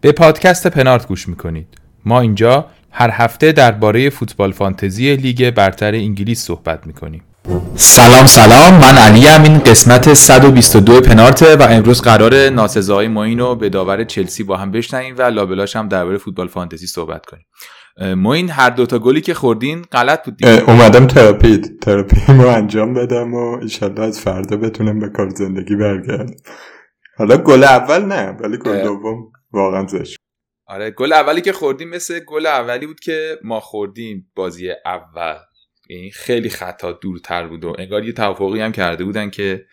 به پادکست پنارت گوش می‌کنید. ما اینجا هر هفته درباره فوتبال فانتزی لیگ برتر انگلیس صحبت می‌کنیم. سلام سلام. من علی این قسمت 122 پنارته و امروز قرار ناسزای ماین رو به داور چلسی با هم بشنویم و لابلاش هم درباره فوتبال فانتزی صحبت کنیم. این هر دوتا گلی که خوردین غلط بود دیگه. اومدم therapy therapy رو انجام بدم و ایشالله از فردا بتونم به کار زندگی برگردم. حالا گل اول نه ولی گل دوم واقعا زشت. آره گل اولی که خوردیم مثل گل اولی بود که ما خوردیم بازی اول. یعنی خیلی خطا دورتر بود و انگار یه توافقی هم کرده بودن که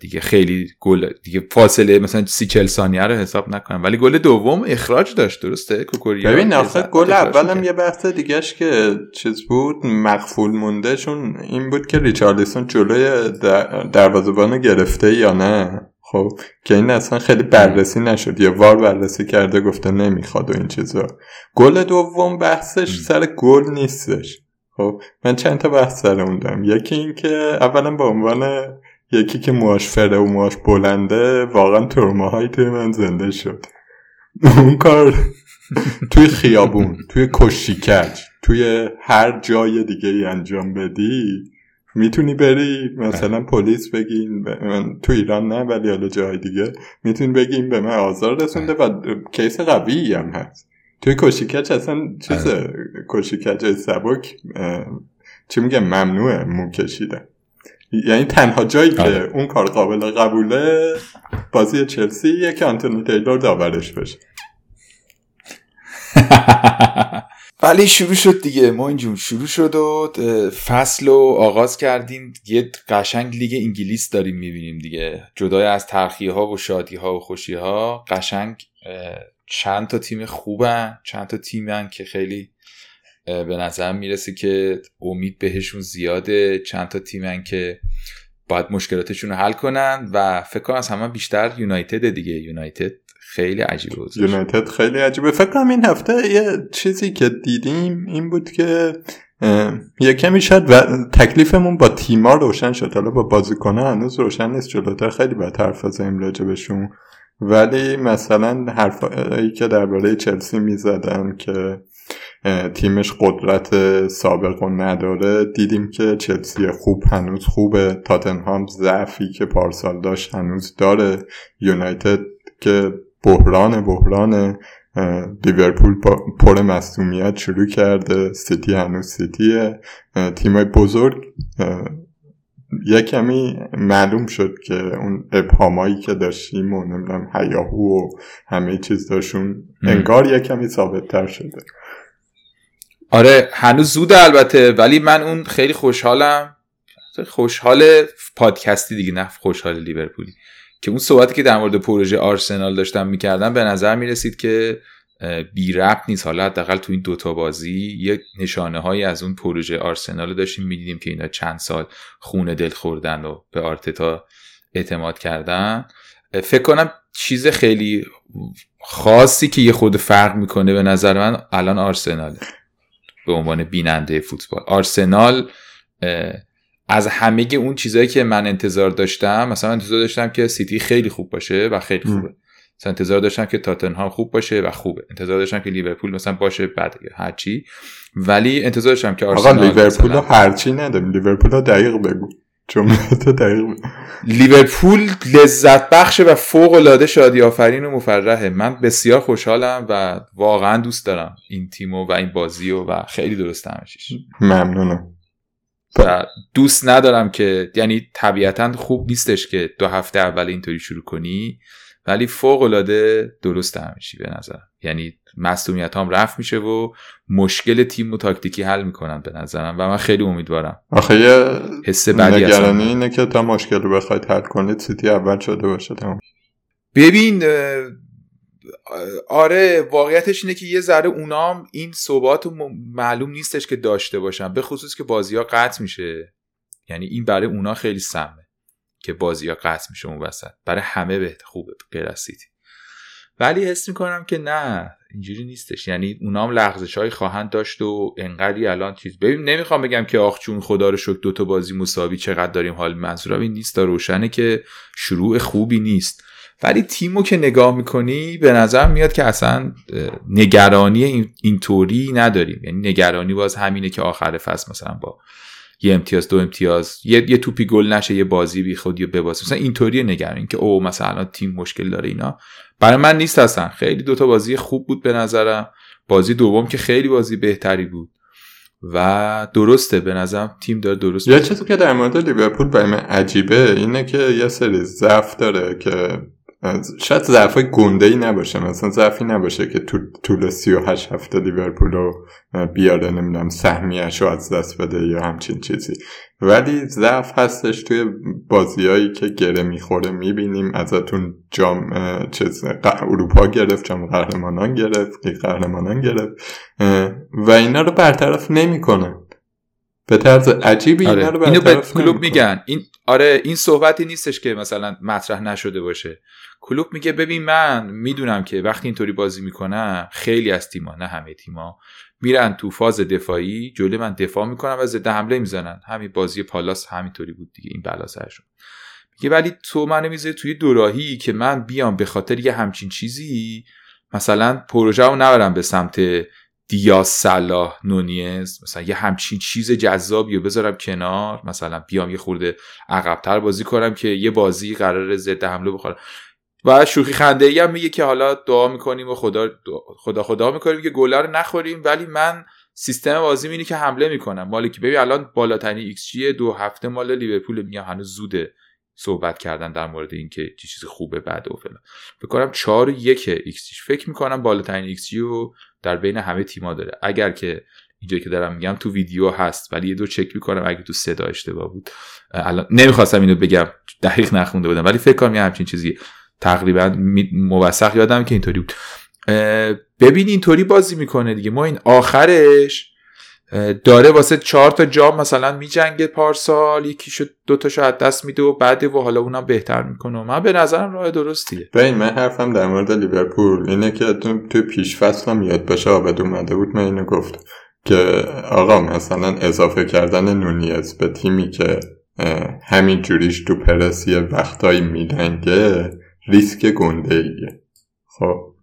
دیگه خیلی گل دیگه فاصله مثلا سی چل ثانیه رو حساب نکنم. ولی گل دوم اخراج داشت درسته؟ کوکوریا ببین آخه گل اولم یه بحث دیگهش که چیز بود مقفول مونده چون این بود که ریچارلیسون جلوی دروازه‌بان گرفته یا نه؟ خب که این اصلا خیلی بررسی نشد. یه وار بررسی کرده گفته نمی‌خواد و این چیزا. گل دوم بحثش سر گل نیستش. خب من چند تا بحث سر اون دارم. یکی این که اولا به عنوان یکی که مواش فره و مواش بلنده واقعا ترماهایی توی من زنده شد. اون کار توی خیابون توی کشیکج توی هر جای دیگه ای انجام بدی می‌تونی بری مثلا پلیس بگین من تو ایران نه ولی حالا جای دیگه می‌تونی بگین به من آزار رسونده و کیس قوی هم هست. توی کشیکچ اصلا چیز آره. کشیکچ سبک چی میگه ممنوعه مو کشیدن یعنی تنها جایی که آره. اون کار قابل قبوله بازی چلسی یکی آنتونی تیلور داورش بشه. ولی شروع شد دیگه. ما اینجون شروع شد و فصل رو آغاز کردیم. یه قشنگ لیگ انگلیس داریم می‌بینیم دیگه. جدای از ترخی ها و شادی ها و خوشی ها قشنگ چند تا تیم خوبن چند تا تیمن که خیلی به نظر می‌رسه که امید بهشون زیاده. چند تا تیمن که باید مشکلاتشون رو حل کنن و فکر کنم از همه بیشتر یونایتد دیگه. یونایتد خیلی عجیبه یونایتد خیلی عجیبه. فکر کنم این هفته یه چیزی که دیدیم این بود که یه کمی شد و تکلیفمون با تیما روشن شد. حالا با بازیکنه هنوز روشن نیست. جلوتر خیلی حرف بزنیم راجبشون ولی مثلا حرفایی که درباره چلسی می‌زدن که تیمش قدرت سابق و نداره دیدیم که چلسی خوب هنوز خوبه. تاتنهام ضعفی که پارسال داشت هنوز داره. یونایتد که بحران بحران لیورپول پر مصومیت شروع کرده. سیتی هنوز سیتیه. تیمای بزرگ یه کمی معلوم شد که اون ابهامایی که داشتیم و نمی‌دونم هیاهو و همه چیز داشتون انگار یه کمی ثابت تر شده. آره هنوز زود البته ولی من اون خیلی خوشحالم. خوشحال پادکستی دیگه نه خوشحال لیورپولی. که اون صحبتی که در مورد پروژه آرسنال داشتم می‌کردم به نظر می‌رسید که بی ربط نیست. حالا حداقل تو این دوتا بازی یک نشانه هایی از اون پروژه آرسنال داشتیم می‌دیدیم که اینا چند سال خونه دل خوردن و به آرتتا اعتماد کردن. فکر کنم چیز خیلی خاصی که یه خود فرق می‌کنه به نظر من الان آرسناله. به عنوان بیننده فوتبال. آرسنال از همه اون چیزهایی که من انتظار داشتم مثلا انتظار داشتم که سیتی خیلی خوب باشه و خیلی خوبه. مثلا انتظار داشتم که تاتنهام خوب باشه و خوبه. انتظار داشتم که لیورپول مثلا باشه بعد هرچی ولی انتظار داشتم که آرسنال آقا لیورپول هرچی نداریم. لیورپول دقیق بگو. جملات دقیق لیورپول لذت بخش و فوق العاده شادی آفرین و مفرحه. من بسیار خوشحالم و واقعا دوست دارم این تیمو و این بازی و خیلی درست همشیش. ممنونم. و دوست ندارم که یعنی طبیعتا خوب نیستش که دو هفته اول اینطوری شروع کنی. ولی فوق العاده درست همیشی به نظر یعنی مصومیت هم رفت میشه و مشکل تیم و تاکتیکی حل می‌کنن به نظرم و من خیلی امیدوارم. آخه یه حس نگرانی اینه که تا مشکل رو بخواید حل کنید سیتی اول شده باشه تمام. ببین آره واقعیتش اینه که یه ذره اونام این صحبات معلوم نیستش که داشته باشن به خصوص که بازی ها قطع میشه. یعنی این برای اونا خیلی سمه. که بازی ها قطع میشه اون وسط. برای همه بهت خوبه غیر ولی حس می‌کنم که نه اینجوری نیستش. یعنی اونا هم لغزش های خواهند داشت و انقدری الان چیز ببین نمی‌خوام بگم که آخ چون خدا رو شکر دوتا بازی مساوی چقدر داریم حال منظورم این نیست روشنه که شروع خوبی نیست. ولی تیمو که نگاه می‌کنی به نظر میاد که اصلا نگرانی اینطوری نداریم. یعنی نگرانی باز همینه که آخر فصل مثلا با یه امتیاز دو امتیاز یه, یه توپی گل نشه یه بازی بی خودی ببازه. مثلا اینطوری نگرانی که او مثلا تیم مشکل داره اینا. برای من نیست اصلا. خیلی دوتا بازی خوب بود به نظرم. بازی دوم که خیلی بازی بهتری بود. و درسته به نظرم تیم داره درست یه چیزی که در مورد لیورپول برای من عجیبه اینه که یه سری ضعف داره که شاید ضعف گنده ای نباشه مثلا ضعفی نباشه که تو طول 38 هفته لیورپول رو بیاره نمی‌دونم سهمیش رو از دست بده یا همچین چیزی. ولی ضعف هستش توی بازیایی که گره می‌خوره می‌بینیم ازتون جام چیز اروپا گرفت جام قهرمانان گرفت قهرمانان گرفت و اینا رو برطرف نمی‌کنه. به طرز عجیبی آره. اینا رو اینو به کلوب میگن. این آره این صحبتی نیستش که مثلا مطرح نشده باشه. کلوب میگه ببین من می‌دونم که وقتی اینطوری بازی می‌کنم خیلی از تیما نه همه تیما میرن تو فاز دفاعی جلوی من دفاع می‌کنن و ضد حمله می‌زنن. همین بازی پالاس همینطوری بود دیگه این بلا سرشون. میگه ولی تو منو می‌ذاری توی دوراهی که من بیام به خاطر یه همچین چیزی؟ مثلا پروژه رو نبرم به سمت دیاز صلاح نونیز. مثلا یه همچین چیز جذابی رو بذارم کنار. مثلا بیام یه خورده عقبتر بازی کنم که یه بازی قرار ضد حمله بخورم. و شوخی خنده ای هم میگه که حالا دعا می‌کنیم و خدا خدا خدا می‌کنیم که گلا رو نخوریم ولی من سیستم بازی اینه که حمله می‌کنم. مالی که ببین الان بالاترین ایکس جی دو هفته مال لیورپول میگم هنوز زوده صحبت کردن در مورد اینکه چه چیز خوبه بعد و فلان. فکر کنم 4 1 x فکر می‌کنم بالاترین ایکس جی رو در بین همه تیما داره. اگر که اینجا که دارم میگم تو ویدیو هست ولی یه دو چک می‌کنم اگه تو صدا اشتباه بود. الان نمی‌خواستم اینو بگم دقیق نخونده بودم ولی فکر کنم یه همچین چیزی تقریبا موثق یادم که اینطوری بود. ببین اینطوری بازی می‌کنه دیگه. ما این آخرش داره واسه چهار تا جام مثلا میجنگه پارسال یکی شد دو تاشو از دست میده و بعد و حالا اونم بهتر می‌کنه. من به نظرم راه درستیه ببین من حرفم در مورد لیورپول اینه که تو پیش فصلم یاد باشه آبد اومده بود. من اینو گفت که آقا مثلا اضافه کردن نونیز به تیمی که همین جوریش تو پرسی وقتایی میدنگه ریسک گنده ایه. خب.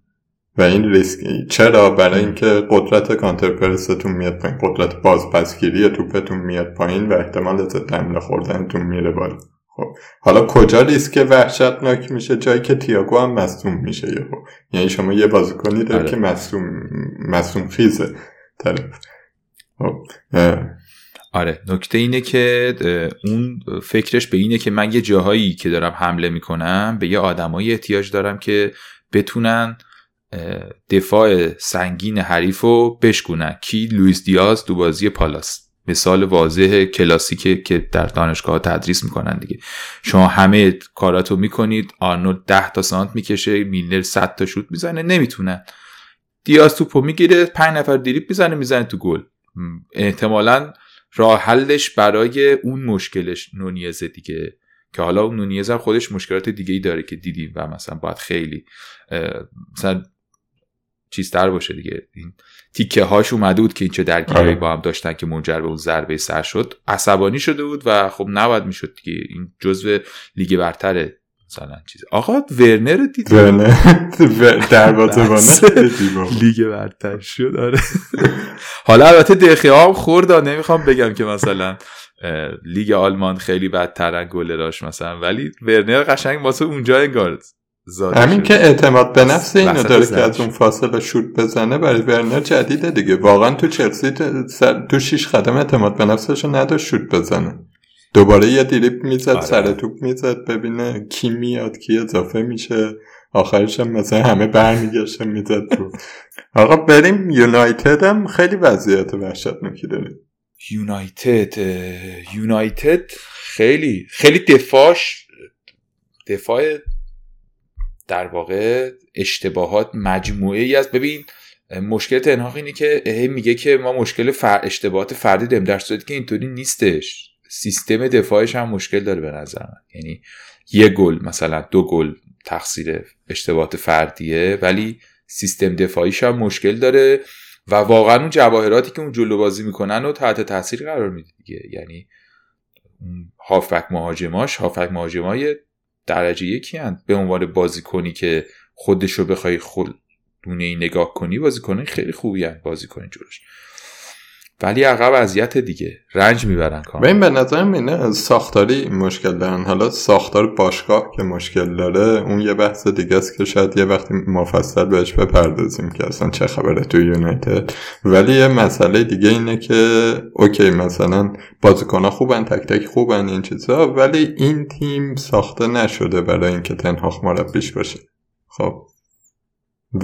و این ریسک چرا؟ برای اینکه قدرت کانتر پرستون میاد پایین قدرت بازپسگیری توپتون میاد پایین و احتمال ضد حمله خوردنتون میره بالا. خب. حالا کجا ریسک وحشتناک میشه؟ جایی که تییاگو هم مصوم میشه خب یعنی شما یه بازیکنی داره. که مصوم مصوم خیزه. طرف. خب. آره نکته اینه که اون فکرش به اینه که من یه جاهایی که دارم حمله می‌کنم به یه آدمایی احتیاج دارم که بتونن دفاع سنگین حریف رو بشکنن کی؟ لویس دیاز دو بازی پالاس. مثال واضح کلاسیکه که در دانشگاه تدریس می‌کنن دیگه. شما همه کاراتو می‌کنید آرنولد 10 تا سانت می‌کشه میلنر 100 تا شوت می‌زنه نمی‌تونن. دیاز توپو می‌گیره 5 نفر دریپ می‌زنه می‌زنه تو گل. احتمالا راه حلش برای اون مشکلش نونیزه دیگه که حالا اون نونیز هم خودش مشکلات دیگه ای داره که دیدیم و مثلا باید خیلی مثلا چیزتر باشه دیگه. این تیکه هاش اومده بود که این چه درگیری آره. با هم داشتن که منجر به اون ضربه سر شد. عصبانی شده بود و خب نباید می‌شد دیگه. این جزء لیگ برتره. مثلا چیز. آقا ورنر رو دید ورنر. دروازه‌بان لیگ برتر شد آره. حالا البته دقیقه هم خورد نمی‌خوام بگم که مثلا لیگ آلمان خیلی بدترن گل داشت مثلا ولی ورنر قشنگ واسه اونجا انگار همین که اعتماد به نفس اینو داره که از اون فاصله شوت بزنه برای ورنر جدیده دیگه. واقعا تو چلسی تو شیش قدم اعتماد به نفسش نداشت شوت بزنه. دوباره یه دیریپ می‌زد آره. سر توپ می‌زد ببینه کی میاد کی اضافه میشه. آخرش هم مثلا همه برمیگشته می‌زد تو. آقا بریم یونایتد هم خیلی وضعیت وحشتناکی داره. یونایتد یونایتد خیلی خیلی دفاعش دفاع در واقع اشتباهات مجموعه ای از ببین مشکل تنهاق اینه که میگه که ما مشکل فر... اشتباهات فردی داریم. در صورتی که اینطوری نیستش. سیستم دفاعش هم مشکل داره به نظر من. یعنی یه گل مثلا دو گل تقصیر اشتباهات فردیه ولی سیستم دفاعیش هم مشکل داره و واقعا اون جواهراتی که اون جلو بازی می‌کنن رو تحت تاثیر قرار میده دیگه. یعنی هافک مهاجماش هافک مهاجمای درجه یکی هن. به عنوان بازیکنی که خودش رو بخوای خود دونه نگاه کنی بازیکنی خیلی خوبی هن. بازیکن جلوش. ولی عقب اذیت دیگه. رنج می‌برن کاملا. این به نظرم اینه ساختاری مشکل دارن. حالا ساختار باشگاه که مشکل داره اون یه بحث دیگه است که شاید یه وقتی مفصل بهش بپردازیم که اصلا چه خبره تو یونایتد. ولی یه مسئله دیگه اینه که اوکی مثلا بازیکنها خوبن تک تک خوبن این چیزا ولی این تیم ساخته نشده برای اینکه تنهاخ مربیش باشه. خب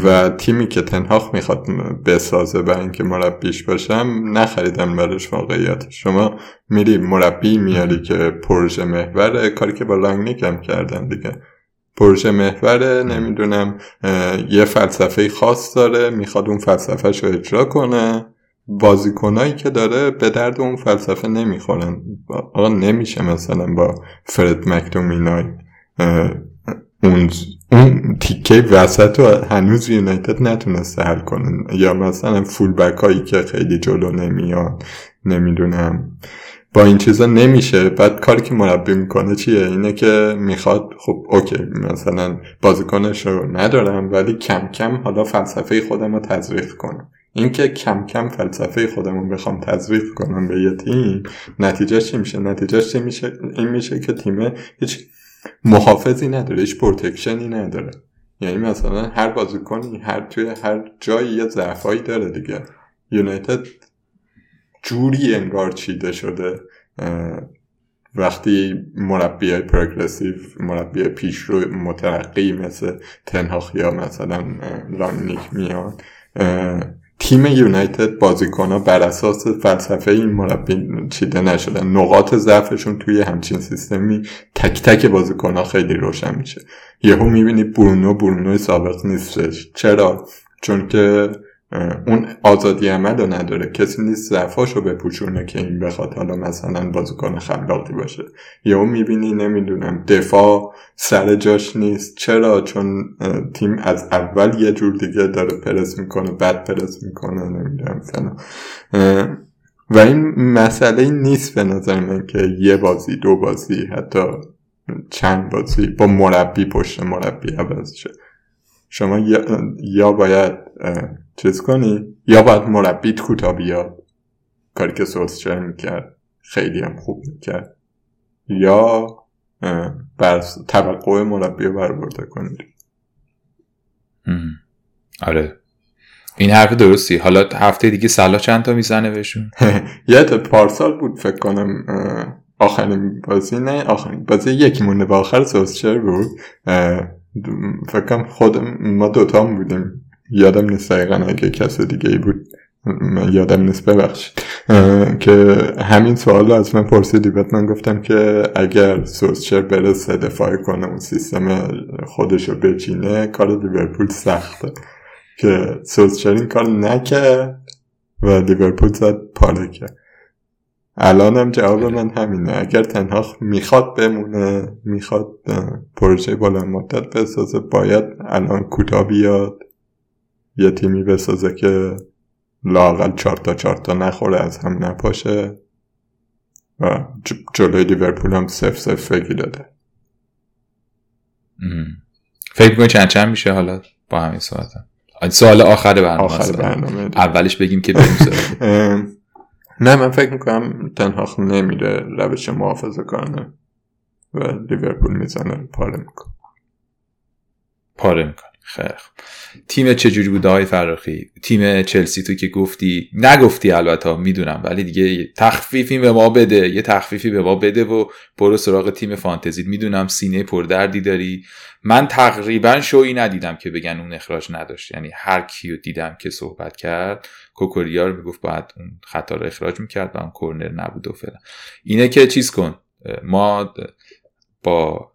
و تیمی که تنهاخ می‌خواد بسازه برای اینکه مربیش باشم نخریدم برش واقعیت. شما میری مربی میاری که پروژه محور کاری که با لانگنیک هم کردن دیگه. پروژه محور نمی‌دونم یه فلسفه خاص داره می‌خواد اون فلسفه رو اجرا کنه. بازیکنایی که داره به درد اون فلسفه نمی‌خورن. آقا نمیشه مثلا با فرد مکتومینای اون اون تیکه وسط رو هنوز یونایتد نتونسته حل کنن یا مثلا فول بک هایی که خیلی جلو نمیاد نمی‌دونم. با این چیزا نمیشه. بعد کاری که مربی می‌کنه چیه؟ اینه که می‌خواد خب okay مثلا بازیکنش رو ندارم ولی کم کم حالا فلسفه خودم رو تزریق کنم. اینکه کم کم فلسفه خودم رو بخوام تزریق کنم به یه تیم نتیجه چی میشه؟ نتیجه چی میشه؟ این میشه که تیم هیچ محافظی نداره هیچ protection ی نداره. یعنی مثلا هر بازیکنی هر توی هر جایی یه ضعفایی داره دیگه. یونایتد جوری انگار چیده شده وقتی مربی های پروگرسیو مربی پیش رو مترقی مثل تنهاخ یا مثلا رانیک میاد تیم یونایتد بازیکن ها بر اساس فلسفه این مربی چیده نشدن. نقاط ضعفشون توی همچین سیستمی تک تک بازیکن ها خیلی روشن میشه. یهو می‌بینی برونو برونو سابق نیستش. چرا؟ چون که اون آزادی عمل رو نداره. کسی نیست ضعفاش رو بپوشونه که این بخواد حالا مثلا بازیکن خلاقی باشه. یا اون می‌بینی نمی‌دونم دفاع سر جاش نیست. چرا؟ چون تیم از اول یه جور دیگه داره پرس می‌کنه بد پرس می‌کنه نمی‌دونم فنا و این مسئله نیست به نظر من که یه بازی دو بازی حتی چند بازی با مربی پشت مربی عوض شه. شما یا باید چیز کنی؟ یا باید مربیت کوتا بیاد کاری که سوسچر می‌کرد؟ خیلی هم خوب می‌کرد. یا بر توقع مربی رو برآورده کنید آره. این حرف درستی. حالا هفته دیگه سلا چند تا می‌زنه بهشون؟ یه پارسال بود فکر کنم آخرین بازی نه آخرین بازی یکی مونده به آخر سوسچر بود؟ فکرم خود ما دوتا هم بودیم. یادم نیست دقیقا اگه کس دیگه ای بود یادم نیست ببخشید. که همین سوال رو از من پرسیدی. بعد من گفتم که اگر سوسچر برسه دفاع کنه اون سیستم خودش رو بچینه کار لیورپول سخته. که سوسچر این کار نکرد و لیورپول زد پاره کرد. الانم جواب من همینه. اگر تنها می‌خواد بمونه می‌خواد پروژه بلند مدت بسازه باید الان کوتاه بیاد. یه تیمی بسازه که لاقل چهار تا چهار تا نخوره از هم نپاشه و جلوی لیورپول هم سف سف داده. فکر می‌کنی چند چند میشه حالا با همین صحبت سوال آخر برنامه آخر برنامه. اولش بگیم که بریم نه من فکر می‌کنم تنها نمیره روش محافظه کنه و لیورپول می‌زنه پاره می‌کنه. پاره می‌کنه. خیلی تیم چجوری بود های فراخی تیم چلسی تو که گفتی نگفتی البته می‌دونم ولی دیگه تخفیفی به ما بده یه تخفیفی به ما بده و برو سراغ تیم فانتزی. می‌دونم سینه پردردی داری. من تقریبا شویی ندیدم که بگن اون اخراج نداشت. یعنی هر کیو دیدم که صحبت کرد کوکوریا رو می‌گفت باید اون خطا رو اخراج می‌کرد و اون کورنر نبود و فعلا اینه که چیز کن ما با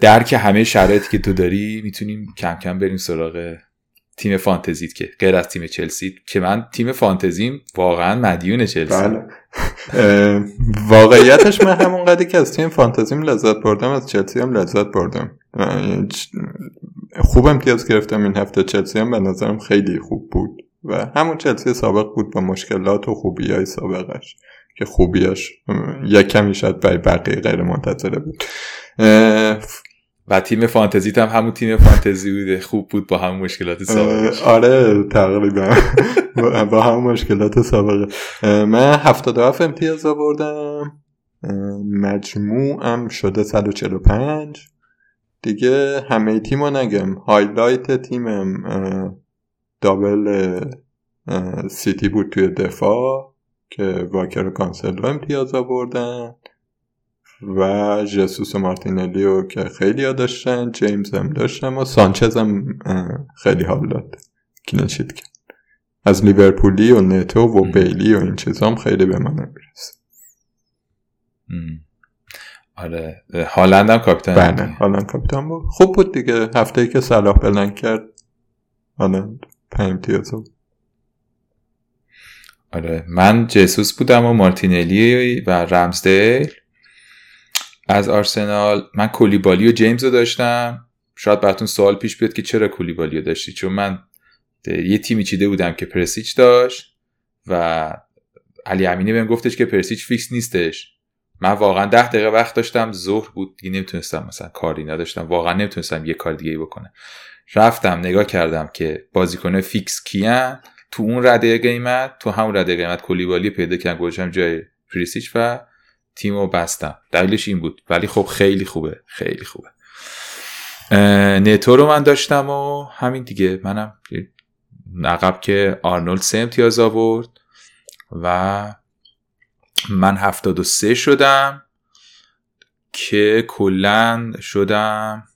درک همه شرایطی که تو داری می‌تونیم کم کم بریم سراغ تیم فانتزیت که غیر از تیم چلسی که من تیم فانتزیم واقعا مدیون چلسی. بله. واقعیتش من همون قدری که از تیم فانتزیم لذت بردم از چلسی هم لذت بردم. خوب امتیاز گرفتم این هفته. چلسی هم به نظرم خیلی خوب بود و همون چلسی سابق بود با مشکلات و خوبی های سابقش. که خوبیاش یک کمی شاید برای بقیه غیر منتظره بود و تیم فانتزی هم همون تیم فانتزی بوده. خوب بود با همون مشکلات سابقه. آره تقریبا. با همون مشکلات سابقه. من 77 امتیاز آوردم. مجموعم شده 145 دیگه همه تیم رو نگم. هایلایت تیمم double سیتی بود توی دفاع. که واکر و کانسلو امتیاز آوردن و ژسوس و مارتینلی و که خیلی ها داشتن جیمز هم داشتم و سانچز هم خیلی حال داد. clean sheet کرد. از لیورپولی و نتو و بیلی و این چیزام خیلی به من نمی‌رسه. آره. هالند هم کاپیتان بله هالند کاپیتان بود. خوب بود دیگه. هفته ای که صلاح بلند کرد هالند پنج امتیاز آره. من جسوس بودم و مارتینلی و رمزدیل. از آرسنال من کولیبالی و جیمز رو داشتم. شاید براتون سوال پیش بیاد که چرا کولیبالی رو داشتی؟ چون من یه تیمی چیده بودم که پرسیچ داشت و علی امینی بهم گفتش که پرسیچ فیکس نیستش. من واقعا ده دقیقه وقت داشتم ظهر بود. دیگه نمی‌تونستم مثلا کاری نداشتم. واقعا نمی‌تونستم یه کار دیگه بکنم. رفتم نگاه کردم که بازیکن fix کیان. تو اون رده قیمت تو همون رده قیمت کولیبالی پیدا کردم گذاشتم جای پریسیچ و تیم رو بستم. دلیلش این بود. ولی خب خیلی خوبه. خیلی خوبه. نتو رو من داشتم و همین دیگه. منم عقب که آرنولد سه امتیاز آورد و من 73 شدم که کلا شدم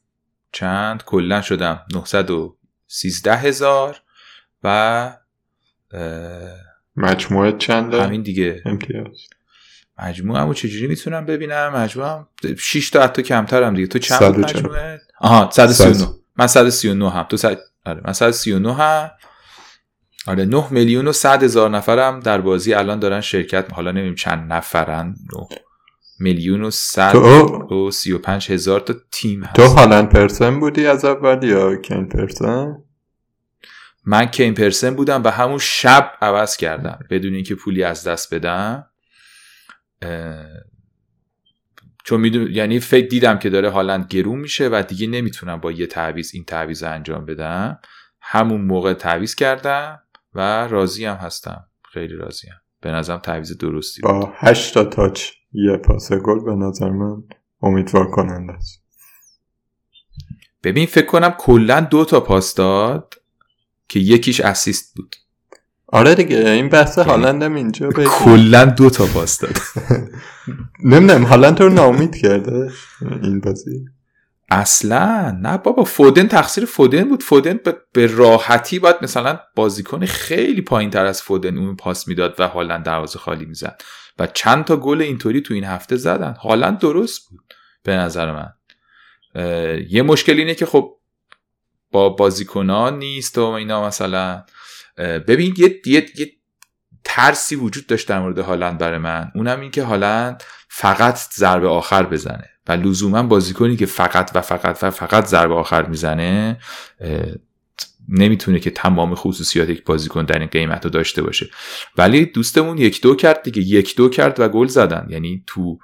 چند؟ کلا شدم. 913 هزار و مجموعه چند همین دیگه. امتیاز. مجموعه همو چجوری می‌تونم ببینم؟ مجموعه 6 تا حتی کمترم دیگه. تو چند مجموعه؟ آها 139 من 139 هم. تو صد... آره من 139 هم. آره 9 میلیون و 100 هزار نفرم در بازی الان دارن شرکت حالا نمیم چند نفرن. 9 میلیون و 100 و 35 هزار تا تیم هست. تو هالند پرسن بودی از اول یا کین پرسن؟ من کین پرسن بودم و همون شب عوض کردم. بدون اینکه پولی از دست بدم چون میدون یعنی فکر دیدم که داره هالند گرون میشه و دیگه نمی‌تونم با یه تعویز این تعویز انجام بدم. همون موقع تعویز کردم و راضی هم هستم. خیلی راضی هم. به نظرم تعویز درستی با هشتا تاچ یه پاس گل به نظر من امیدوار کننده است. ببین فکر کنم کلا دو تا پاس داد. که یکیش اسیست بود. آره دیگه این بحث هالندم اینجا کلا دو تا پاس داد. نمی‌دونم هالند رو ناامید کرده این بازی؟ اصلا؟ نه بابا فودن تقصیر فودن بود. فودن به راحتی باید مثلا بازیکن خیلی پایین تر از فودن اون پاس می‌داد و هالند دروازه خالی می‌زد. و چند تا گل اینطوری تو این هفته زدن. هالند درست بود به نظر من. یه مشکل اینه که خب با بازیکنان نیست و اینا مثلا. ببین یه, یه, یه ترسی وجود داشت در مورد هالند برای من. اونم این که هالند فقط ضربه آخر بزنه. و لزوما بازیکنی که فقط و فقط و فقط ضربه آخر می‌زنه نمی‌تونه که تمام خصوصیات یک بازیکن در این قیمت رو داشته باشه. ولی دوستمون یک دو کرد دیگه. یک دو کرد و گل زدن. یعنی تو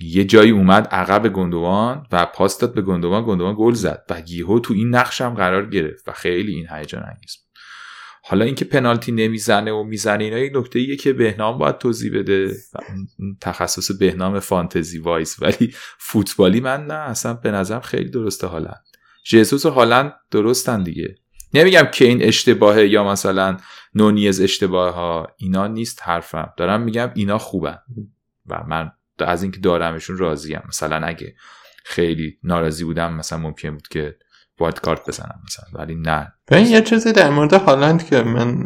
یه جایی اومد عقب گوندوان و پاس داد به گوندوان گوندوان گل زد و یهو تو این نقش هم قرار گرفت و خیلی این هیجان انگیز حالا اینکه پنالتی نمی‌زنه و می‌زنه اینا یک نکته ایه که بهنام باید توضیح بده. تخصص بهنام fantasy wise ولی فوتبالی من نه اصلا به نظرم خیلی درسته هالند. جسوس و هالند درستن دیگه. نمیگم که این اشتباهه یا مثلا نونیز اشتباه ها اینا نیست حرفم. دارم میگم اینا خوبن. و من از اینکه دارمشون راضیم. مثلا اگه خیلی ناراضی بودم مثلا ممکن بود که وایت کارت بزنم مثلا ولی نه. این یه چیزی در مورد هالند که من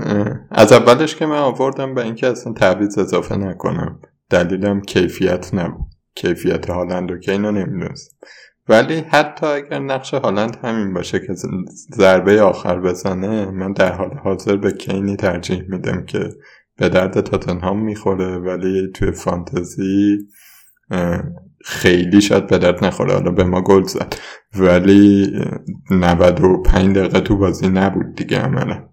از اولش که من آوردم به اینکه اصلا تعویض اضافه نکنم. دلیلم کیفیت نبود. کیفیت هالند رو که اینو نمی‌دونستم. ولی حتی اگر نقش هالند همین باشه که ضربه آخر بزنه من در حال حاضر به کینی ترجیح میدم که به درد تاتنهام می‌خوره ولی توی فانتزی خیلی شاید به درد نخوره. حالا به ما گل زد ولی 95 دقیقه تو بازی نبود دیگه عملا.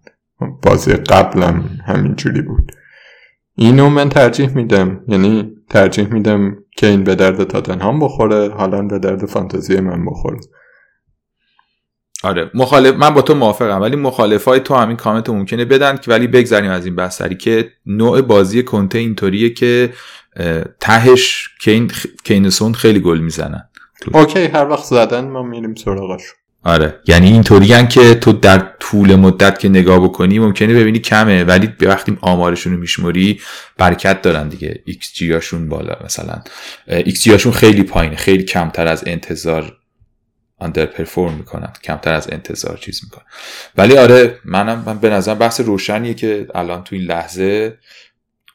بازی قبلم همینجوری بود. اینو من ترجیح میدم. یعنی ترجیح میدم که این به درد تاتنهام بخوره حالا به درد فانتزی من بخوره. آره. مخالف من با تو موافقم ولی مخالفای تو همین کامنت ممکنه بدن که ولی بگذاریم از این بحثری که نوع بازی کنته اینطوریه که تهش کین کینسون خیلی گل می‌زنن. اوکی هر وقت زدن ما میریم سراغش. آره. یعنی اینطوری که تو در طول مدت که نگاه بکنی ممکنه ببینی کمه ولی به وقتی آمارشون رو میشموری برکت دارن دیگه. ایکس جی هاشون بالا مثلا. ایکس جی هاشون خیلی پایینه خیلی کمتر از انتظار underperform می‌کنن کمتر از انتظار چیز می‌کنن ولی آره منم من به نظر بحث روشنیه که الان تو این لحظه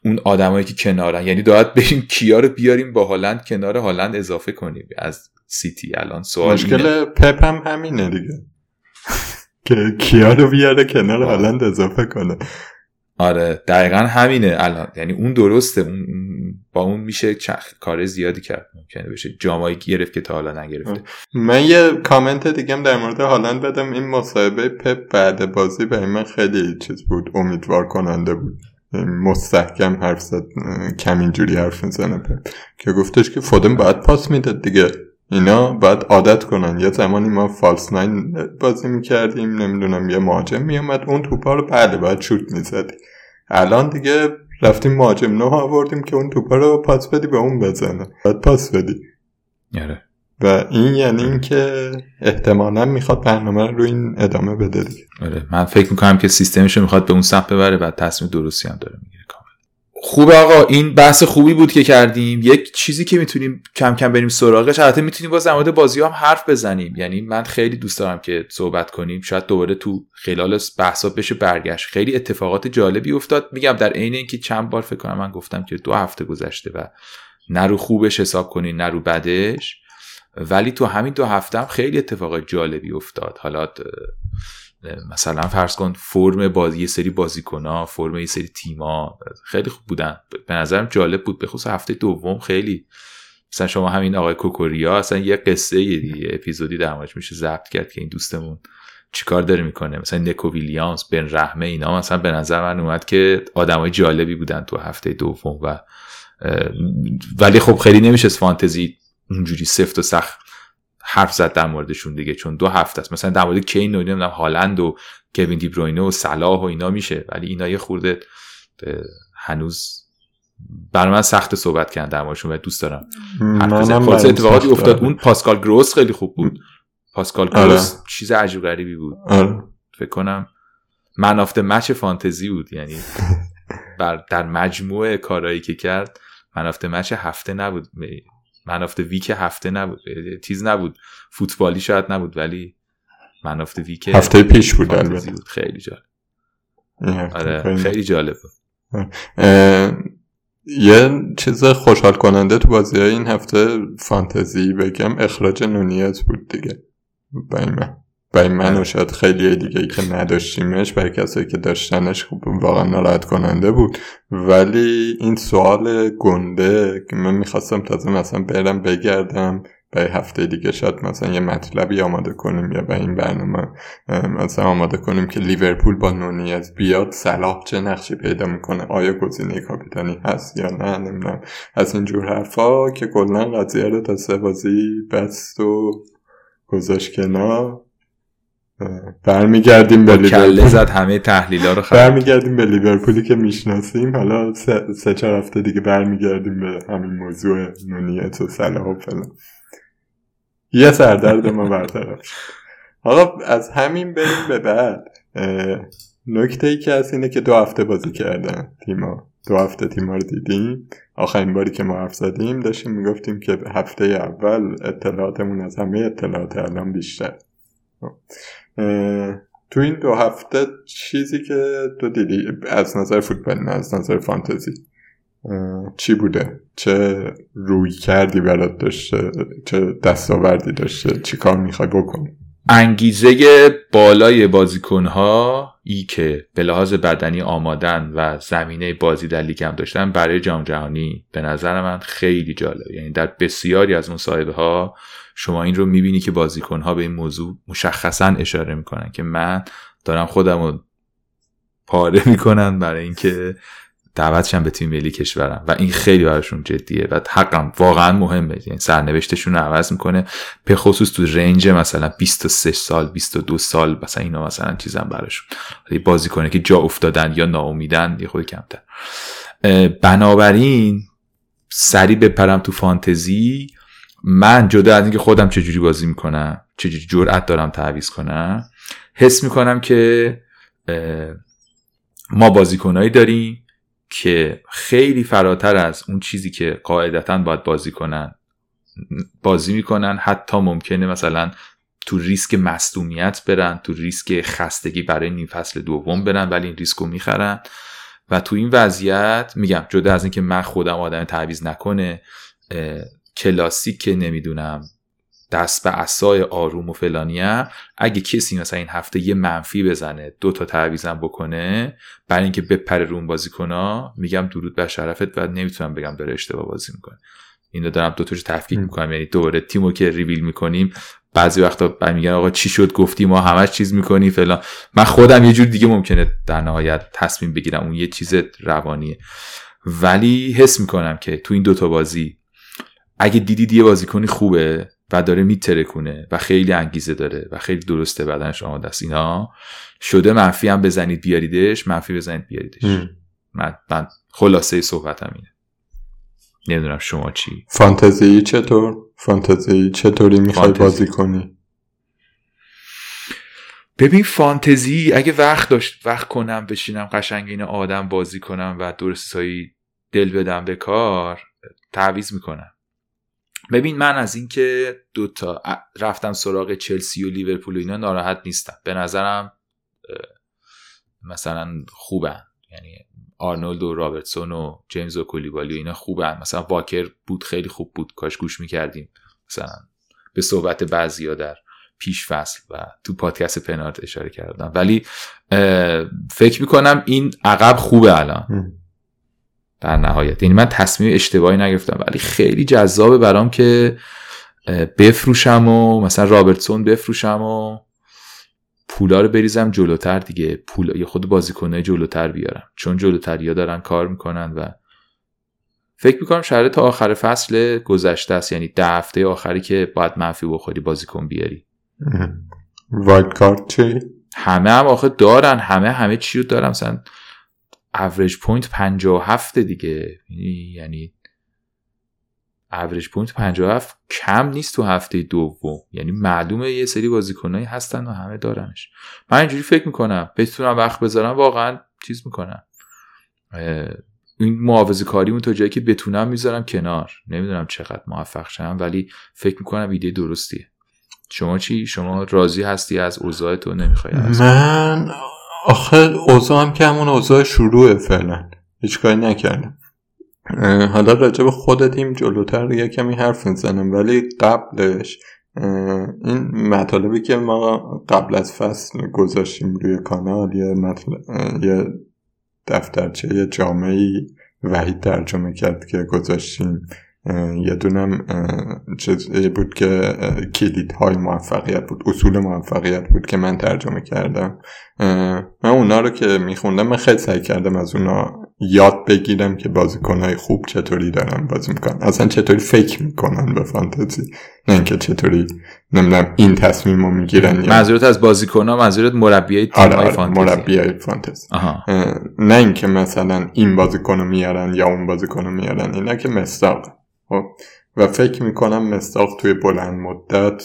اون آدمایی که کنارن یعنی باید بریم کیا رو بیاریم با هالند کنار هالند اضافه کنیم از سیتی. الان سوال مشکل پپ هم همینه دیگه. که کیا رو بیاره کنار هالند اضافه کنه. آره دقیقا همینه الان. یعنی اون درسته اون با اون میشه چخ... کار زیادی کرد. ممکنه بشه جامایی گرفت که تا حالا نگرفته. من یه کامنت دیگه در مورد هالند بدم. این مصاحبه پپ بعد بازی به من خیلی چیز بود امیدوار کننده بود. مستحکم حرف زد کم اینجوری حرف می‌زنه پپ. که گفتش که فودن باید پاس می‌داد دیگه. اینا باید عادت کنن. یه زمانی ما فالس ناین بازی می‌کردیم نمی‌دونم یه مهاجم میومد اون توپا رو بله باید شوت می‌زدی الان دیگه رفتیم مهاجم نه آوردیم که اون توپا رو پاس بدی به اون بزنه. باید پاس بدی. یاره. و این یعنی اینکه احتمالا می‌خواد برنامه رو این ادامه بده دیگه. آره. من فکر می‌کنم که سیستمش رو می‌خواد به اون سمت ببره و تصمیم درستی هم داره می‌گیره. خوب آقا این بحث خوبی بود که کردیم. یک چیزی که می‌تونیم کم کم بریم سراغش البته می‌تونیم در مورد بازی هم حرف بزنیم. یعنی من خیلی دوست دارم که صحبت کنیم. شاید دوباره تو خلال بحثا بشه برگشت. خیلی اتفاقات جالبی افتاد. میگم در عین اینکه چند بار فکر کنم من گفتم که دو هفته گذشته و نه رو خوبش حساب کنین نه رو بدش. ولی تو همین دو هفته هم خیلی اتفاقات جالبی افتاد. حالا مثلا فرض کن فرم بازی یه سری بازیکن فرم یه سری تیما خیلی خوب بودن. به نظرم جالب بود. به خصوص هفته دوم خیلی. مثلا شما همین آقای کوکوریا اصلا یه قصه یه دیگه اپیزودی در میشه ضبط کرد که این دوستمون چیکار داره می‌کنه. مثلا نکو ویلیامز بن رحمه اینا مثلا به نظر من اومد که آدمای جالبی بودن تو هفته دوم و ولی خب خیلی نمیشه فانتزی اونجوری سفت و سخت حرف زد در موردشون دیگه چون دو هفته است. مثلا در مورد کین و نمی‌دونم هالند و کوین دی بروینه و صلاح و اینا میشه ولی اینا یه خورده هنوز برای من سخت صحبت کردن در موردشون و دوست دارم حرف اتفاقاتی افتاد. اون پاسکال گروس خیلی خوب بود. پاسکال آره. گروس چیز عجیب غریبی بود. آره. فکر کنم من مچ فانتزی بود یعنی بر در مجموعه کارهایی که کرد من مچ هفته نبود. منافت ویک هفته نبود. چیز نبود. فوتبالی شاید نبود ولی منافت ویک هفته پیش بود بود. خیلی جالب. آره خیلی جالب بود. یه چیز خوشحال کننده تو بازی های این هفته فانتزی بگم اخراج نونیت بود دیگه. برای من. برای من و شاید خیلی دیگه که نداشتیمش برای کسایی که داشتنش خوب واقعا ناراحت کننده بود. ولی این سوال گنده که من می‌خواستم تازه مثلا برم بگردم برای هفته دیگه شاید مثلا یه مطلبی آماده کنیم یا به این برنامه مثلا آماده کنیم که لیورپول با از بیاد صلاح چه نقشی پیدا می‌کنه آیا گزینه کاپیتانی هست یا نه نمی‌دونم. از اینجور حرفا که کلا قضیه رو تا سه بازی بست و گذاشت کنار. برمیگردیم به لیورپول. زد همه تحلیلا رو برمیگردیم به لیورپولی که می‌شناسیم. حالا سه, چهار هفته دیگه برمیگردیم به همین موضوع نونیت و صلاح و فلان. یه سردرد ما برطرف حالا از همین بریم به بعد. نکته ای که هست اینه که دو هفته بازی کردن تیما. دو هفته تیما رو دیدیم. آخرین باری که ما حرف زدیم داشتیم می‌گفتیم که هفته اول اطلاعاتمون از همه اطلاعات الان بیشتر. تو این دو هفته چیزی که تو دیدی از نظر فوتبال نه از نظر فانتزی چی بوده؟ چه روی کردی برات داشته؟ چه دستاوردی داشته؟ چی کار می‌خوای بکنی؟ انگیزه بالای بازیکنها ای که به لحاظ بدنی آمادن و زمینه بازی در لیگ هم داشتن برای جام جهانی به نظر من خیلی جالبه. یعنی در بسیاری از مصاحبه ها شما این رو می‌بینی که بازیکن ها به این موضوع مشخصا اشاره می‌کنن که من دارم خودم رو پاره می‌کنن برای اینکه دعوتشم به تیم ملی کشورم. و این خیلی براشون جدیه و حقم واقعا مهمه. یعنی سرنوشتشون رو عوض می‌کنه. به خصوص تو رنج مثلا 23 سال 22 سال مثلا اینا مثلا چیزم براشون. بازی کنه که جا افتادن یا ناامیدن یه خود کمتر. بنابراین سریع بپرم تو فانتزی. من جدا از اینکه خودم چجوری بازی می‌کنم چجوری جرأت دارم تعویض کنم حس می‌کنم که ما بازیکنهایی داریم. که خیلی فراتر از اون چیزی که قاعدتا باید بازی کنن بازی می‌کنن. حتی ممکنه مثلا تو ریسک مصدومیت برن تو ریسک خستگی برای نیم فصل دوم برن ولی این ریسک رو می‌خرن. و تو این وضعیت میگم جدا از اینکه من خودم آدم تعویز نکنه کلاسیک که نمی‌دونم دست به اسای آروم و فلانیم اگه کسی مثلا این هفته یه منفی بزنه دو تا تعویزم بکنه برای اینکه بپره رون بازی کنا میگم درود بر شرفت و نمی‌تونم بگم داره اشتباه بازی می‌کنه. اینو دارم دو تاشو تفکیک می‌کنم یعنی دوره تیمو که ریویل می‌کنیم بعضی وقتا میگن آقا چی شد؟ گفتی ما همش چیز می‌کنی فلان. من خودم یه جور دیگه ممکنه در نهایت تصمیم بگیرم اون یه چیز روانیه. ولی حس می‌کنم که تو این دوتا بازی اگه دیدید یه بازیکنی خوبه و داره میترکونه و خیلی انگیزه داره و خیلی درسته بدنش آماده است اینا شده منفی هم بزنید بیاریدش منفی بزنید بیاریدش. من, من خلاصه صحبتم اینه. نمی‌دونم شما چی. فانتزی چطور؟ فانتزی چطوری می‌خوای بازی کنی؟ ببین فانتزی اگه وقت داشت وقت کنم بشینم قشنگ این آدم بازی کنم و درستایی دل بدم به کار تعویز می‌کنم. ببین من از اینکه دوتا رفتم سراغ چلسی و لیورپول و اینا ناراحت نیستم. به نظرم مثلا خوبن. یعنی آرنولد و رابرتسون و جیمز و کولیبالی و اینا خوبن. مثلا واکر بود خیلی خوب بود. کاش گوش می‌کردیم. مثلا به صحبت بعضیا در پیش فصل و تو پادکست پنارت اشاره کردم. ولی فکر می‌کنم این عقب خوبه الان. در نهایت. یعنی من تصمیم اشتباهی نگرفتم ولی خیلی جذابه برام که بفروشم و مثلا رابرتسون بفروشم و پولا رو بریزم جلوتر دیگه. پول یا خود بازیکنه جلوتر بیارم. چون جلوتریا دارن کار می‌کنن و فکر می‌کنم شاید تا آخر فصل گذشته است. یعنی ده هفته آخری که باید منفی بخوری بازیکن بیاری. wildcard چی؟ همه هم آخه دارن. همه همه چی رو دارن. مثلا average point 57 دیگه. یعنی average point 57 کم نیست تو هفته دوم. یعنی معلومه یه سری بازیکنایی هستن و همه دارنش. من اینجوری فکر می‌کنم. بتونم وقت بذارم واقعا چیز می‌کنم. این معاوضه کاریمون تا جایی که بتونم می‌ذارم کنار. نمی‌دونم چقدر موفق شدم ولی فکر می‌کنم ایده درستیه. شما چی؟ شما راضی هستی از اوضاع تو؟ نمی‌خوای من آخه اوضاع هم که همون اوضاع شروع فعلا. هیچ کاری نکردم. حالا راجع به این جلوتر یه کمی حرف می‌زنم ولی قبلش این مطالبی که ما قبل از فصل گذاشتیم روی کانال یه, مطلب، یه دفترچه جامعی وحید ترجمه کرد که گذاشتیم. یه دونم چیزی بود که کلید های موفقیت بود اصول موفقیت بود که من ترجمه کردم. من اونا رو که میخوندم من خیلی سعی کردم از اونا یاد بگیرم که بازیکنهای خوب چطوری دارن بازی می‌کنن. اصلا چطوری فکر می‌کنن به فانتزی. نه اینکه چطوری نمی‌دونم این تصمیم رو می‌گیرن منظورت از بازیکن ها منظورت مربیای تیم آره, آره، فانتزی. مربیای فانتزی. نه اینکه مثلا این بازیکن رو میارن یا اون بازیکن رو میارن اینا که مستاق خب و فکر می‌کنم مستاق توی بلند مدت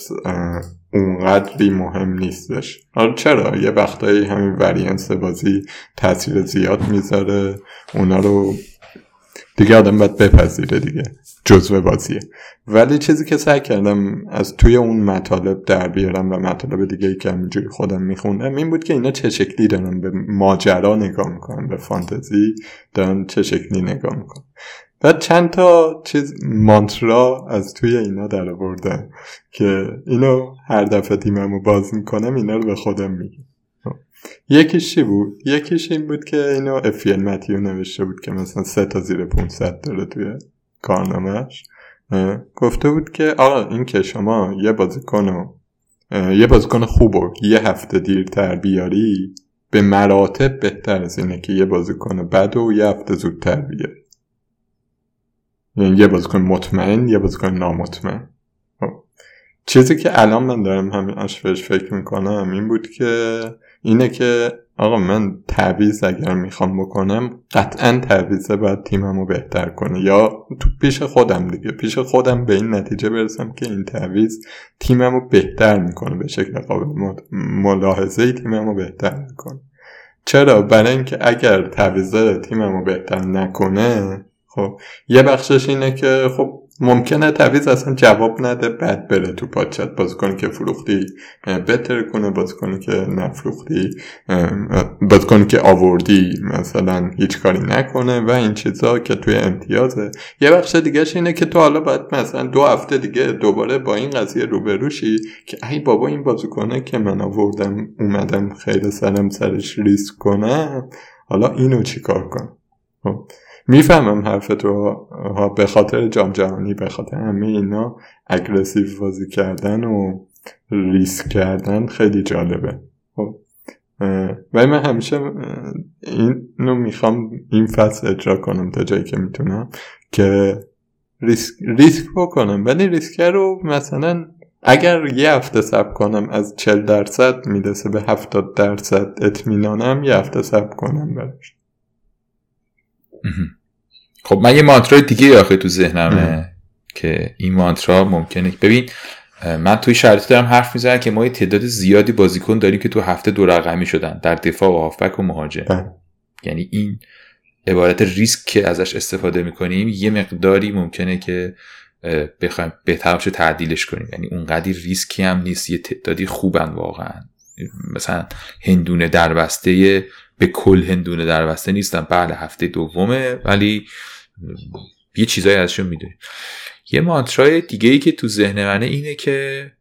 اونقدری مهم نیستش. حالا چرا؟ یه وقتایی همین ورینس بازی تاثیر زیاد می‌ذاره. اونا رو دیگه آدم باید بپذیره دیگه جزو بازیه. ولی چیزی که سعی کردم از توی اون مطالب در بیارم و مطالب دیگه ای که همینجوری خودم میخوندم این بود که اینا چه شکلی دارن به ماجرا نگاه می‌کنن به فانتزی دارن چه شکلی نگاه می‌کنن. و چند تا چیز مانترا از توی اینا در آوردن که اینو هر دفعه تیممو باز می‌کنم اینا رو به خودم میگم. یکیش چی بود؟ یکیش این بود که اینو افیل متیو نوشته بود که مثلا سه تا زیر 500 داره توی کارنامهش گفته بود که آقا این که شما یه بازیکن یه بازیکن خوب و یه هفته دیرتر بیاری به مراتب بهتر از اینه که یه بازیکن بد و یه هفته زودتر بیاری. یعنی یه بازیکن مطمئن یه بازیکن نامطمئن. خب. چیزی که الان من دارم همین بهش فکر می‌کنم این بود که اینه که آقا من تعویز اگر می‌خوام بکنم قطعا تعویزه باید تیممو بهتر کنه. یا تو پیش خودم دیگه. پیش خودم به این نتیجه برسم که این تعویز تیممو بهتر می‌کنه. به شکل قابل ملاحظه تیممو بهتر می‌کنه. چرا؟ برای اینکه اگر تعویزه تیممو بهتر نکنه خب یه بخشش اینه که خب ممکنه تعویض اصلا جواب نده بعد بره تو پاچت بازیکنی که فروختی بهتر کنه بازیکنی که نفروختی بازیکنی که آوردی مثلا هیچ کاری نکنه و این چیزا که توی امتیازه یه بخش دیگهش اینه که تو حالا باید مثلا دو هفته دیگه دوباره با این قضیه روبروشی که ای بابا این بازیکنه که من آوردم اومدم خیلی سرم سرش ریسک کنم حالا اینو چیکار کنم خب. می‌فهمم حرف تو به خاطر جام جهانی به خاطر همه اینا اگرسیو بازی کردن و ریسک کردن خیلی جالبه. خب ولی من همیشه اینو می‌خوام این فصل اجرا کنم تا جایی که می‌تونم که ریسک, ریسک بکنم. ولی ریسک رو مثلا اگر یه هفته سب کنم از 40 درصد می‌رسه به 70 درصد اطمینانم یه هفته سب کنم برش خب من یه مانترای دیگه آخه تو ذهنمه که این مانترا ممکنه. ببین من توی شرطی دارم حرف می‌زنم که ما یه تعداد زیادی بازیکن داریم که تو هفته دو رقمی شدن در دفاع و هافبک و مهاجم. بله. یعنی این عبارت ریسک که ازش استفاده می‌کنیم یه مقداری ممکنه که بخوایم بهتر تعدیلش کنیم. یعنی اونقدی ریسکی هم نیست یه تعدادی خوبن واقعا. مثلا هندونه دربسته به کل هندونه دربسته نیستن. بله هفته دومه ولی یه چیزایی ازشون می‌دونی یه مانترای دیگه ای که تو ذهن منه اینه که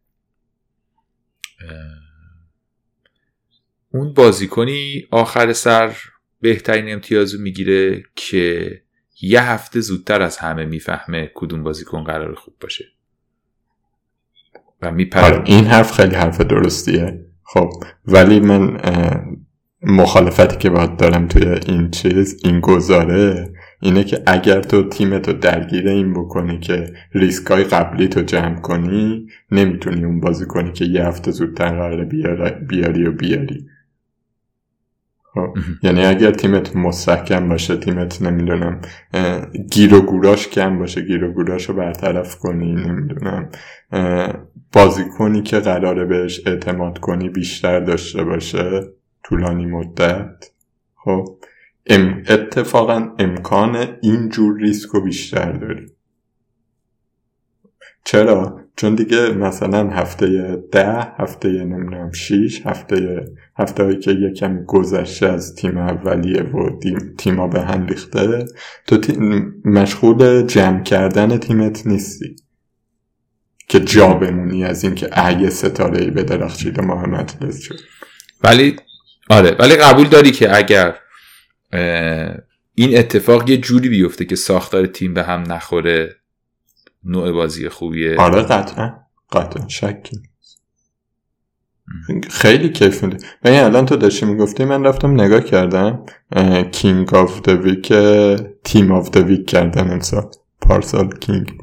اون بازیکنی آخر سر بهترین امتیازو می‌گیره که یه هفته زودتر از همه می‌فهمه کدوم بازیکن قرار خوب باشه. و میپره. آره، این حرف خیلی حرف درستیه. خب ولی من مخالفتی که باید دارم توی این چیز این گذاره اینه که اگر تو تیمتو درگیر این بکنی که ریسک های قبلی تو جمع کنی نمی‌تونی اون بازی کنی که یه هفته زودتر قراره بیاری و بیاری. خب، یعنی اگر تیمت مستحکم باشه تیمت نمی‌دونم گیر و گوراش کم باشه گیر و گوراش رو برطرف کنی نمی‌دونم بازی کنی که قراره بهش اعتماد کنی بیشتر داشته باشه. طولانی مدت. خب اتفاقا امکان اینجور ریسک رو بیشتر داری. چرا؟ چون دیگه مثلا هفته ده هفته نمی‌دونم شیش هفته هفته هایی که یه کمی گذشته از تیم اولیه و تیما به هم ریخته تو مشغول جمع کردن تیمت نیستی. که جا بمونی از اینکه ای ستاره ای به درخشید محمد شد ولی آره ولی قبول داری که اگر این اتفاق یه جوری بیفته که ساختار تیم به هم نخوره نوع بازی خوبیه. آره قطعا. قطعا شکی. خیلی کیف میده. و این الان تو داشتی می‌گفتی من رفتم نگاه کردم king of the week team of the week کردن امسال. پارسال king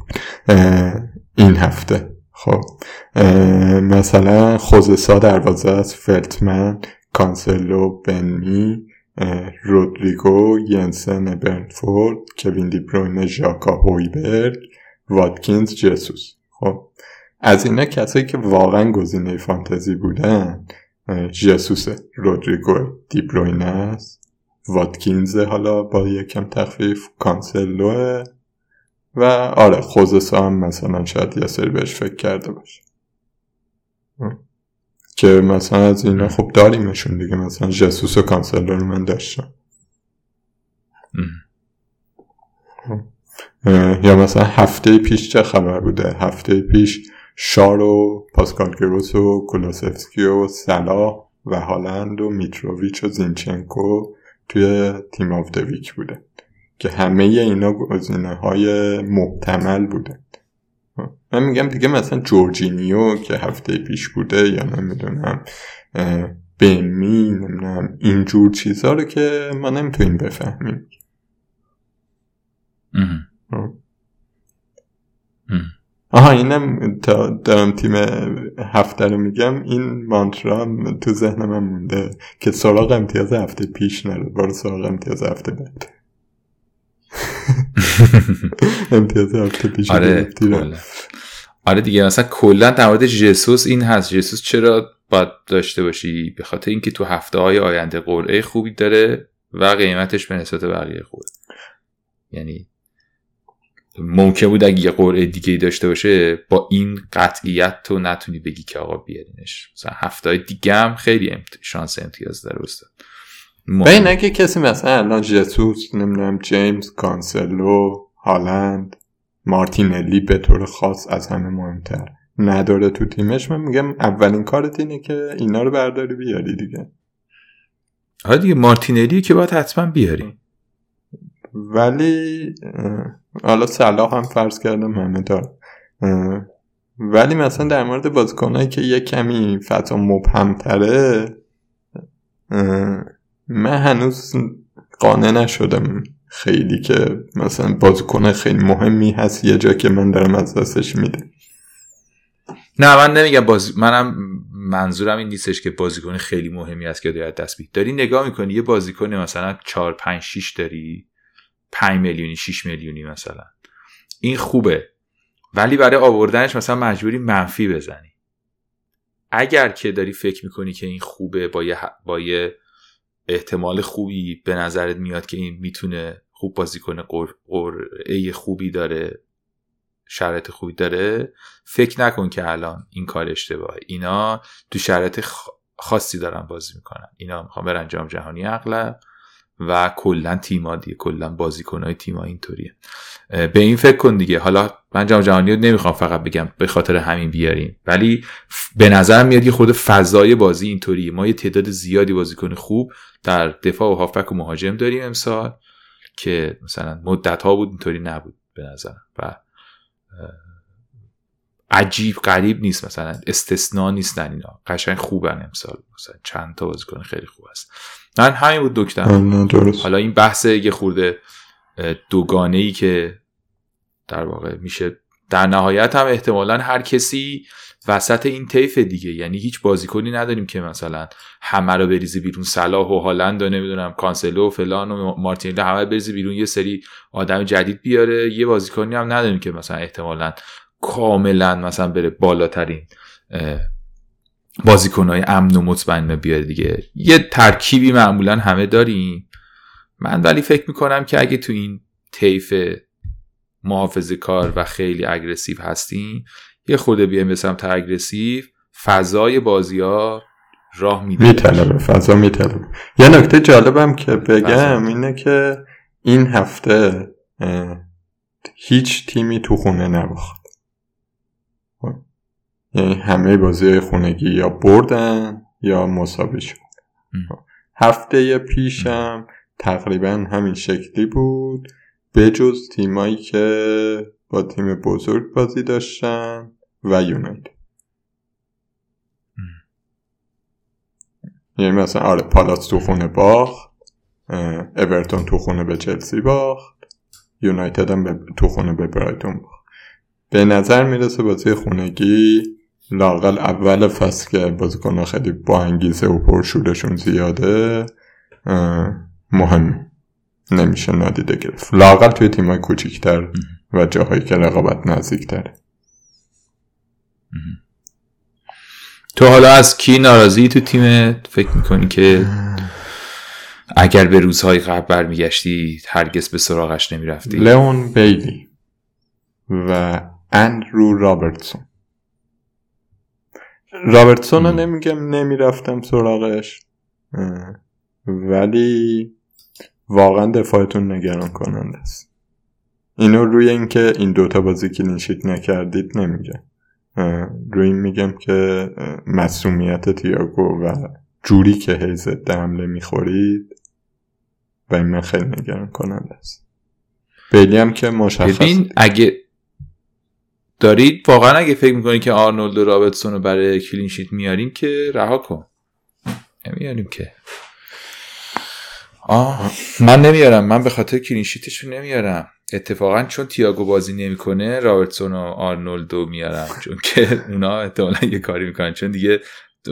این هفته. خب. مثلا خوزه سا دروازه از فلتمن کانسلو بن می رودریگو ینسن برنتفورد کوین دیبروین ژاکا هویبرگ واتکینز جسوس. خب از اینا کسایی که واقعا گزینه فانتزی بودن جسوس رودریگو دیبروین است. واتکینز حالا با یکم تخفیف کانسلو. و آره خوزه سا هم مثلا شاید یه سری بهش فکر کرده باشه. که مثلا از اینا خب داریمشون دیگه مثلا جسوس و کانسلو رو من داشتم. یا مثلا هفته پیش چه خبر بوده؟ هفته پیش شار و پاسکال گروس و کولوسفسکی و صلاح و هالند و میتروویچ و زینچنکو توی team of the week بوده که همه اینا گزینه های محتمل بوده. من میگم دیگه مثلا جورجینیو که هفته پیش بوده یا نمی‌دونم بن می نمی‌دونم اینجور چیزها رو که ما نمی‌تونیم بفهمیم. آها اینم تا دارم تیم هفته رو میگم. این مانترا تو ذهن من مونده که سراغ امتیاز هفته پیش نره. بارو سراغ امتیاز هفته بعد. امتیاز هفته پیش آره آره دیگه مثلا کلا در مورد جسوس این هست. جسوس چرا باید داشته باشی؟ به خاطر اینکه تو هفته های آینده قرعه خوبی داره و قیمتش به نسبت بقیه خوبه یعنی ممکن بود اگه یه قرعه دیگه داشته باشه با این قطعیت تو نتونی بگی که آقا بیارینش. مثلا هفته دیگه هم خیلی امت... شانس امتیاز داره استاد. این اگه کسی مثلا الان جسوس نمی‌دونم جیمز کانسلو هالند مارتینلی به طور خاص از همه مهمتر نداره تو تیمش. من میگم اولین کارت اینه که اینا رو برداری بیاری دیگه. آره دیگه مارتینلی که باید حتما بیاری. ولی حالا صلاح هم فرض کردم همه دار ولی مثلا در مورد بازیکنهایی که یه کمی فتا مبهم تره من هنوز قانع نشدم خیلی که مثلا بازیکن خیلی مهمی هست یه جا که من دارم از دستش میده نه من نمیگم بازی منم منظورم این نیستش که بازیکن خیلی مهمی هست که داید دست بید داری نگاه می‌کنی یه بازیکن مثلا 4 5 6 داری؟ 5 میلیونی 6 میلیونی مثلا. این خوبه. ولی برای آوردنش مثلا مجبوری منفی بزنی. اگر که داری فکر می‌کنی که این خوبه با یه, با یه احتمال خوبی به نظرت میاد که این می‌تونه خوب بازی کنه قرعه خوبی داره شرط خوبی داره؟ فکر نکن که الان این کار اشتباهه. اینا تو شرط خاصی دارن بازی می‌کنن. اینا می‌خوان برن جام جهانی اغلب. و کلا تیما دیگه کلا بازیکنهای تیما اینطوریه. به این فکر کن دیگه. حالا من جام جهانی رو نمی‌خوام فقط بگم به خاطر همین بیاریم. ولی به نظر میاد یه خود فضای بازی اینطوریه. ما یه تعداد زیادی بازیکن خوب در دفاع و هافبک و مهاجم داریم امسال که مثلا مدت ها بود اینطوری نبود به نظر و عجیب غریب نیست مثلا. استثنا نیستن اینا. قشنگ خوبن امسال. مثلا چند تا بازیکن خیلی خوب است من همین بود دکتر. حالا این بحث یه خورده دوگانه ای که در واقع میشه در نهایت هم احتمالا هر کسی وسط این طیف دیگه. یعنی هیچ بازیکنی نداریم که مثلا همه رو بریزی بیرون. صلاح و هالند و نمی‌دونم کانسلو و فلان و مارتینلی همه بریزی بیرون. یه سری آدم جدید بیاره. یه بازیکنی هم نداریم که مثلا احتمالا کاملا مثلا بره بالاترین بازیکنهای امن و مطمئن بیاره دیگه. یه ترکیبی معمولا همه داریم. من ولی فکر می‌کنم که اگه تو این طیف محافظه کار و خیلی اگرسیو هستیم یه خورده بیایم به سمت اگرسیو فضای بازی ها راه میده. میطلبه فضا میطلبه. یه نکته جالبم که بگم اینه که این هفته هیچ تیمی تو خونه نباخت. یعنی همه بازی خونگی یا بردن یا مساوی شد. هفته پیشم تقریبا همین شکلی بود. بجز تیمایی که با تیم بزرگ بازی داشتن و یونایتد. یعنی مثلا آره پالاس تو خونه باخت اورتون تو خونه به چلسی باخت یونایتد هم تو خونه به برایتون باخت. به نظر می‌رسه بازی خونگی لاقل اول فصل که بازیکنها خیلی با انگیزه و پرشورشون زیاده مهم نمیشه نادیده گرفت. لاقل توی تیمای کوچیکتر و جاهایی که رقابت نزدیکتره تو حالا از کی ناراضی تو تیم فکر می‌کنی که اگر به روزهای قبل برمیگشتی هرگز به سراغش نمی‌رفتی؟ لئون بیلی و اندرو رابرتسون. رابرتسون رو نمیگم نمی‌رفتم سراغش. ولی واقعا دفاعتون نگران کننده است. اینو روی اینکه این دوتا بازی که نشید نکردید نمیگم. روی این میگم که مسئولیت تیاگو و جوری که هی ضد حمله می‌خورید و این من خیلی نگران کننده است. بیلی هم که مشخص ببین اگه دارید؟ واقعا اگه فکر می‌کنید که آرنولد و رابرتسون رو برای clean sheet میاریم که رها کن. نمیاریم که. آه من نمیارم. من به خاطر clean sheet شون نمیارم. اتفاقا چون تییاگو بازی نمی‌کنه رابرتسون و آرنولدو میارم. چون که اونا احتمالا یه کاری می‌کنن. چون دیگه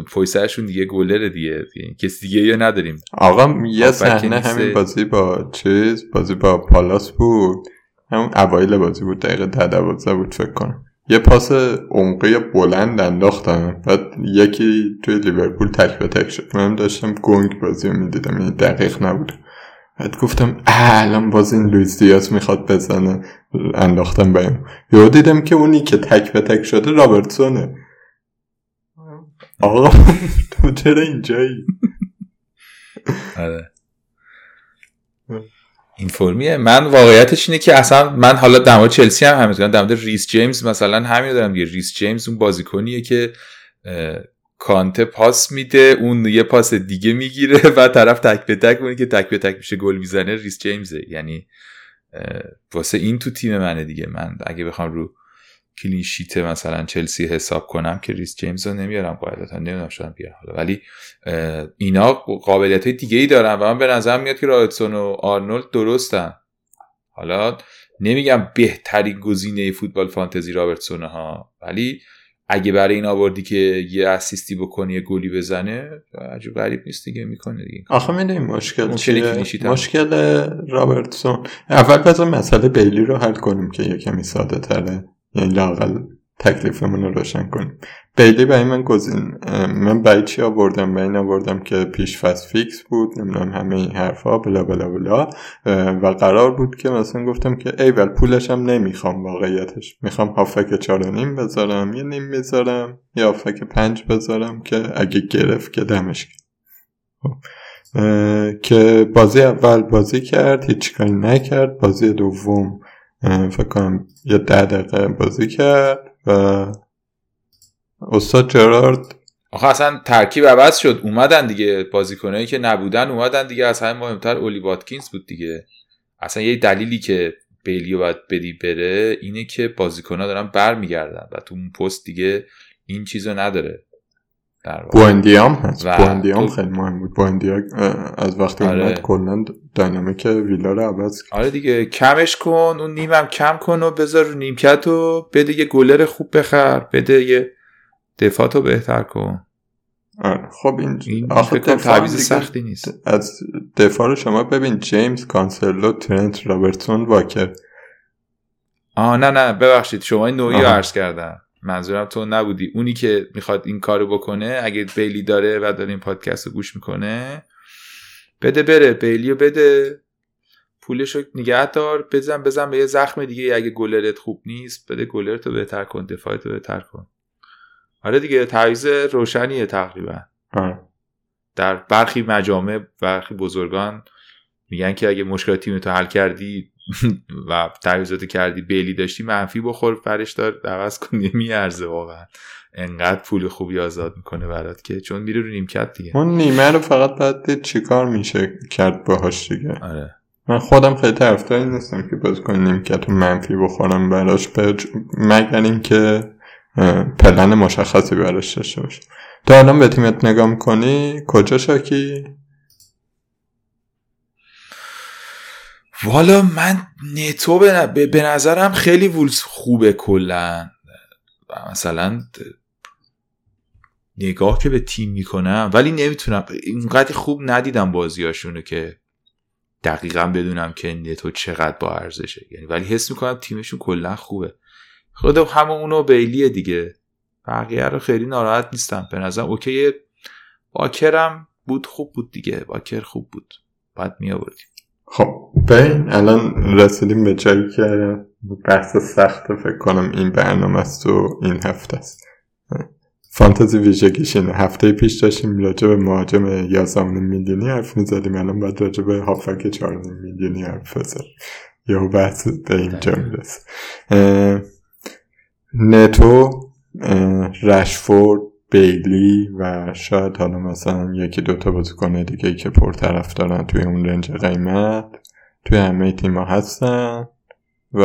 پویسرشون دیگه گلر دیگه. کسی دیگه یا نداریم. آقا یه صحنه همین بازی با چیز بازی با پالاس بود. همون اوایل بازی بود دقیقه ده دوازده بود فکر کنم. یه پاس عمقی بلند انداختن. بعد یکی توی لیورپول تک به تک شد. من داشتم گنگ بازی رو می‌دیدم یعنی دقیق نبود. بعد گفتم الان باز این لویز دیاز می‌خواد بزنه. انداختم بهم. یهو دیدم که اونی که تک به تک شده رابرتسونه. آقا تو چرا اینجایی؟ آره. این فرمیه. من واقعیتش اینه که اصلا من حالا مورد چلسی هم همین در مورد ریس جیمز مثلا همین دارم دیگه ریس جیمز اون بازیکنیه که کانته پاس میده اون یه پاس دیگه می‌گیره و طرف تک به تک اونی که تک به تک میشه گل می‌زنه. ریس جیمزه. یعنی واسه این تو تیم منه دیگه. من اگه بخوام رو clean sheet مثلا چلسی حساب کنم که ریس جیمز رو نمیارم قاعدتا نمی‌دونم شاید بیارم. حالا ولی اینا قابلیت های دیگه ای دارن و من به نظر میاد که رابرتسون و آرنولد درستن. حالا نمیگم بهترین گزینه فوتبال فانتزی رابرتسون ها ولی اگه برای این آوردی که یه اسیستی بکنی یه گلی بزنه عجب غریب نیست دیگه می‌کنه دیگه. آخه می‌دونی مشکل چیه؟ مشکل رابرتسون. اول بذار مسئله بیلی رو حل کنیم که یه کمی ساده تره یعنی لاقل تکلیفمون رو روشن کنیم. بیلی برای من گزین من برای چی آوردم؟ برای این آوردم که پیش فیکس بود نمی‌دونم همه این حرفا بلا بلا بلا و قرار بود که مثلا گفتم که ایول پولش هم نمی‌خوام واقعیتش. می‌خوام هافک چار نیم بذارم یه نیم بذارم یا هافک پنج بذارم که اگه گرفت که دمش خب. که بازی اول بازی کرد هیچ کاری نکرد. بازی دوم فکر کنم یه ده دقیقه بازی کرد و استاد جرارد آخه اصلا ترکیب عوض شد. اومدن دیگه بازیکنایی که نبودن اومدن دیگه. از همه مهمتر اولی واتکینز بود دیگه. اصلا یه دلیلی که بیلیو باید بدی بره اینه که بازیکنها دارن برمیگردن و تو اون پست دیگه این چیزو نداره. بواندیام هست. بواندیام خیلی مهم بود. بواندیا از وقتی آره. اومد کلا دینامیک ویلا رو عوض آره دیگه کمش کن اون نیمم کم کن و بذار رو نیمکت و بده یه گلر خوب بخر بده یه دفاعتو بهتر کن. آره. خب این, این آخه تعویض سختی نیست. از دفاع شما ببین. جیمز کانسلو ترنت رابرتسون واکر. آه نه نه ببخشید. شما این نوعی عرض کردم منظورم تو نبودی. اونی که می‌خواد این کارو بکنه اگه بیلی داره و داره این پادکست رو گوش می‌کنه بده بره بیلیو بده. پولش رو نگه دار بزن بزن به یه زخم دیگه. اگه گلرت خوب نیست بده گلرت رو بهتر کن دفاعت رو بهتر کن. آره دیگه تعویض روشنیه تقریبا. در برخی مجامع برخی بزرگان میگن که اگه مشکل تیمتو حل کردی و تعویضات کردی بیلی داشتی منفی بخور فرش دار عوض کنی میارزه واقعا. انقدر پول خوبی آزاد می‌کنه برات که چون میره رو نیمکت دیگه. اون نیمه رو فقط باید دید چیکار میشه کرد باهاش دیگه. آره. من خودم خیلی طرفدار نیستم که باز کنی نیمکت رو منفی بخورم براش بج... مگر اینکه پلن مشخصی براش داشته باشه. تو الان به تیمت نگاه می‌کنی؟ کجا شاکی؟ والا من نتو به نظرم خیلی وولز خوبه کلا. مثلا نگاه که به تیم می‌کنم ولی نمی‌تونم اینقدر خوب ندیدم بازیاشونو که دقیقا بدونم که نتو چقدر با ارزشه. یعنی ولی حس می‌کنم تیمشون کلا خوبه. خود همون اونو بیلیه دیگه. بقیه رو خیلی ناراحت نیستم. به نظرم اوکی باکرم بود خوب بود دیگه. باکر خوب بود. بعد می آوردیم خب بین الان رسیدیم به جایی که بحث سخت فکر کنم این برنامه است و این هفته است. فانتزی ویژگیش اینه. هفته پیش داشتیم راجع به مهاجم 11 میلیونی حرف می‌زدیم. الان باید راجع به هافک 4 میلیونی حرف بزنیم. یا بحث به اینجا می‌رسه. نتو رشفورد بیلی و شاید حالا مثلا یکی دوتا بازیکن دیگه که پرطرف دارن توی اون رنج قیمت توی همه تیما هستن و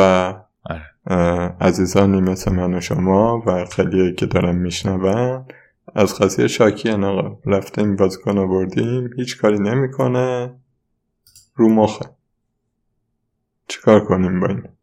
آره. عزیزانی مثل من و شما و خیلی که دارن میشنون از قضیه شاکی آقا. رفتیم بازیکن آوردیم هیچ کاری نمی‌کنه. رو مخه. چیکار کنیم با این؟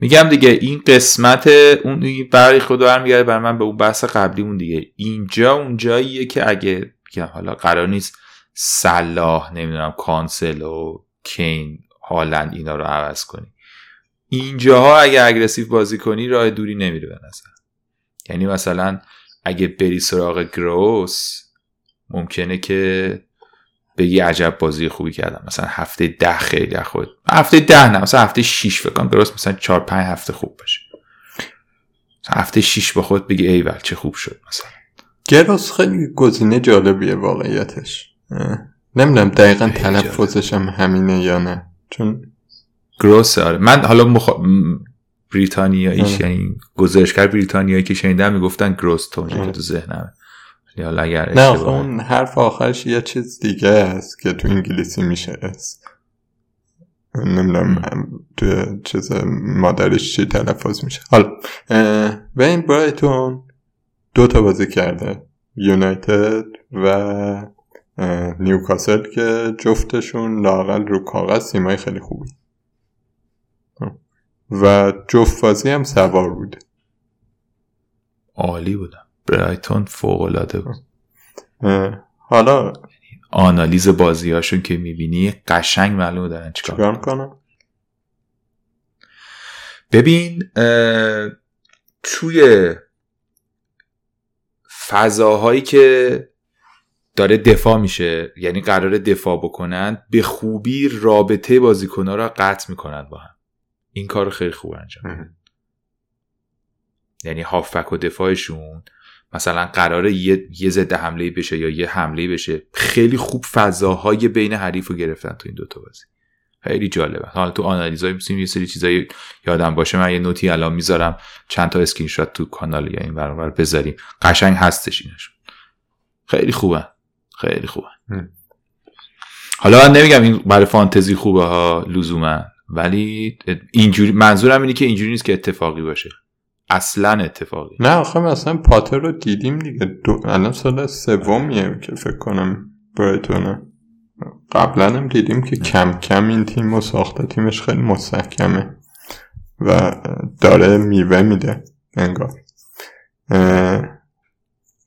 میگم دیگه این قسمت اون برای خود برمیگرده بر من به اون بحث قبلی اون دیگه. اینجا اون جاییه که اگه حالا قرار نیست صلاح نمی‌دونم کانسل و کین هالند اینا رو عوض کنی. اینجاها اگه اگرسیو بازی کنی راه دوری نمیره به نظر. یعنی مثلا اگه بری سراغ گروس ممکنه که بگی عجب بازی خوبی کردم. مثلا هفته ده خیلی خود. هفته ده نه مثلا هفته شیش فکر درست مثلا چهار پنج هفته خوب باشه. هفته شیش با خود بگی ایول چه خوب شد مثلا. گروس خیلی گزینه جالبیه واقعیتش. نمی‌دونم دقیقا تلفظش هم همینه یا نه. چون گروس آره. من حالا مخ... بریتانیاییش یعنی گزارشگر بریتانیایی که شنیدم می‌گفتن گروس که تو ذهنمه. حالا اگر نه اون حرف آخرش یه چیز دیگه است که تو انگلیسی میشه است نمی‌دونم تو چیز مادرش چی تلفظ میشه. حالا و این برایتون دو تا بازی کرده. یونایتد و نیوکاسل که جفتشون لاقل رو کاغذ سیمای خیلی خوبی. و جفت بازی هم سوار بود عالی بودم برایتون فوق العاده بود حالا آنالیز بازیهاشون که می‌بینی قشنگ معلوم دارن چیکار می‌کنن. ببین توی فضاهایی که داره دفاع میشه یعنی قرار دفاع بکنن به خوبی رابطه بازیکنها را قطع می‌کنن با هم. این کار خیلی خوب انجام یعنی هافک و دفاعشون مثلا قراره یه, یه ضد حمله بشه یا یه حمله بشه. خیلی خوب فضاهای بین حریف رو گرفتن تو این دوتا بازی. خیلی جالبه. حالا تو آنالیزای میسیم یه سری چیزایی یادم باشه. من یه note ی الان می‌ذارم. چند تا اسکرین شات تو کانال یا این برابر بذاریم. قشنگ هستش اینش خیلی خوبه. خیلی خوبه. حالا من نمیگم این برای فانتزی خوبه ها لزوما ولی اینجوری منظورم اینه که اینجوری نیست که اتفاقی باشه. اصلا اتفاقی. نه آخه مثلا پاتر رو دیدیم دیگه. دو... الان سال سومیه که فکر کنم برایتونه. قبلا هم دیدیم که کم کم این تیم و ساخته تیمش خیلی مستحکمه و داره میوه میده انگار.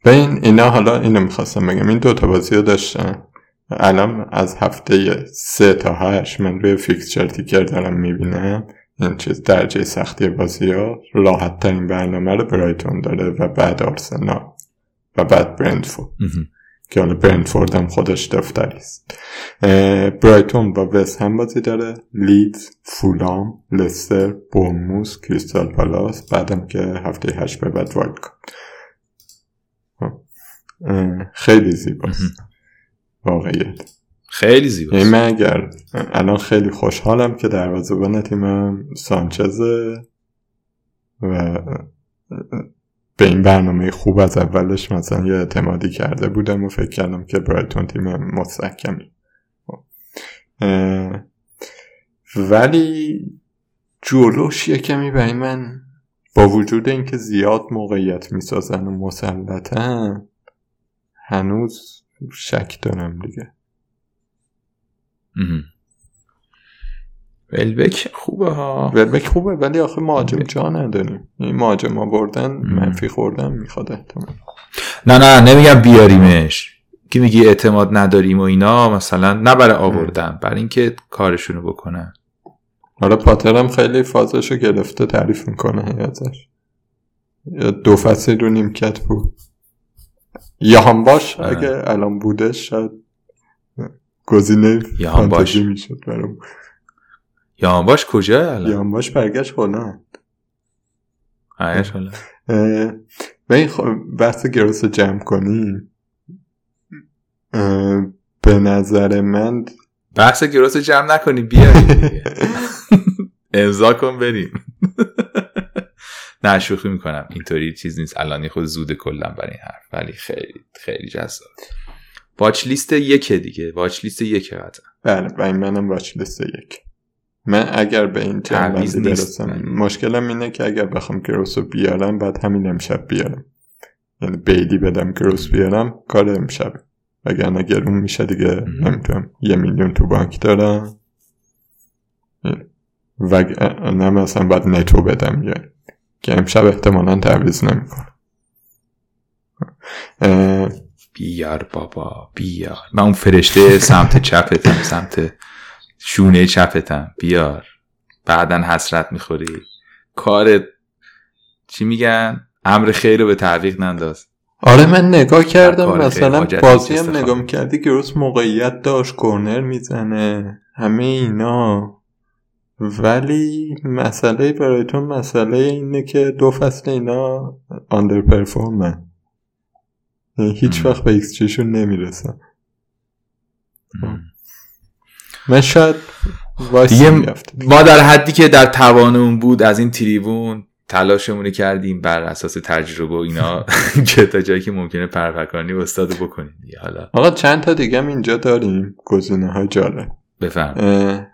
به این اینا حالا اینو می‌خواستم بگم. این دوتا بازی رو داشتن. الان از هفته سه تا هشت من روی فیکسچر تیکر دارم می‌بینم. چیز درجه سختی بازی ها راحت ترین برنامه رو برایتون داره و بعد آرسنال و بعد برنتفورد که حالا برنتفورد هم خودش دفتری است. برایتون با وست هم بازی داره. لیدز فولام لستر بورنموث کریستال پالاس بعدم که هفته هشت به بعد wild خیلی زیباست. واقعیت. خیلی یعنی من اگر الان خیلی خوشحالم که دروازه‌بان تیمم سانچزه و به این برنامه خوب از اولش مثلا یه اعتمادی کرده بودم و فکر کردم که برایتون تیم مستحکمی. ولی جلوش یه کمی برای من با وجود اینکه زیاد موقعیت می‌سازن و مسلطن هنوز شک دارم دیگه. ولبک خوبه ها. ولبک خوبه ولی آخه مهاجم جا نداریم. این مهاجم آوردن منفی خوردن می‌خواد احتمال نه نه نمیگم بیاریمش. که میگی اعتماد نداریم و اینا مثلا نه برای آوردن برای اینکه کارشونو بکنن. حالا پاترم خیلی فازشو گرفته تعریف می‌کنه ازش. یا دو فصل رو نیمکت بود یا هم باش اگه الان بوده شاید گزینه فانتزی می‌شد برام یا هم باش کجا الان؟ یا هم باش برگشت هلند برگشت هلند و این بحث گروس جمع کنیم. به نظر من بحث گروس جمع نکنیم بیا امضا کن بریم. نه شوخی می‌کنم. اینطوری چیز نیست. الان خود زود کلا برای این حرف. ولی خیلی خیلی جذاب. واچ لیست یکه دیگه واچ لیست یکه قطعا. بله و این منم واچ لیست یک. من اگر به این جنبندی برسم مشکلم اینه که اگر بخوام کروس رو بیارم بعد همین امشب بیارم. یعنی بیدی بدم کروس بیارم کار امشب وگرنه گرون میشه دیگه نمی‌تونم یه میلیون تو بانک دارم. و نه مثلا باید نتو بدم یعنی. که امشب احتمالا تعویز نمی‌کنم. بیار بابا بیار. من اون فرشته سمت چپتم سمت شونه چپتم. بیار. بعدا حسرت می‌خوری. کار چی میگن؟ امر خیر رو به تعویق ننداز. آره من نگاه کردم مثلا بازی هم نگاه می‌کردی که روز موقعیت داشت کرنر می‌زنه همه اینا. ولی مسئله برای تو مسئله اینه که دو فصل اینا آندر پرفورمن هیچ وقت به ایکس جیشون نمی‌رسن من شاید دیگه ما در حدی که در توانمون بود از این تریبون تلاشمون کردیم بر اساس تجربه و اینا. که تا جایی که ممکنه پرپکانی استاد بکنیم. دیگه حالا. آقا چند تا دیگه هم اینجا داریم. گزینه های جالب. بفهم.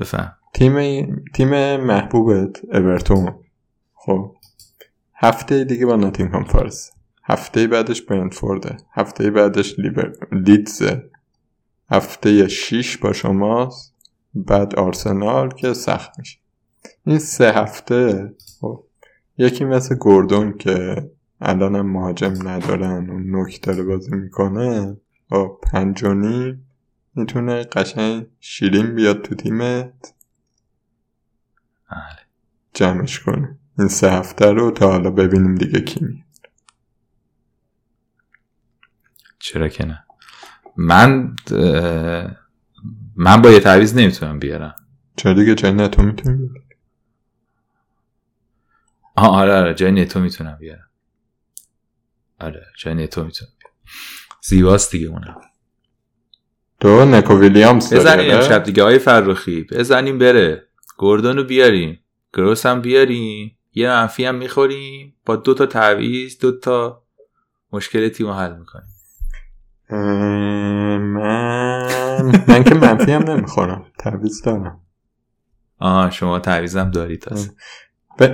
بفهم. تیم تیم محبوبت اورتون. خب. هفته دیگه با ناتینگهام فارس. هفته بعدش برنتفورده هفته بعدش لیبر لیدزه. هفته 6 با شماست. بعد آرسنال که سخت میشه. این سه هفته خب یکی مثل گوردون که الان هم مهاجم ندارن و نوک داره بازی می‌کنه. با پنجونی می‌تونه قشنگ شیرین بیاد تو تیمت. بله. جمعش کنه. این سه هفته رو تا حالا ببینیم دیگه کی میاد چرا که نه؟ من من با یه تعویز نمی‌تونم بیارم. چرا دیگه؟ جای نتو می‌تونم آه آره آره جای نتو می‌تونم بیارم. آره جای نتو می‌تونم زیباست دیگه اونم. تو نکو ویلیامز بزنیم امشب دیگه های فرخی. بزنیم بره. گوردون رو بیاریم. گروس هم بیاریم. یه منفی هم می‌خوریم. با دو تا تعویز دو تا مشکل تیم حل می‌کنیم. من من که منفی هم نمی‌خورم. تعویز دارم. آه شما تعویزم دارید. تازه ب...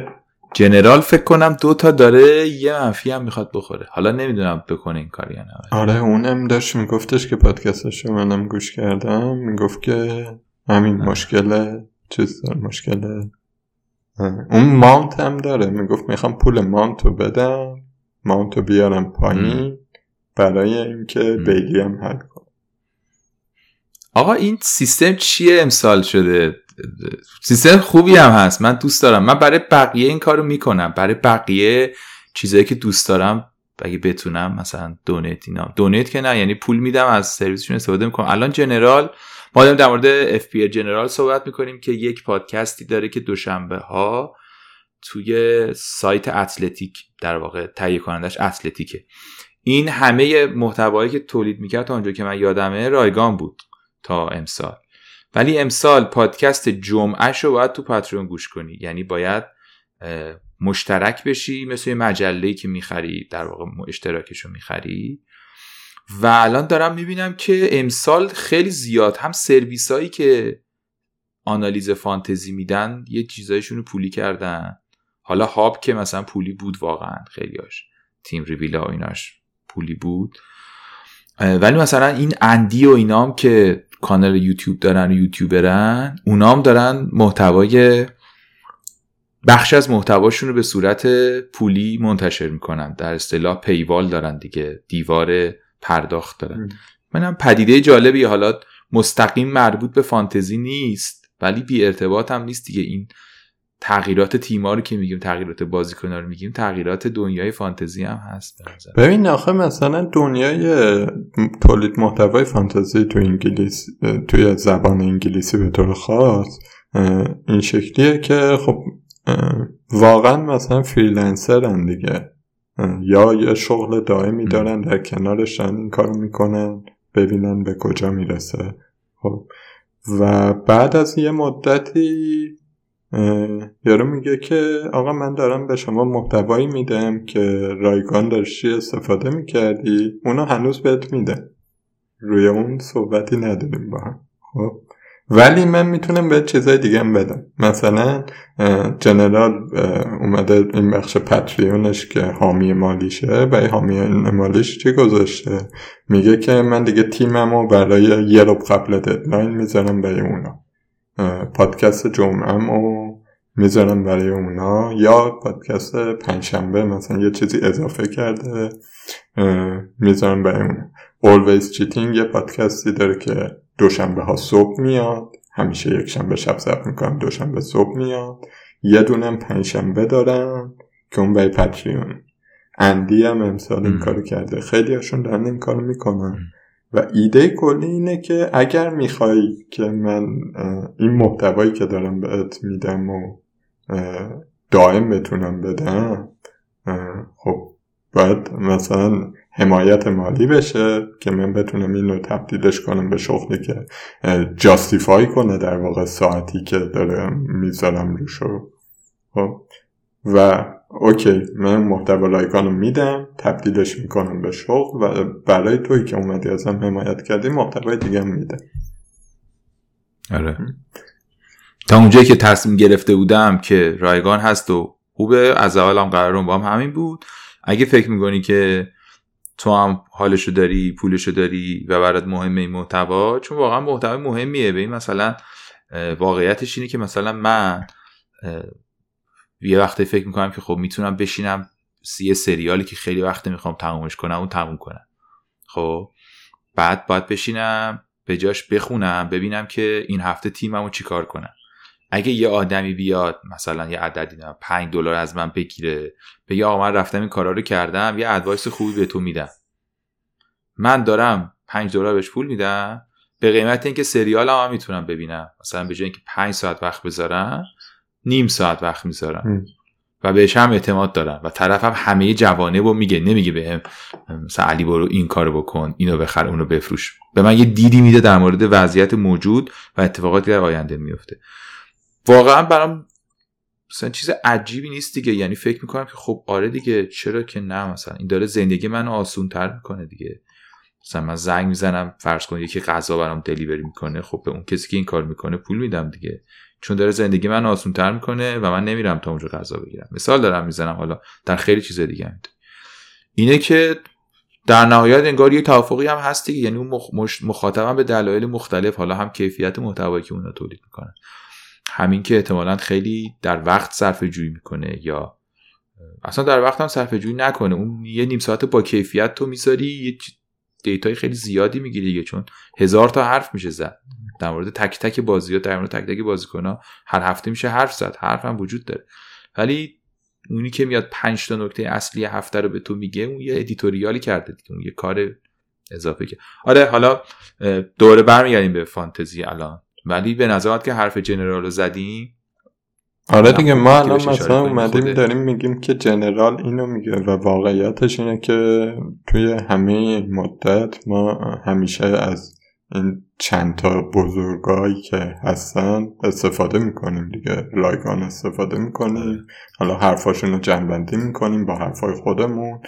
جنرال فکر کنم دو تا داره یه منفی هم می‌خواد بخوره. حالا نمی‌دونم بکنه این کار یا نه. آره اونم داشت میگفتش که پادکستش منم گوش کردم. می‌گفت که همین مشکل چیز داره مشکل اون مانت هم داره. می‌گفت می‌خوام پول مانت رو بدم مانت رو بیارم پایین. برای اینکه بیلی هم حل کنم. آقا این سیستم چیه امسال شده؟ سیستم خوبی هم هست. من دوست دارم. من برای بقیه این کارو می‌کنم. برای بقیه چیزایی که دوست دارم اگه بتونم مثلا donate اینا. donate که نه یعنی پول میدم از سرویسشون استفاده می‌کنم. الان General ما داریم در مورد FPL General صحبت می‌کنیم که یک پادکستی داره که دوشنبه ها توی سایت اتلتیک در واقع تهیه کنندش اتلتیکه. این همه محتوایی که تولید می‌کرد تا اونجا که من یادمه رایگان بود تا امسال. ولی امسال پادکست جمعهش رو باید تو پاتریون گوش کنی. یعنی باید مشترک بشی مثل یه مجله که می‌خری در واقع اشتراکش رو می‌خری. و الان دارم می‌بینم که امسال خیلی زیاد هم سرویس هایی که آنالیز فانتزی میدن یه چیزایشون رو پولی کردن. حالا هاب که مثلا پولی بود واقعا خیلیاش تیم ریویلا و ایناش. پولی بود. ولی مثلا این اندی و اینام که کانال یوتیوب دارن و یوتیوبرن اونام دارن محتوای بخش از محتواشون رو به صورت پولی منتشر می‌کنن. در اصطلاح پیوال دارن دیگه دیوار پرداخت دارن. منم پدیده جالبی حالا مستقیم مربوط به فانتزی نیست ولی بی ارتباط هم نیست دیگه. این تغییرات تیما رو که میگیم تغییرات بازیکن‌ها رو میگیم تغییرات دنیای فانتزی هم هست ببین آخه مثلا دنیای تولید محتوای فانتزی تو انگلیس توی زبان انگلیسی به طور خاص این شکلیه که خب واقعا مثلا فریلنسرن دیگه. یا یه شغل دائمی دارن در کنارش این کارو می‌کنن ببینن به کجا می‌رسه. خب و بعد از یه مدتی یارو میگه که آقا من دارم به شما محتوایی میدم که رایگان داشتی استفاده می‌کردی اونا هنوز بهت میده روی اون صحبتی نداریم با هم. خب؟ ولی من می‌تونم به چیزای دیگه هم بدم. مثلا جنرال اومده این بخش پتریونش که حامی مالیشه و حامی مالیش چی گذاشته؟ میگه که من دیگه تیممو برای یه قبل ددلاین می‌ذارم برای اونا. پادکست جمعه و می‌ذارم برای اونا یا پادکست پنجشنبه مثلا یه چیزی اضافه کرده می‌ذارم برای اونا. Always Cheating یه پادکستی داره که دوشنبه ها صبح میاد همیشه یک شنبه شب ضبط می‌کنم دوشنبه صبح میاد. یه دونم پنجشنبه دارم که اون برای پتریون. اندی هم امسال این کارو کرده. خیلی هاشون دارن این کارو می‌کنن. و ایده کلی اینه که اگر می‌خوای که من این محتوایی که دارم بهت میدم و دائم بتونم بدم خب باید مثلا حمایت مالی بشه که من بتونم اینو تبدیلش کنم به شغلی که جاستیفای کنه در واقع ساعتی که داره می‌ذارم روشو. خب و اوکی من محتوا لایکانو میدم تبدیلش می‌کنم به شغل و برای توی که اومدی ازم حمایت کردی محتوای دیگه هم میده آره. تا اونجایی که تصمیم گرفته بودم که رایگان هست و خوبه از اول هم قرارم با هم همین بود. اگه فکر می‌کنی که تو هم حالشو داری پولشو داری و برات مهمه این محتوا چون واقعا محتوا مهمیه. به این مثلا واقعیتش اینه که مثلا من یه وقتی فکر می‌کنم که خب می‌تونم بشینم یه سریالی که خیلی وقت می‌خوام تمومش کنم اون تموم کنم. خب بعد باید بشینم به جاش بخونم ببینم که این هفته تیممو چیکار کنم. اگه یه آدمی بیاد مثلا یه عددی 5 دلار از من بگیره بگه آقا من رفتم این کارا رو کردم یه ادوایس خوبی به تو میدم. من دارم 5 دلار بهش پول میدم به قیمت اینکه سریال هم, می‌تونم ببینم. مثلا به جای اینکه 5 ساعت وقت بذارم نیم ساعت وقت می‌ذارم و بهش هم اعتماد دارم و طرفم همه جوانه و میگه نمیگه بهم مثلا علی برو این کارو بکن اینو بخر اونو بفروش. به من یه دیدی میده در مورد وضعیت موجود و اتفاقاتی در آینده میفته. واقعا برام مثلا چیز عجیبی نیست دیگه. یعنی فکر می‌کنم که خب آره دیگه چرا که نه مثلا. این داره زندگی من آسون تر می‌کنه دیگه. مثلا من زنگ می‌زنم فرض کن یکی غذا برام دلیوری می‌کنه خب به اون کسی که این کار می‌کنه پول میدم دیگه. چون داره زندگی من آسون تر می‌کنه و من نمیرم تا اونجا غذا بگیرم. مثال دارم می‌زنم حالا در خیلی چیز دیگه هم. اینه که در نهایت انگار یه توافقی هم هست یعنی اون مخاطبم به دلایل مختلف حالا هم کیفیت محتوایی که اونا تولید می‌کنن. همین که احتمالا خیلی در وقت صرف جویی می‌کنه یا اصلا در وقت هم صرف جویی نکنه. اون یه نیم ساعت با کیفیت تو می‌ذاری یه data ی خیلی زیادی می‌گیری چون هزار تا حرف میشه زد. در مورد تک تک بازی ها در مورد تک تک بازیکن ها هر هفته میشه حرف زد. حرف هم وجود داره. ولی اونی که میاد پنج تا نکته اصلی هفته رو به تو میگه اون یه editorial ی کرده دیگه اون یه کار اضافه که آره حالا دوره برمیگردیم به فانتزی الان. ولی به نظرات که حرف جنرال رو زدیم. آره دیگه ما الان مثلا اومدیم داریم میگیم که جنرال اینو میگه و واقعیتش اینه که توی همه مدت ما همیشه از این چند تا بزرگایی که هستن استفاده می‌کنیم دیگه. رایگان استفاده می‌کنیم. حالا حرفاشون رو جنبندی می‌کنیم با حرفای خودمون.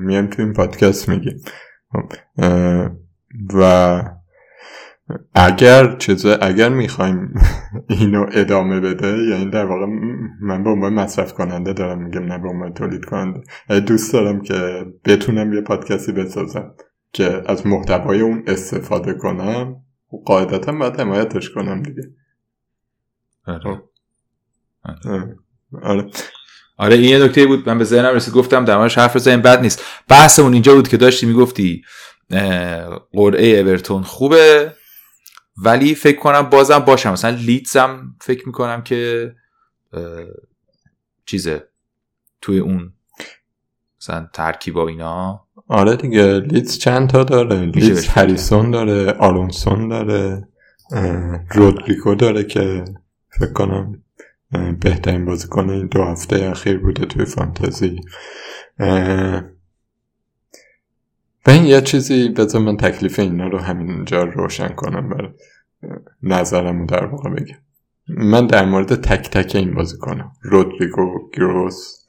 میایم توی این پادکست میگیم. خب، و اگر چیزه اگر می‌خوایم اینو ادامه بده یعنی در واقع من به عنوان مصرف کننده دارم میگم نه به عنوان تولید کننده دوست دارم که بتونم یه پادکستی بسازم. که از محتوای اون استفاده کنم و قاعدتا باید حمایتش کنم دیگه. آره. خب. آره. آره. آره این یه نکته بود. من به ذهنم رسید. گفتم در حرف بزنیم. بد نیست. بحثمون اینجا بود که داشتی می‌گفتی قرعه اورتون خوبه ولی فکر کنم بازم باشم مثلا لیدزم فکر می‌کنم که چیزه. توی اون مثلا ترکیبا اینا. آره دیگه لیدز چند تا داره لیدز هریسون داره آلونسون داره رودریگو داره که فکر کنم بهترین بازیکن این دو هفته اخیر بوده توی فانتزی. و این یه چیزی بذار من تکلیف اینا رو همینجا روشن کنم بر نظرم در واقع بگم. من در مورد تک تک این بازی کنم رودریگو گروس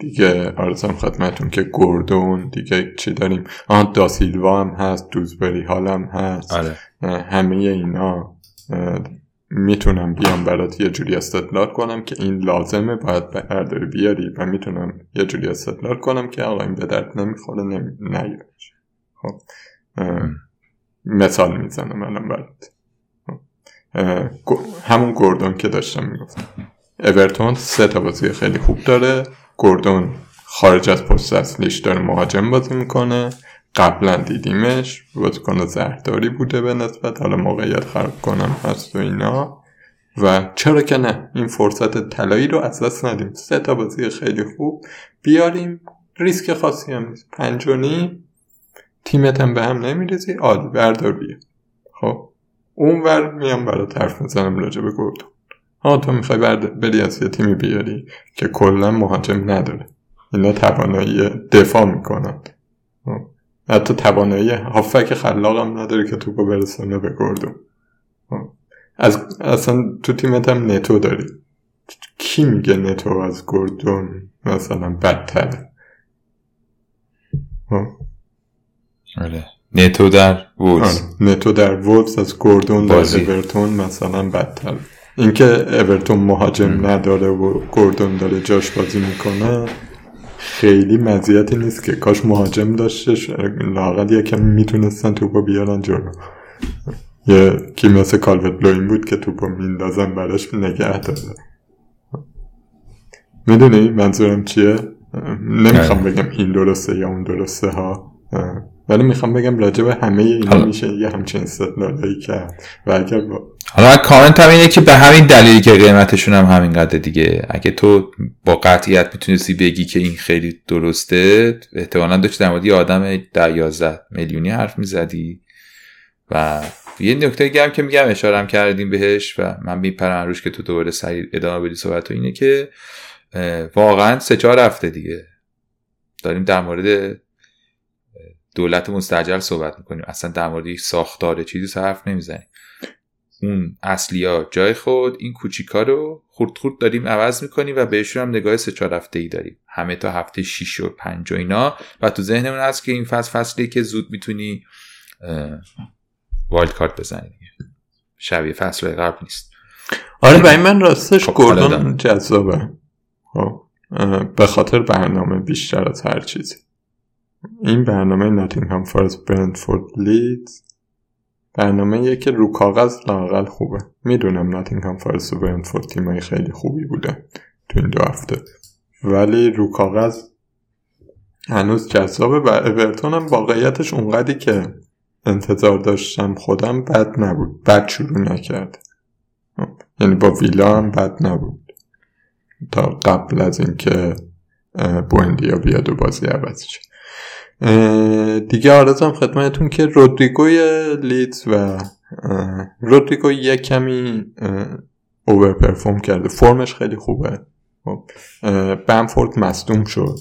دیگه. آرزم خدمتون که گوردون دیگه چی داریم؟ آن داسیلوا هم هست دوزبری حال هم هست. آره. همه اینا. می‌تونم بیام برات یه جوری استدلال کنم که این لازمه باید برداری بیاری و می‌تونم یه جوری استدلال کنم که آقا این به درد نمی‌خوره نمی... خب. مثال می‌زنم الان برات. همون گوردون که داشتم می‌گفتم. اورتون سه تا بازی خیلی خوب داره. گوردون خارج از پست اصلیش داره مهاجم بازی می‌کنه. قبلا دیدیمش. بازیکن زهرداری بوده به نسبت. حالا موقعیت خراب کنم هست و اینا. و چرا که نه؟ این فرصت طلایی رو از دست ندیم. سه تا بازی خیلی خوب بیاریم. ریسک خاصی هم نیست. پنج و نیم. تیمت هم به هم نمیریزی. عالی بردار بیا. خب. اون ور میام برای طرف می‌زنم راجع به گردون. ها تو می‌خوای برد بری از یه تیمی بیاری که کلا مهاجم نداره. اینا توانایی دفاع می‌کنن. حتی توانایی هافک خلاقم نداره که توپو برسونه به گردون. از اصلا تو تیمت هم نتو داری. کی میگه نتو از گردون مثلا بدتره؟ آره. نتو در وولز آره. نتو در وولز از گردون در اورتون مثلا بدتر اینکه اورتون مهاجم نداره و گردون داره جاش بازی می‌کنه خیلی مزیتی نیست که کاش مهاجم داشتش لاغل یکم می‌تونستن توپا بیارن جلو. یه کی مثل کالوت بلوین بود که توپا میندازن براش نگه داره. می‌دونی منظورم چیه؟ نمی‌خوام آره. بگم این درسته یا اون درسته ها. ولی می‌خوام بگم راجع به همه اینا حالا. میشه یه همچین استدلالایی کرد. و اگر با... حالا کامنت هم اینه که به همین دلیلی که قیمتشون هم همین قدر دیگه. اگه تو با قطعیت می‌تونستی بگی که این خیلی درسته احتمالا داشت در مورد یه آدم در 11 میلیونی حرف می‌زدی. و یه نکته گم که میگم اشارم کردیم بهش و من میپرم روش که تو دوباره سریع ادامه بدی صحبت و اینه که واقعا سه چهار هفته دیگه داریم در مورد دولت مستجر صحبت می‌کنیم. اصلا در مورد ساختار چیزی حرف نمی‌زنیم. اون اصلی ها جای خود این کوچیکا رو خورد خورد داریم عوض می‌کنیم و بهشون هم نگاه سه چهار هفته ای داریم. همه تا هفته 6 و 5 و اینا. و تو ذهنمون هست که این فصل فصلی که زود می‌تونی wild card بزنی. شبیه فصل قبل نیست. آره برای من راستش خب گوردون جذابه. خب، به خاطر برنامه بیشتر از هر چیزی. این برنامه ناتینگهام فارست برنتفورد لیدز برنامه یه که رو کاغذ لاقل خوبه. می‌دونم ناتینگهام فارست و برنتفورد تیمای خیلی خوبی بودن تو این دو هفته. ولی رو کاغذ هنوز جذابه و اورتون هم واقعیتش اونقدی که انتظار داشتم خودم بد نبود. بد شروع نکرد. یعنی با ویلا هم بد نبود. تا قبل از اینکه بوندیا بیاد و بازی عوض شد دیگه آرزم خدمتون که رودریگوی لیدز و رودریگو یه کمی اوور پرفورم کرده. فرمش خیلی خوبه. خب، بمفورد مصدوم شد.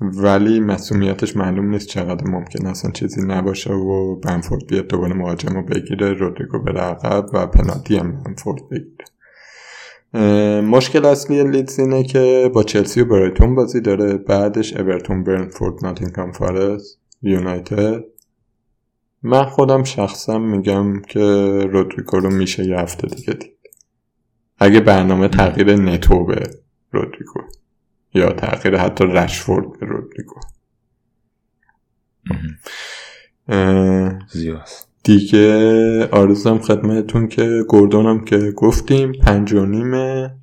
ولی مسئولیتش معلوم نیست چقدر ممکن اصلا چیزی نباشه و بنفورد بیاد دوباره مهاجم رو بگیره رودریگو به عقب و پنالتی هم بنفورد بگیره. مشکل اصلی لیدز اینه که با چلسی و برایتون بازی داره بعدش اورتون برنفورد ناتینگهام فارست یونایتد. من خودم شخصا میگم که رودریگو رو میشه یه هفته دیگه دید. اگه برنامه تغییر نتو به رودریگو یا تغییر حتی رشفورد به رودریگو. دیگه آرزم خدمتون که گردونم که گفتیم پنج و نیمه.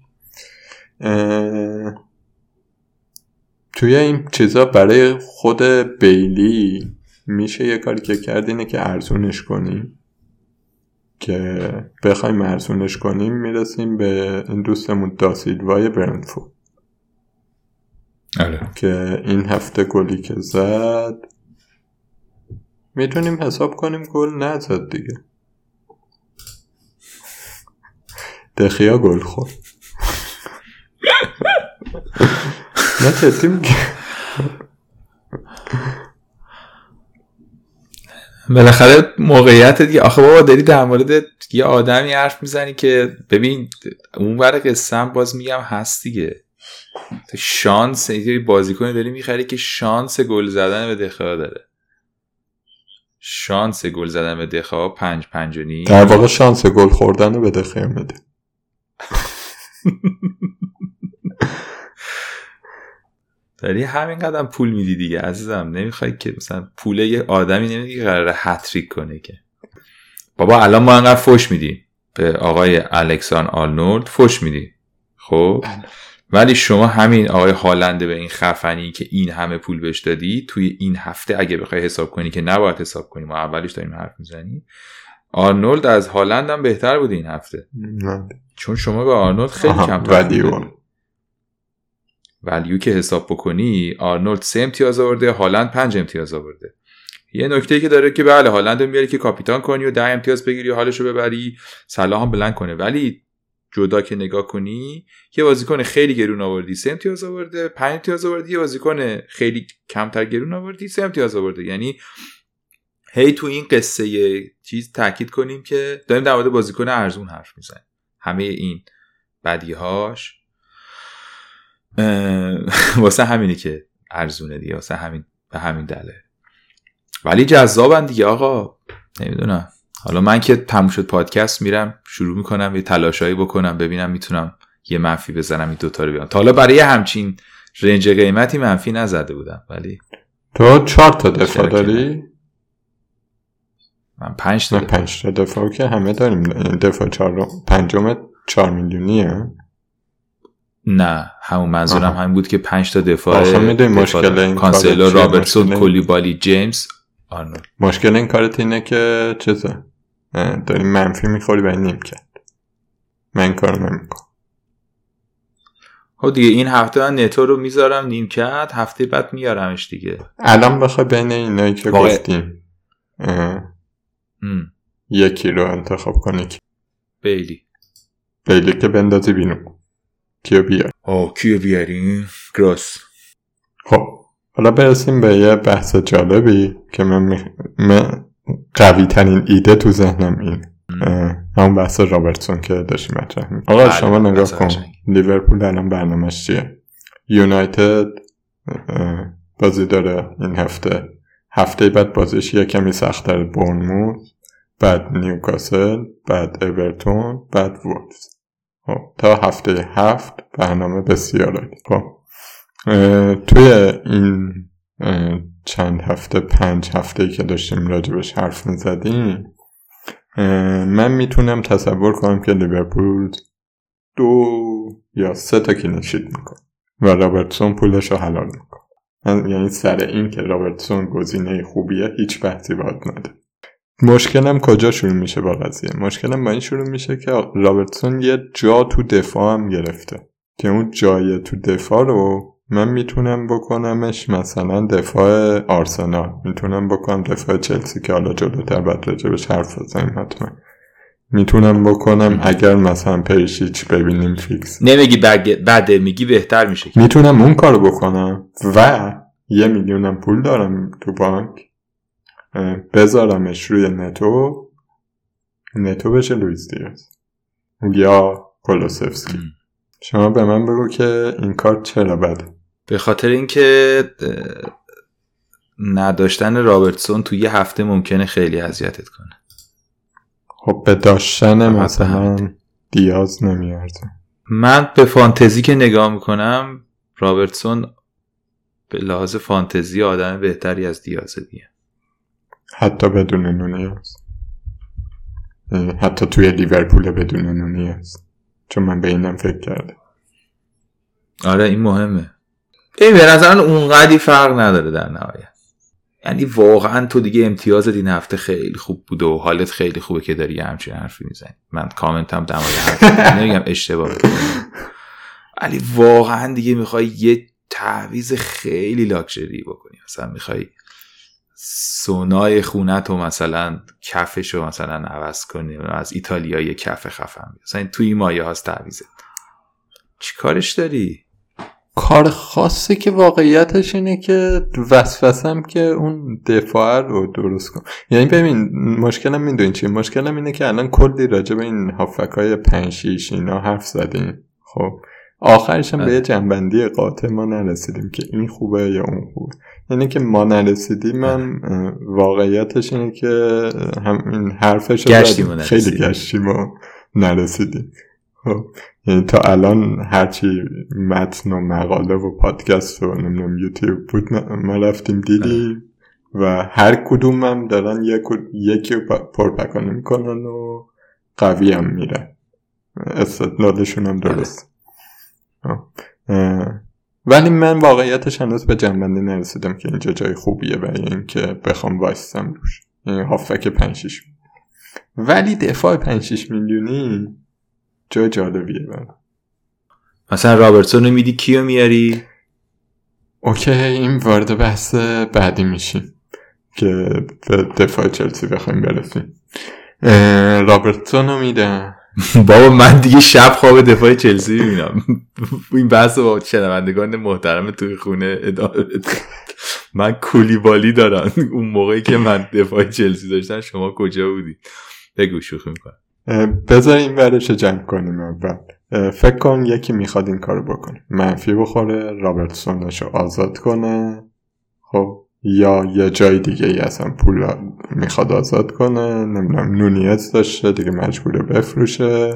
توی این چیزا برای خود بیلی میشه یه کاری که کرد اینه که ارزونش کنیم. که بخوایم ارزونش کنیم می‌رسیم به این دوستمون داسیلوای برنفورد. آره. که این هفته گلی که زد می‌تونیم حساب کنیم گل نزد دیگه. دخیا گل خورد. نه کسی بالاخره موقعیت دیگه. آخه بابا داری در مورد یه آدمی حرف می‌زنی که ببین اون ور قسم باز میگم هست دیگه. شانس یه بازیکن داری می‌خری که شانس گل زدن به دخواه داره. شانس گل زدن به دخواه پنج پنج و نیم. در واقع شانس گل خوردن به دخواه میده داری همین قدرم پول میدی دیگه عزیزم. نمی‌خوای که مثلا پول یه آدمی نمیدی که قراره هتریک کنه که. بابا الان ما انقدر فش میدیم. به آقای الکساندر آرنولد فش میدی. خب؟ بله. ولی شما همین آقای هالنده به این خفنی که این همه پول بهش دادی توی این هفته اگه بخوای حساب کنی که نباید حساب کنی ما اولش داریم حرف می‌زنی آرنولد از هالند هم بهتر بود این هفته. چون شما به آرنولد خیلی کم ولیو که حساب بکنی آرنولد سه امتیاز آورده هالند پنج امتیاز آورده. یه نکته که داره که بله هالند میاری که کاپیتان کنی و ده امتیاز بگیری و حالشو ببری سلاح هم بلند کنه. ولی جدا که نگاه کنی یه بازیکن خیلی گرون آوردی. سه امتیاز آورده پنج امتیاز آوردی. یه بازیکن خیلی کمتر گرون آوردی سه امتیاز آورده. یعنی هی تو این قصه یه چیز تاکید کنیم که داریم در مورد بازیکن ارزون حرف می‌زنیم. همه این بدیهاش واسه همینی که ارزونه دیگه واسه همین به همین دله ولی جذابن دیگه آقا. نمی‌دونم. حالا من که تموم شد پادکست میرم شروع می‌کنم یه تلاشایی بکنم ببینم می‌تونم یه منفی بزنم این دوتا رو بیام تا حالا برای همچین رنج قیمتی منفی نزده بودم ولی تو چهار تا دفاع داری؟ من پنج تا پنج تا دفاع که همه داریم. دفاع چهار پنجم چهار میلیونیه. نه همون منظورم همین بود که پنج تا دفاع مشکل این کانسلو رابرتسون کولیبالی جیمز آرنولد. مشکل این کارت اینه که چیزه؟ داری منفی می‌خوری و نیمکت من کار نمی‌کنم. خب دیگه این هفته من نتو رو می‌ذارم نیمکت هفته بعد میارمش دیگه. الان بخوای بین اینایی که گفتیم یکی رو انتخاب کنی بیلی. بیلی که بندازی بینو کیو بیار آه کیو بیاریم گراس. خب حالا برسیم به یه بحث جالبی که من, می... من قوی ترین ایده تو ذهنم این همون بحث رابرتسون که داشتیم مطرح آقا بله، شما نگاه کن. لیورپول الان برنامهش چیه؟ یونایتد بازی داره این هفته. هفته بعد بازیش یه کمی سختتر. برنموث بعد نیوکاسل بعد اورتون بعد وولفز. خب تا هفته هفت برنامه بسیار خب توی این چند هفته پنج هفته که داشتیم راجبش حرف می‌زدیم من می‌تونم تصور کنم که لیورپول دو یا سه تا clean sheet می‌کنه و رابرتسون پولش رو حلال می‌کنه. یعنی سر این که رابرتسون گزینه خوبیه هیچ بحثی باید نده. مشکلم کجا شروع میشه با قضیه؟ مشکلم با این شروع میشه که رابرتسون یه جا تو دفاع هم گرفته که اون جای تو دفاع رو من می‌تونم بکنمش مثلا دفاع آرسنال. می‌تونم بکنم دفاع چلسی که حالا جلوتر بعد راجبش حرف بزنیم حتما. می‌تونم بکنم اگر مثلا پریشیچ ببینیم فیکس. نمیگی بده میگی بهتر میشه می‌تونم اون کارو بکنم و یه میلیونم پول دارم تو بانک. بذارمش روی نتو. نتو بشه لویز دیاز. یا کولوسفسکی شما به من بگو که این کار چرا بده؟ به خاطر اینکه نداشتن رابرتسون تو یه هفته ممکنه خیلی اذیتت کنه. خب به داشتن مثلا دیاز نمیارزه. من به فانتزی که نگاه می‌کنم رابرتسون به لحاظ فانتزی آدم بهتری از دیازه. دیگه حتی بدون نونیاز. حتی توی لیورپول بدون نونیاز. چون من به اینم فکر کردم. آره این مهمه. این به نظرم اونقدی فرق نداره در نهایت. یعنی واقعا تو دیگه امتیاز این هفته خیلی خوب بوده و حالت خیلی خوبه که داری همچین حرفی می‌زنی. من کامنتم در مورد نمیگم اشتباه. ولی واقعا دیگه می‌خوای یه تعویز خیلی لاکچری بکنی. مثلا می‌خوای سونای خونت و مثلا کفش رو مثلا عوض کنی از ایتالیا یه کف خفن مثلا توی این مایه هاست تعویزت چی کارش داری؟ کار خاصی که واقعیتش اینه که وسوسم که اون دفاع رو درست کن یعنی ببین مشکلم می‌دونی چی؟ مشکلم اینه که الان کلی راجع به این هافک های پنج اینا حرف زدیم. خب آخرش هم به یه جنبندی قاطع ما نرسیدیم که این خوبه یا اون خوبه. یعنی که ما نرسیدیم من واقعیتش اینه که هم این حرفش خیلی گشتیم و نرسیدیم. خب تا الان هرچی متن و مقاله و پادکست و نمی‌دونم یوتیوب بود ما رفتیم دیدیم و هر کدوم هم دارن یک یکی پرپکانه می‌کنن و قوی هم میرن. استدلالشون هم درست. ولی من واقعیتش هنوز به جنبندی نرسیدم که اینجا جای خوبیه برای اینکه بخوام وایستم روش. یعنی هافک 5 ولی دفاع 5 میلیونی جای جالبیه برای مثلا رابرتسون رو میدی کیو میاری؟ اوکی این وارد بحث بعدی میشیم که به دفاع چلسی بخوایم برسیم. رابرتسون رو میدم. بابا من دیگه شب خواب دفاع چلسی می‌بینم. این بحث با شنوندگان محترم توی خونه ادامه من کولیبالی دارم. اون موقعی که من دفاع چلسی داشتم شما کجا بودی؟ بگو شوخی می‌کنم. بذار این ورش جمع کنیم اول. فکر کن یکی می‌خواد این کارو بکنه. منفی بخوره رابرتسونش رو آزاد کنه. خب یا یه جای دیگه ای اصلا پول می‌خواد آزاد کنه. نمی‌دونم نونیت داشته دیگه مجبوره بفروشه.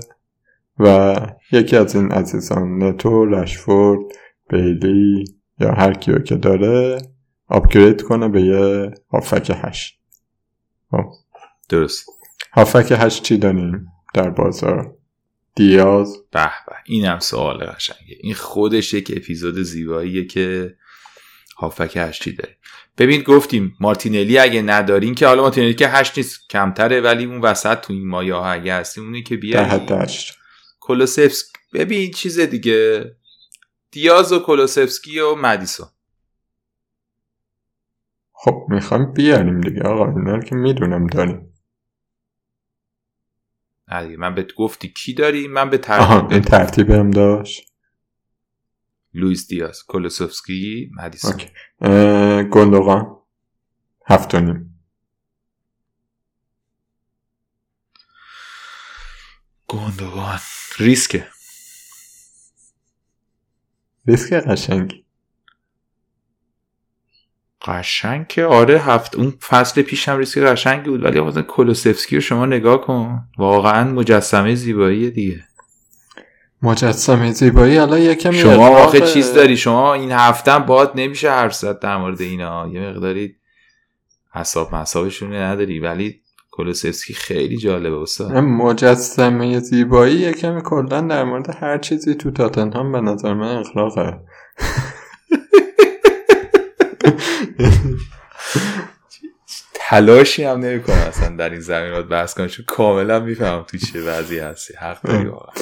و یکی از این عزیزان نتو رشفورد بیلی یا هر کیو که داره آپگرید کنه به یه هافک هشت. خب. درست. هافک هشت چی داریم در بازار؟ دیاز؟ به به اینم سوال قشنگه. این خودش یک اپیزود زیباییه که هافک هشتی داره ببین گفتیم مارتینلی اگه ندارین که حالا مارتینلی که هشت نیست کمتره ولی اون وسط تو این مایه ها اگه هستیم اونی که بیاری کلوسفسک ببین چیز دیگه. دیاز و کلوسفسکی و مدیسون. خب می‌خوام بیاریم دیگه آقا. اینا که می‌دونم داریم. نه من بهت گفتی کی داری؟ من به ترتیب ترتیبم داشت. لویس دیاز کولوسوفسکی مدیسون. گندوغان. هفت نیم. گندوغان. ریسکه. ریسک قشنگی. قشنگ که آره هفت اون فصل پیش هم ریسک قشنگی بود ولی مثلا کولوسفسکی رو شما نگاه کن. واقعا مجسمه زیبایی دیگه. مجسمه زیبایی. الان یکم شما واقع چیز داری؟ شما این هفته باد نمیشه حرف زد در مورد اینا. یه مقداری حساب مسابشون نداری ولی کلوسفسکی خیلی جالبه استاد. مجسمه زیبایی یکم کلا در مورد هر چیزی تو تاتنهام به نظر من اخلاقه. تلاشی هم نمی‌کنه اصلا در این زمینات بحث کنم چون کاملا می‌فهمم تو چه وضعی هستی. حق داری واقعا.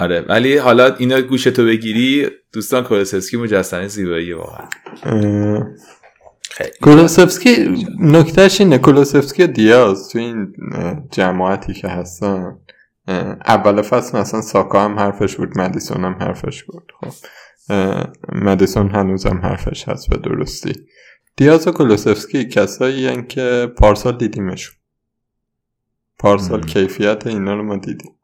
آره ولی حالا اینا گوشتو بگیری دوستان کولوسفسکی مجسمه زیبایی واقعا. کولوسفسکی نکتهش اینه کولوسفسکی دیاز تو این جماعتی که هستن اول فصل مثلا ساکا هم حرفش بود مدیسون هم حرفش بود خب. مدیسون هنوز هم حرفش هست به درستی. دیاز و کلوسفسکی کسایی که پارسال دیدیمشون پارسال کیفیت اینا رو ما دیدیم.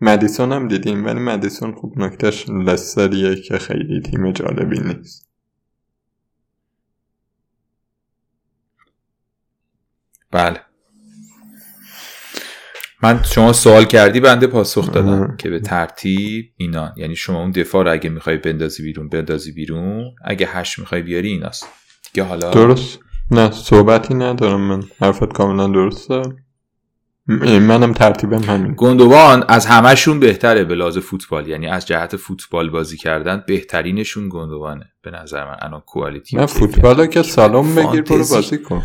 مدیسون هم دیدیم ولی مدیسون خوب نکتش لستریه که خیلی تیم جالبی نیست. بله. من شما سوال کردی بنده پاسخ دادم که به ترتیب اینا یعنی شما اون دفاع رو اگه می‌خوای بندازی بیرون بندازی بیرون اگه هشت می‌خوای بیاری ایناست. دیگه حالا درست. نه صحبتی ندارم من. حرفت کاملا درسته. منم ترتیبم همین گندوان از همهشون بهتره به لحاظ فوتبال. یعنی از جهت فوتبال بازی کردن بهترینشون گندوانه. به نظر من الان کوالیتی نه فوتبال که سلام بگیر برو بازی کن.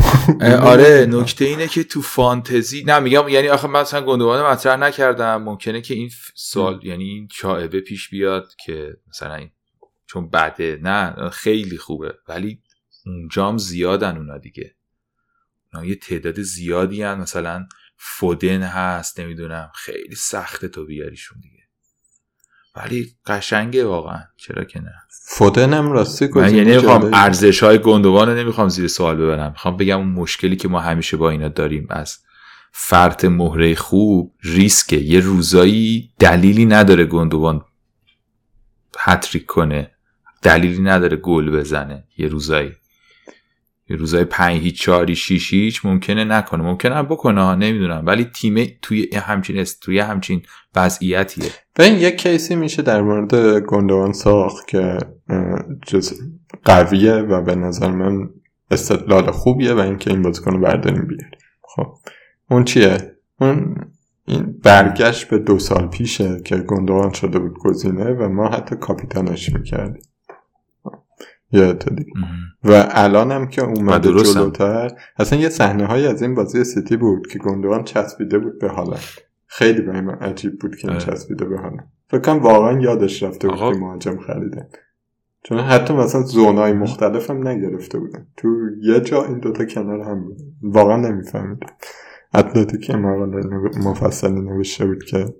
آره نکته اینه که تو فانتزی نه میگم یعنی آخه مثلا گندوان مطرح نکردم. ممکنه که این سال یعنی این چاعبه پیش بیاد که مثلا این چون بده نه خیلی خوبه ولی اونجام زیادن اونا دیگه. اونا یه تعداد زیادی هن. مثلا فودن هست نمی‌دونم خیلی سخته تو بیاریشون دیگه. ولی قشنگه واقعا. چرا که نه. فودن هم راستی من یعنی نمی‌خوام ارزش های گندوان رو نمی‌خوام زیر سوال ببرم. می‌خوام بگم اون مشکلی که ما همیشه با اینا داریم از فرط مهره خوب ریسکه. یه روزایی دلیلی نداره گندوان هتریک کنه. دلیلی نداره گل بزنه. یه روزایی. یه روزای پنج هیچ چاری شیش هیچ ممکنه نکنه. ممکنه بکنه نمی‌دونم. ولی تیم توی همچین است توی همچین وضعیتیه. و این یک کیسی میشه در مورد گندوان ساخت که جز قویه و به نظر من استدلال خوبیه و اینکه این بازیکن رو برداریم بیاریم. خب اون چیه؟ اون این برگشت به دو سال پیشه که گندوان شده بود گزینه و ما حتی کاپیتانش می‌کردیم. یادت دیگه و الان هم که اومده جلوتر اصلا یه صحنه های از این بازی سیتی بود که گندوان چسبیده بود به حالا خیلی به من عجیب بود که این چسبیده به حالا فکر کنم واقعا یادش رفته بود که مهاجم خریده. چون حتی مثلا زونای مختلف هم نگرفته بودن. تو یه جا این دوتا کنار هم بود واقعا نمیفهمیدم. اتلتیک مقاله مفصلی نوشته بود که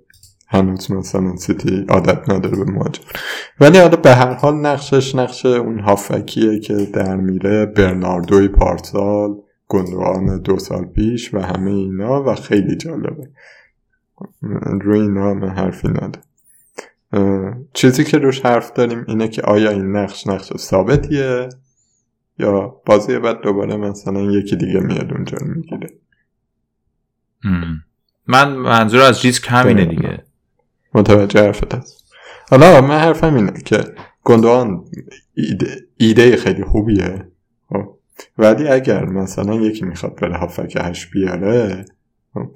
هنوز مثلا سیتی عادت نداره به مهاجم. ولی حالا به هر حال نقشش نقش اون هافکیه که در میره برناردوی پارسال گندوان دو سال پیش و همه اینا و خیلی جالبه. روی اینا من حرفی نده چیزی که روش حرف داریم اینه که آیا این نقش نقش ثابتیه یا بازی بعد دوباره مثلا یکی دیگه میاد اونجا می‌گیره؟ من منظور از ریسک همینه دیگه. متوجه حرفت هست. حالا من حرفم اینه که گندوان ایده, ایده خیلی خوبیه. خب. ولی اگر مثلا یکی می‌خواد بره هافک هش بیاره خب،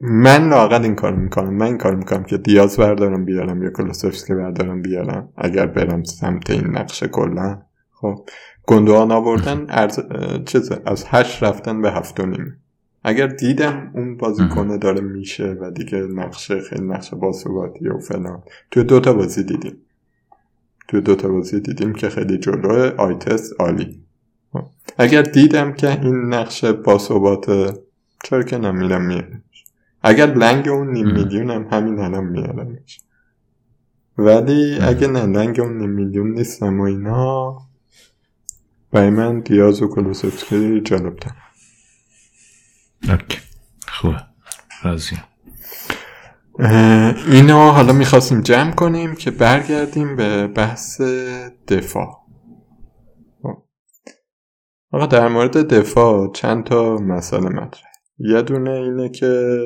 من لاقل این کار می‌کنم. من این کار می‌کنم که دیاز بردارم بیارم یا کلوسفسکی بردارم بیارم اگر برم سمت این نقشه کلا. خب. گندوان آوردن از چیز از هشت رفتن به هفت و نیم. اگر دیدم اون بازیکنه داره میشه و دیگه نقشه خیلی نقشه باثباتی و فلان توی دوتا بازی دیدیم. توی دوتا بازی دیدیم که خیلی جلو آیتس عالی. اگر دیدم که این نقشه باثبات چرا که نمیرم میارم اگر لنگ اون نیم میلیون هم همین الان میارمش ولی اگه نه لنگ اون نیم میلیون نیستم و اینا برای من دیاز و کلوسفسکی جالبتر. اوکی. خوبه. راضی اینو حالا می‌خواستیم جمع کنیم که برگردیم به بحث دفاع. آقا در مورد دفاع چند تا مسئله مطرح یه دونه اینه که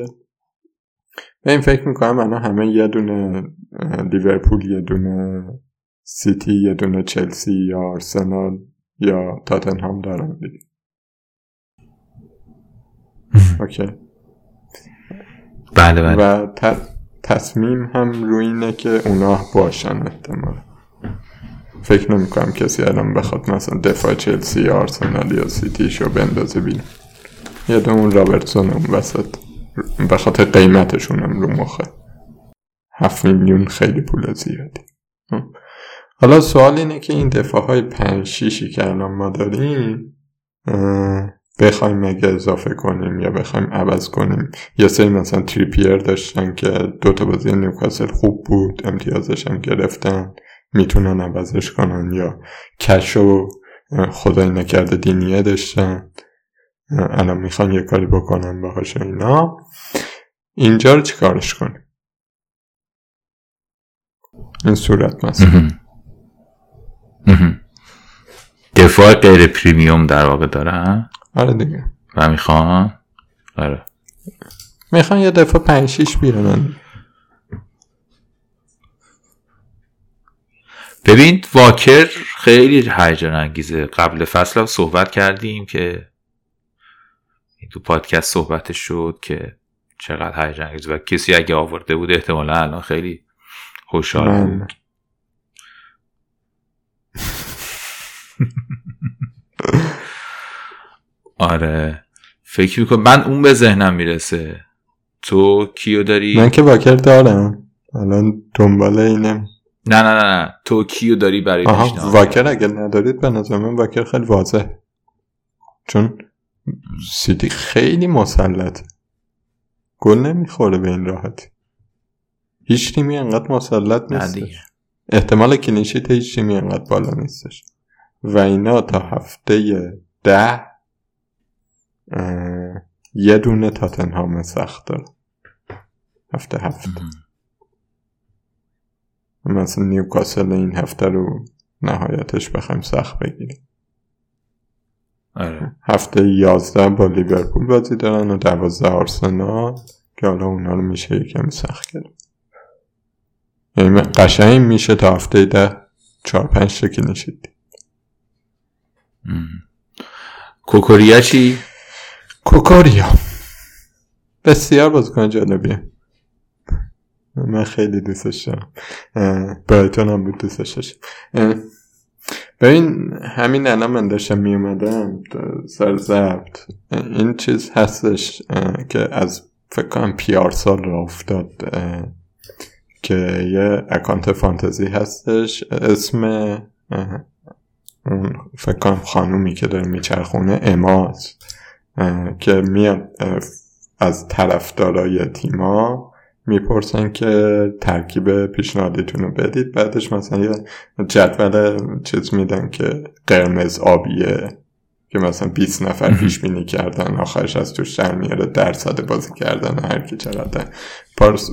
به این فکر می‌کنم الان همه یه دونه لیورپول یه دونه سیتی یه دونه چلسی یا آرسنال یا تاتنهام دارن دیگه. اوکی. بله بله. و تصمیم هم روی اینه که اونا باشن احتمال فکر نمی کنم کسی الان بخواد مثلا دفاع چلسی یا آرسنال یا سیتی شو بندازه بین یه اون رابرتسون اون وسط. به خاطر قیمتشون هم رو مخه. هفت میلیون خیلی پول زیادی. حالا سوال اینه که این دفاع های پنج شیشی که الان ما داریم بخوایم مگه اضافه کنیم یا بخوایم عوض کنیم. یا سری مثلا تریپیر داشتن که دوتا بازی نیوکاسل خوب بود امتیازش هم گرفتن می‌تونن عوضش کنن یا کش و خدای نکرده دینیه داشتن. الان می‌خوان یه کاری بکنن باهاش اینا. اینجا رو چیکارش کنیم؟ این صورت مثلا. دفاع غیر پریمیوم در واقع دارن آره دیگه. و می‌خوان آره. می‌خوان یه دفعه پنج شیش بیارن ببین واکر خیلی هیجان انگیزه. قبل فصل هم صحبت کردیم که تو پادکست صحبتش شد که چقدر هیجان انگیزه. و کسی اگه آورده بود احتمالا الان خیلی خوشحال بود. آره. فکر می‌کنم من اون به ذهنم می‌رسه. تو کیو داری؟ من که واکر دارم. الان دنبال اینم نه نه نه تو کیو داری برای آها واکر اگر ندارید به نظر من واکر خیلی واضح چون سیتی خیلی مسلط. گل نمی‌خوره به این راحتی. هیچ تیمی انقدر مسلط نیستش. احتمال کلینشیت هیچ تیمی انقدر بالا نیستش. و اینا تا هفته ده یه دونه تاتنهام سخت داره هفته هفته مثلا نیوکاسل این هفته رو نهایتش بخوایم سخت بگیریم. آره. هفته یازده با لیورپول بازی دارن و دوازده آرسنال که حالا اونا رو میشه یکم سخت کرد. یعنی قشنگ میشه تا هفته ده چهار پنج تا نشید. کوکوریا چی؟ کوکوریا. بسیار بازیکن جالبیه. من خیلی دوستش دارم برایتون هم بود دوستش داشت ببین همین الان من داشتم می اومدم سر زبط این چیز هستش که از فکر کنم پیار سال را افتاد. که یه اکانت فانتزی هستش. اسم فکر کنم خانومی که داره میچرخونه اماز که میاد از طرفدارای تیما می‌پرسن که ترکیب پیشنهادیتون رو بدید. بعدش مثلا یه جدول چیز میدن که قرمز آبیه که مثلا 20 نفر پیش بینی کردن آخرش از توش در میاره درصد بازی کردن هر کی چقدر. پارس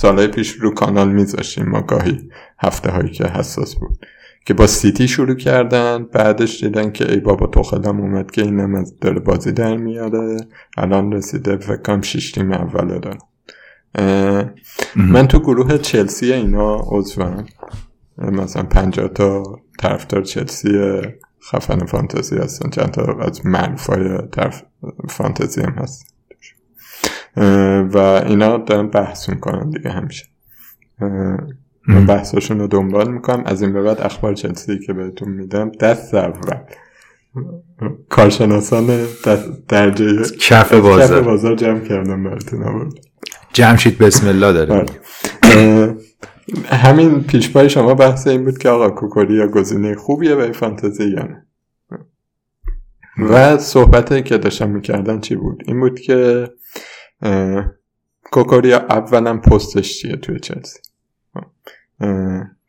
سالهای پیش رو کانال میذاشیم ما گاهی هفته هایی که حساس بود. که با سیتی شروع کردن بعدش دیدن که ای بابا توخلم اومد که اینم از داره بازی در میاره. الان رسیده فکرم شیش تیم اوله دارن من تو گروه چلسی اینا عضوم. مثلا پنجاه تا طرفدار چلسی خفن فانتزی هستن. چند تا از معروفای طرف فانتزی هم هست و اینا دارن بحث می‌کنن دیگه همیشه. من بحثاشون رو دنبال می‌کنم. از این به بعد اخبار چلسی که بهتون میدم. دست اول کارشناسان درجه کف بازار. بازار جمع کردم براتون آورد. جمشید بسم الله داره. بله. همین پیش پای شما بحث این بود که آقا کوکوریا گزینه خوبیه به فانتزی یا نه. و صحبت که داشتم می‌کردن چی بود؟ این بود که کوکوریا اولا پستش چیه توی چلسی؟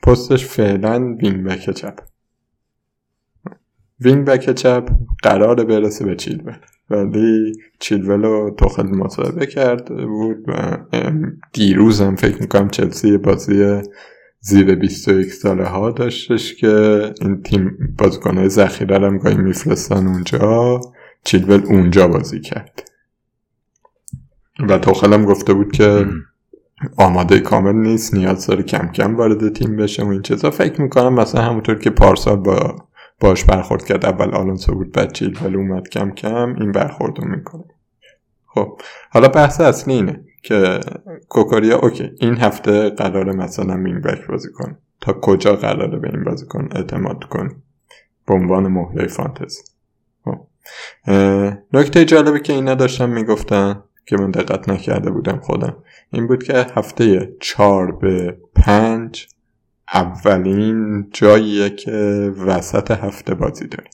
پستش فعلا wing back چپ. wing back چپ قرار برسه به چیلول. ولی چیلول رو توخل مصاحبه کرد بود و دیروز هم فکر می‌کنم چلسی بازی زیر 21 ساله ها داشتش که این تیم بازیکنهای ذخیره هم گاهی میفرستن اونجا. چیلول اونجا بازی کرد. و توخل هم گفته بود که آماده کامل نیست نیاز داره کم کم وارد تیم بشه و این چیزا. فکر می‌کنم مثلا همونطور که پارسال با باش برخورد کرد اول آلونسو بود بعد چیل ولی اومد کم کم این برخورد رو می‌کنه. خب حالا بحث اصلی اینه که کوکاریا اوکی این هفته قرار مثلا مین بک بازی کن تا کجا قراره به این بازی کن اعتماد کن به عنوان مهره فانتزی. خب. نکته جالبی که اینا داشتن می‌گفتن که من دقت نکرده بودم خودم. این بود که هفته چهار به پنج اولین جاییه که وسط هفته بازی داریم.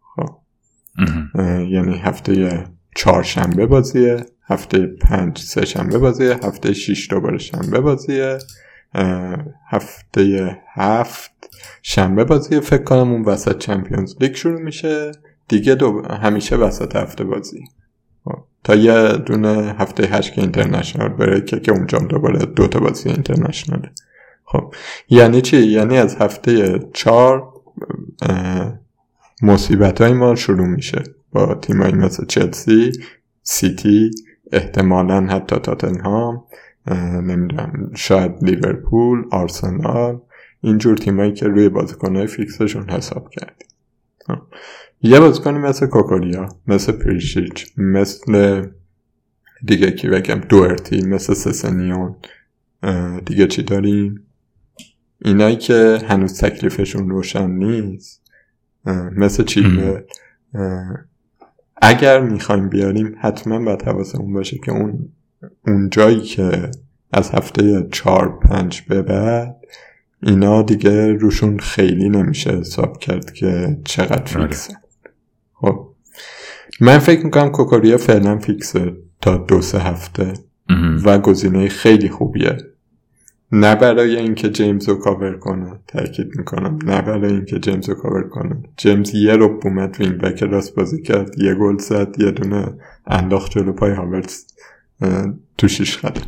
خب. یعنی هفته چهارشنبه بازیه هفته پنج سه شنبه بازیه هفته شیش دوباره شنبه بازیه هفته هفت شنبه بازیه. فکر کنم اون وسط چمپیونز لیگ شروع میشه. دیگه دو همیشه وسط هفته بازی. تا یه دونه هفته هشت که اینترنشنال بره که اونجا دوباره دوتا بازی اینترنشناله خب یعنی چی؟ یعنی از هفته چهار مصیبت های ما شروع میشه با تیمایی مثل چلسی سیتی احتمالا حتی تاتنهام نمی‌دونم شاید لیورپول آرسنال اینجور تیمایی که روی بازیکنهای فیکسشون حساب کردیم خب. یه بازیکنی مثل کوکولیا مثل پریشیچ مثل دیگه کی بگم دوارتی مثل سسنیون دیگه چی داریم؟ اینایی که هنوز تکلیفشون روشن نیست. مثل چیلوه اگر می‌خوایم بیاریم حتما باید حواسمون باشه که اون اون جایی که از هفته چهار پنج به بعد اینا دیگه روشون خیلی نمیشه حساب کرد که چقدر آره. فیکسه. من فکر می‌کنم کوکوریا فعلا فیکسه تا دو سه هفته و گزینه خیلی خوبیه. نه برای اینکه جیمز رو کاور کنه تاکید می‌کنم. نه برای اینکه جیمز رو کاور کنه. جیمز یه رو اومد wing back راست بازی کرد. یه گل زد یه دونه انداخت جلو پای هاورتس تو شیش قدم.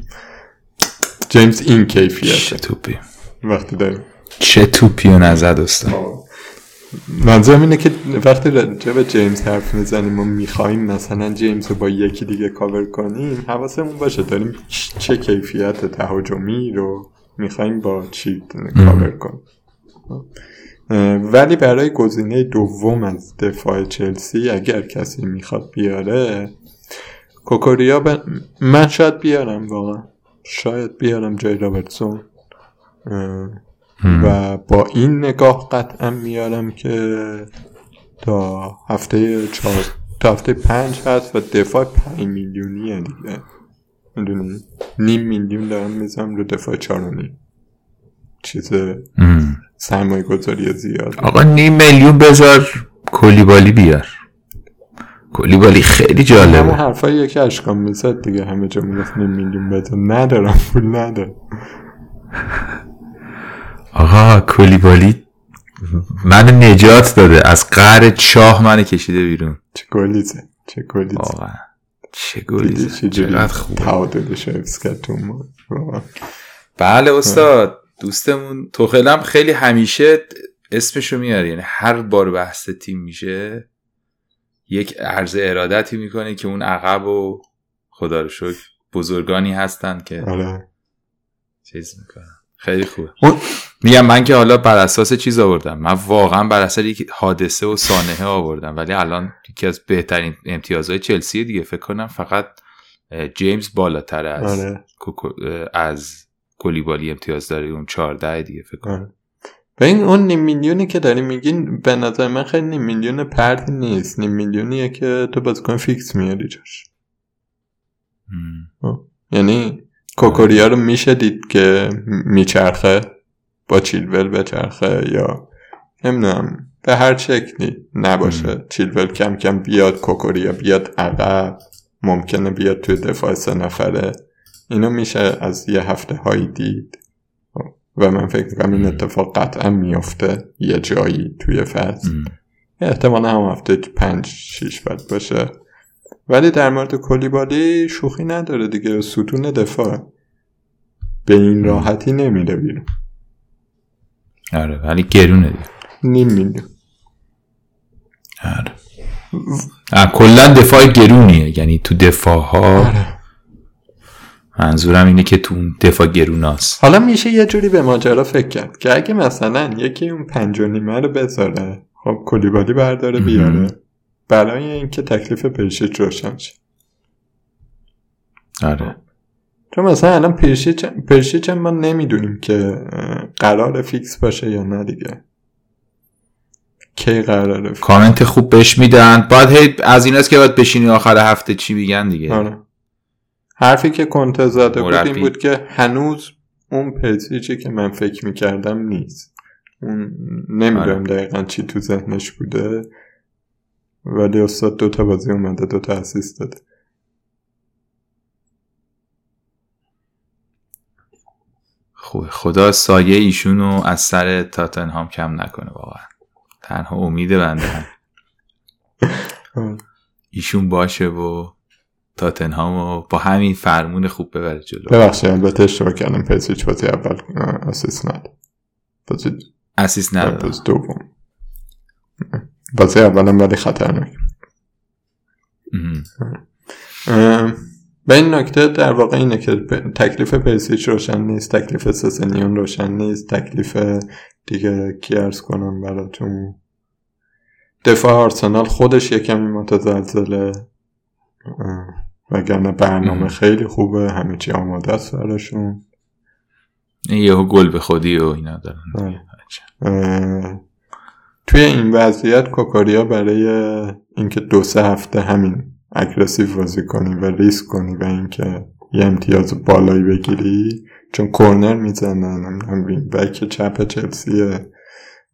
جیمز این کیفیت چه توپی. وقتی داریم. چه توپی و نزد استاد منظورم اینه که وقتی راجع به جیمز حرف می‌زنیم و می‌خوایم مثلا جیمز رو با یکی دیگه کاور کنیم حواسمون باشه. داریم چه کیفیت تهاجمی رو می‌خوایم با چی کاور کنیم. ولی برای گزینه دوم از دفاع چلسی اگر کسی می‌خواد بیاره کوکوریا ب... من شاید بیارم واقعا. شاید بیارم جای رابرتسون. و با این نگاه قطعا میارم که تا هفته چهار تا هفته پنج هست و دفاع پنج میلیونیه دیگه. می‌دونی؟ نیم میلیون دارم میزم رو دفاع چهارونی چیز سرمایه گذاری زیاد. آقا نیم میلیون بذار کلیبالی بیار. کلیبالی خیلی جالبه. همه حرفایی که اشکام می‌زد دیگه. همه جا می‌گفت نیم میلیون بذار. ندارم پول ندارم. آقا کلیبالی. من نجات داده. از قهر چاه من کشیده بیرون. چه گلیزه. چه گلیزه. واقعا. چه گلیزه. چقدر خوبه. تعادلش حفظ کرد بله استاد. دوستمون. توخلم خیلی همیشه اسمشو میاره. یعنی هر بار بحث تیم میشه یک عرض ارادتی می‌کنه که اون عقب و خدا رو شکر بزرگانی هستن که آره. چیز می‌کنن. خیلی خوبه میگم من که حالا بر اساس چیز آوردم. من واقعا بر اساس یک حادثه و سانحه آوردم. ولی الان یکی از بهترین امتیازهای چلسی دیگه. فکر کنم فقط جیمز بالاتر از آره. از کلیبالی امتیاز داره. اون 14 دیگه فکر کنم. آره. به این اون نیم میلیونی که داری میگین به نظر من خیلی نیم میلیون پردی نیست. نیم میلیونیه که تو بازیکن فیکس میاری جاش. یعنی کوکوریا رو میشه دید که میچرخه؟ با چیلول بچرخه یا نمی‌دونم به هر شکلی نباشه. چیلول کم کم بیاد کوکوریا بیاد عقب ممکنه بیاد توی دفاع سه نفره. اینو میشه از یه هفته هایی دید. و من فکر می‌کنم این اتفاق قطعا میافته یه جایی توی فصل. احتمال هم هفته پنج شیش بعد باشه. ولی در مورد کلیبالی شوخی نداره دیگه. ستون دفاع. به این راحتی نمیره بیرون. آره ولی گرونه دیگه. نیم میلیون. آره. کلا دفاع گرونیه یعنی تو دفاع ها آره. منظورم اینه که تو دفاع گروناست. حالا میشه یه جوری به ماجرا فکر کرد که اگه مثلا یکی اون پنج و نیمه رو بذاره خب کلیبالی برداره بیاره برای اینکه تکلیف پریشیچ روشن شه. آره. چون مثلا الان پریشیچ پریشیچ ما نمی‌دونیم که قرار فیکس باشه یا نه دیگه کی قراره فیکس کامنت خوب بهش میدن باید هی از ایناست که باید بشینی آخر هفته چی میگن دیگه آره. حرفی که کنته زده بود. این بود که هنوز اون پریسیچی که من فکر می‌کردم نیست اون نمی‌دونم آره. دقیقا چی تو ذهنش بوده ولی استاد دوتا بازی اومده دوتا اسیست داده خوبه. خدا سایه ایشونو از سر تاتنهام کم نکنه واقعا. تنها امید بنده هم. ایشون باشه و تاتنهامو با همین فرمون خوب ببره جلو. ببخشید البته اشتباه کردم. پریشیچ بازی اول assist نداد بازی assist نداره بازی دوم. بازی اولم ولی خطرناک به این نکته در واقع اینه که تکلیف پریشیچ روشن نیست تکلیف سسنیون روشن نیست تکلیف دیگه کی عرض کنم براتون؟ دفاع آرسنال خودش یه کمی متزلزله وگرنه برنامه ام. خیلی خوبه همه چی آماده است براشون. یهو گل به خودی و اینا دارن. اه، توی این وضعیت کوکوریا برای اینکه دو سه هفته همین aggressive بازی کنی و ریسک کنی و اینکه یه امتیاز بالایی بگیری چون کورنر نمی‌دونم wing back چپ چلسی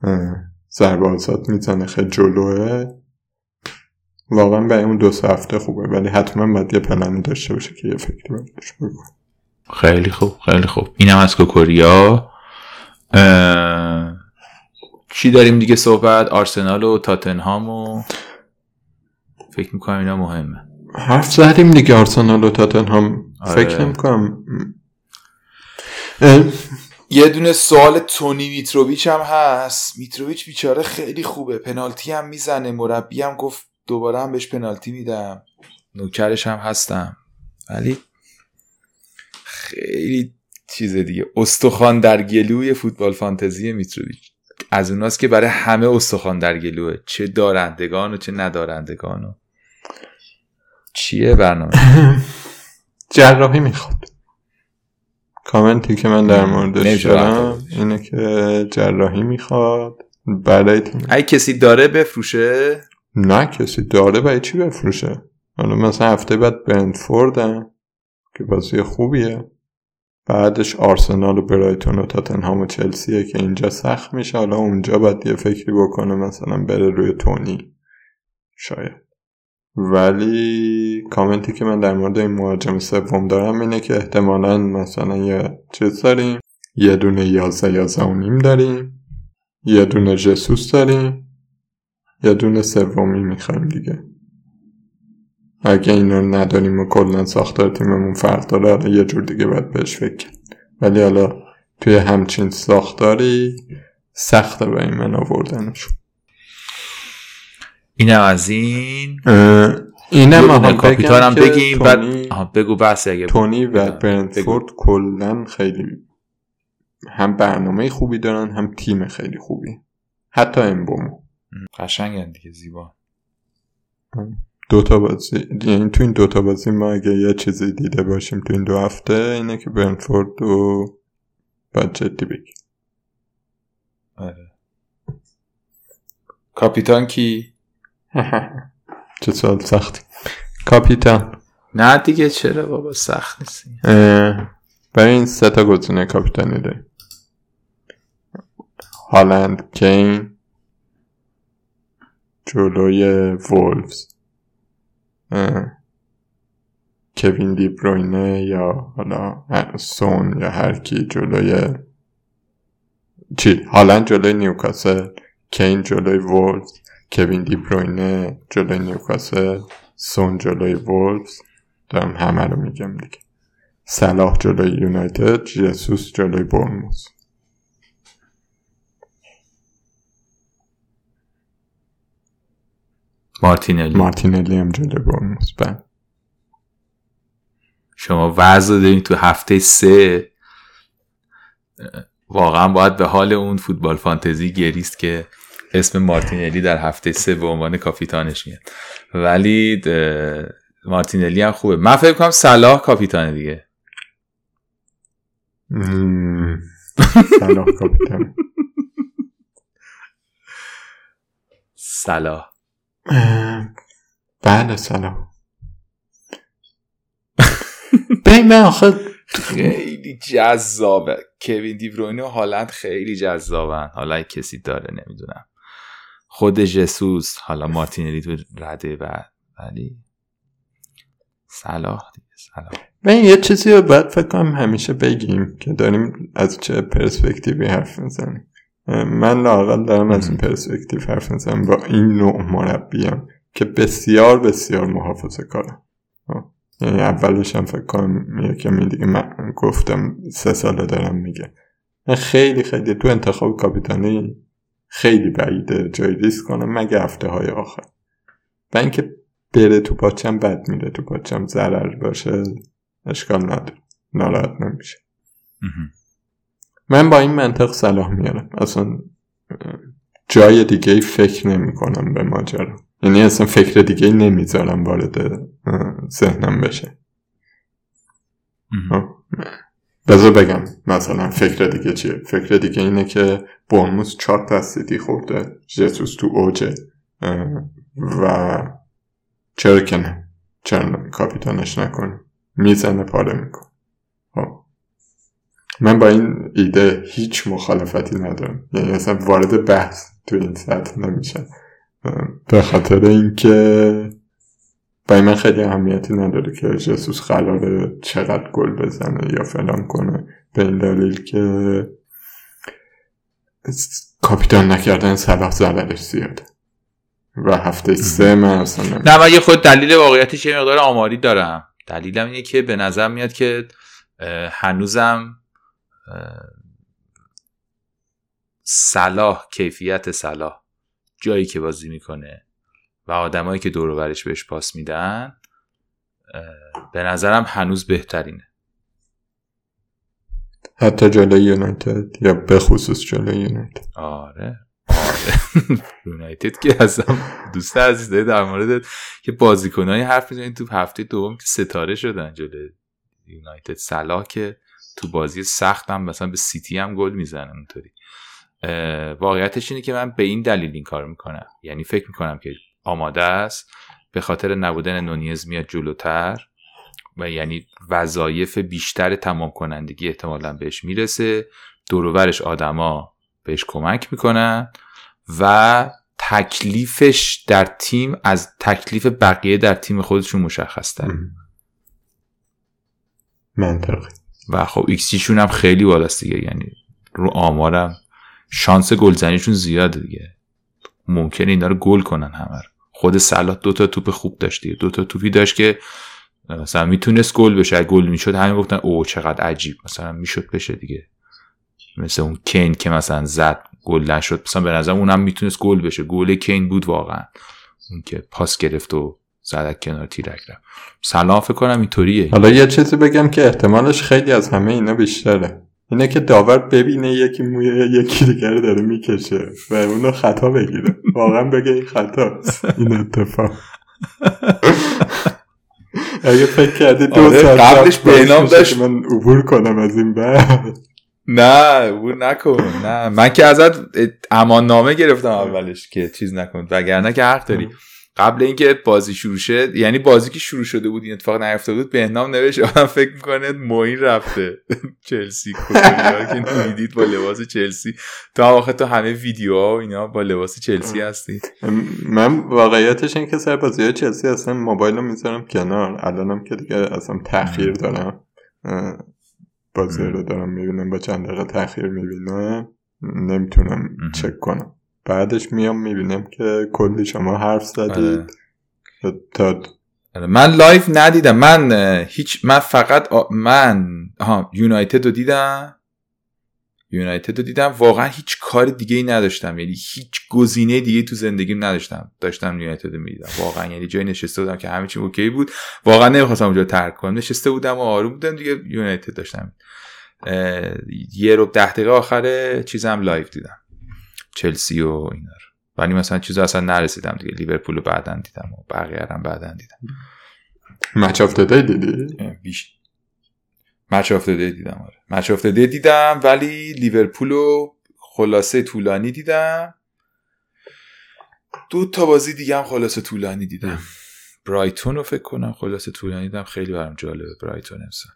اه، ضربه آزاد می‌زنه خیلی جلوه. واقعا برای اون دو سه هفته خوبه ولی حتما باید یه پلنی داشته باشه که یه فکری بردش خیلی خوب خیلی خوب. اینم از کوکوریا. چی داریم دیگه صحبت؟ آرسنال و تاتنهام و فکر می‌کنم اینا مهمه. حرف زدیم دیگه آرسنال و تاتنهام. آره. فکر نمی‌کنم. یه دونه سوال تونی میتروویچ هم هست. میتروویچ بیچاره خیلی خوبه. پنالتی هم می‌زنه. مربی هم گفت دوباره هم بهش پنالتی میدم. نوکرش هم هستم. ولی خیلی چیز دیگه. استخوان در گلوی فوتبال فانتزی میتروویچ. از اوناست که برای همه استخوان در گلوه. چه دارندگان و چه ندارندگان و چیه برنامه؟ جراحی می‌خواد. کامنتی که من در موردش دارم اینه که جراحی می‌خواد. برای تیم ای کسی داره بفروشه؟ نه کسی داره برای چی بفروشه؟ حالا مثلا هفته بعد برندفوردن که بازی خوبیه. بعدش آرسنال و برایتون و تاتنهام و چلسیه که اینجا سخت میشه. حالا اونجا باید یه فکری بکنه مثلا بره روی تونی. شاید. ولی کامنتی که من در مورد این مهاجم سوم دارم اینه که احتمالا مثلا یه چیز داریم. یه دونه یازده یازده و نیم داریم. یه دونه جسوس داریم. یه دونه سومی می‌خوایم دیگه. اگه اینو نداریم و کلا ساختار تیممون فرق داره یه جور دیگه باید بهش فکر ولی حالا توی همچین ساختاری سخته به این من آوردنش اینم از این. اینم هم کاپیتانم بگیم بعد بگو بحث اگه تونی و برنتفورد کلا خیلی هم برنامه خوبی دارن هم تیم خیلی خوبی. حتی امبومو. قشنگن دیگه زیبا. دوتا بازی یعنی تو این دوتا بازی ما اگه یه چیزی دیده باشیم تو این دو هفته اینه که برنفورد و باید جدی بگی آره. کاپیتان کی؟ چه سوال سختی. کاپیتان. نه دیگه چرا بابا سخت نیست برای این سه تا گزینه کاپیتانی داریم هالند کین جلوی وولفز. کوین دی بروینه یا حالا سون یا هر کی جلوی چی؟ هالند جلوی نیوکاسل کین جلوی وولز کوین دی بروینه جلوی نیوکاسل سون جلوی وولز دارم همه رو میگم دیگه. صلاح جلوی یونایتد جسوس جلوی برموز مارتینلی. مارتینلی هم جلوی برموز بله. شما وضع دارین تو هفته سه. واقعا باید به حال اون فوتبال فانتزی گریست که اسم مارتینلی در هفته سه به عنوان کاپیتانش میاد. ولی مارتینلی هم خوبه. من فکر کنم صلاح کاپیتان دیگه. صلاح کاپیتان صلاح. بله صلاح. ببین من آخه خیلی جذابه. کوین دیبروینه و هالند خیلی جذابن. حالا کسی داره نمی‌دونم. خود جسوس حالا مارتینلی تو رده بعد ولی صلاح دیگه صلاح. من یه چیزی رو باید فکر کنم همیشه بگیم که داریم از چه پرسپکتیوی حرف می‌زنیم. من لاقل دارم از این پرسپکتیو حرف می‌زنم با این نوع مربیم که بسیار بسیار محافظه کارم. یعنی اولش هم فکر کنم یکمی دیگه من گفتم سه ساله دارم میگه. خیلی خیلی. تو انتخاب کاپیتانی؟ خیلی بعیده جای ریسک کنم مگه هفته های آخر. و اینکه بره تو پاچم بد میره تو پاچم ضرر باشه اشکال نداره. ناراحت نمیشه. من با این منطق صلاح میارم. اصلا جای دیگه فکر نمی کنم به ماجرا. یعنی اصلا فکر دیگه نمی‌ذارم وارد ذهنم بشه. بذار بگم مثلا فکر دیگه چیه؟ فکر دیگه اینه که برموس چهار تا سیتی خورده جسوس تو اوجه و چرا که نه چرا کاپیتانش نکنه می‌زنه پاره میکن. خب. من با این ایده هیچ مخالفتی ندارم. یعنی اصلا وارد بحث تو این سطح نمیشه به خاطر اینکه برای من خیلی اهمیتی نداره که جسوس قراره چقدر گل بزنه یا فلان کنه. به این دلیل که کاپیتان نکردن صلاح ضررش زیاده و هفته سه من اصلا نه من یه خود دلیل واقعیتش یه مقدار آماری دارم. دلیلم اینه که به نظر میاد که هنوزم صلاح کیفیت صلاح جایی که بازی می‌کنه و آدمایی که دور برش بهش پاس میدن به نظرم هنوز بهترینه. حتی جلوی یونایتد یا به خصوص جلوی یونایتد. آره آره. یونایتد که اصلا دوست عزیز داره در مورد که بازیکنانی حرف می‌زنید تو هفته دوم که ستاره شدن جلوی یونایتد. صلاح که تو بازی سخت هم مثلا به سیتی هم گل می‌زنه اونطوری. واقعیتش اینه که من به این دلیل این کار می‌کنم. یعنی فکر می‌کنم که آماده است. به خاطر نبودن نونیز میاد جلوتر. و یعنی وظایف بیشتر تمام کنندگی احتمالا بهش می‌رسه. دوروورش آدما بهش کمک می‌کنن و تکلیفش در تیم از تکلیف بقیه در تیم خودشون مشخص تره منطقی. و خب ایکس هم خیلی بالاست دیگه. یعنی رو آمارم شانس گلزنیشون زیاده دیگه. ممکنه اینا رو گل کنن همه خود صلاح دو تا توپ خوب داشت دیگه. دو تا توپی داشت که مثلا می‌تونست گل بشه. گل می‌شد همین گفتن او چقدر عجیب. مثلا می‌شد بشه دیگه. مثل اون کین که مثلا زد گل نشد. مثلا به نظر اونم می‌تونست گل بشه. گل کین بود واقعا. اون که پاس گرفت و زدک کنار تیرک رفت. سلام فکر کنم اینطوریه. حالا یه چیزی بگم که احتمالش خیلی از همه اینا بیشتره. اینه که داور ببینه یکی موی یکی دیگر داره می‌کشه و اونو خطا بگیره. واقعا بگه این خطا این اتفاق. اگه فکر کردی دو آره قبلش بینام داشت. من عبور کنم از این بعد. نه عبور نکن نه. من که ازت امان نامه گرفتم اولش که چیز نکن. وگرنه که حق داری. قبل اینکه بازی شروع شد یعنی بازی که شروع شده بود این اتفاق نیفتاده بود بهنام نوشت آدم فکر می‌کنه موین رفته. چلسی که می‌دید با لباس چلسی. تو هم آخه تو همه ویدیوها و اینا با لباس چلسی هستی. من واقعیتش این که سر بازی چلسی اصلا موبایل رو می‌ذارم کنار. الانم که دیگه اصلا تاخیر دارم. بازی رو دارم می‌بینم با چند دقیقه تاخیر می‌بینم. نمی‌تونم چک کنم. بعدش میام می‌بینم که کلی شما حرف زدید. آره. تا آره، من live ندیدم. من هیچ من فقط من ها یونایتد رو دیدم. یونایتد رو دیدم. واقعا هیچ کار دیگه ای نداشتم. یعنی هیچ گزینه دیگه تو زندگیم نداشتم. داشتم یونایتد رو می‌دیدم. واقعا. یعنی جای نشسته بودم که همه چی OK بود. واقعا نمی‌خواستم اونجا ترک کنم. نشسته بودم و آروم بودم دیگه یونایتد داشتم. یه رو ده دقیقه آخر چیزم live دیدم. چلسی و اینا رو. ولی مثلا چیز اصلا نرسیدم دیگه. لیورپول رو بعدا دیدم و بقیه هم بعدا دیدم. Match of دیدی؟ بیش Match of دیدم آره. Match of دیدم ولی لیورپول رو خلاصه طولانی دیدم. دو تا بازی دیگه هم خلاصه طولانی دیدم. برایتون رو فکر کنم خلاصه طولانی دیدم. خیلی برام جالبه برایتون امسال.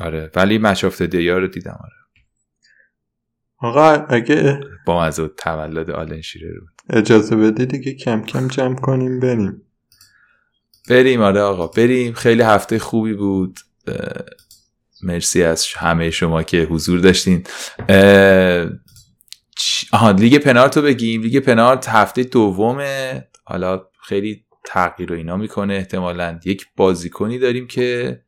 آره ولی Match of رو دیدم آره. آقا اگه با از تولد آلن شیرر بود. اجازه بده دیگه کم کم جمع کنیم بریم. بریم آره آقا بریم. خیلی هفته خوبی بود. مرسی از همه شما که حضور داشتین. آها لیگ پنارت رو بگیم. لیگ پنارت هفته دومه. حالا خیلی تغییر و اینا می‌کنه احتمالا. یک بازیکنی داریم که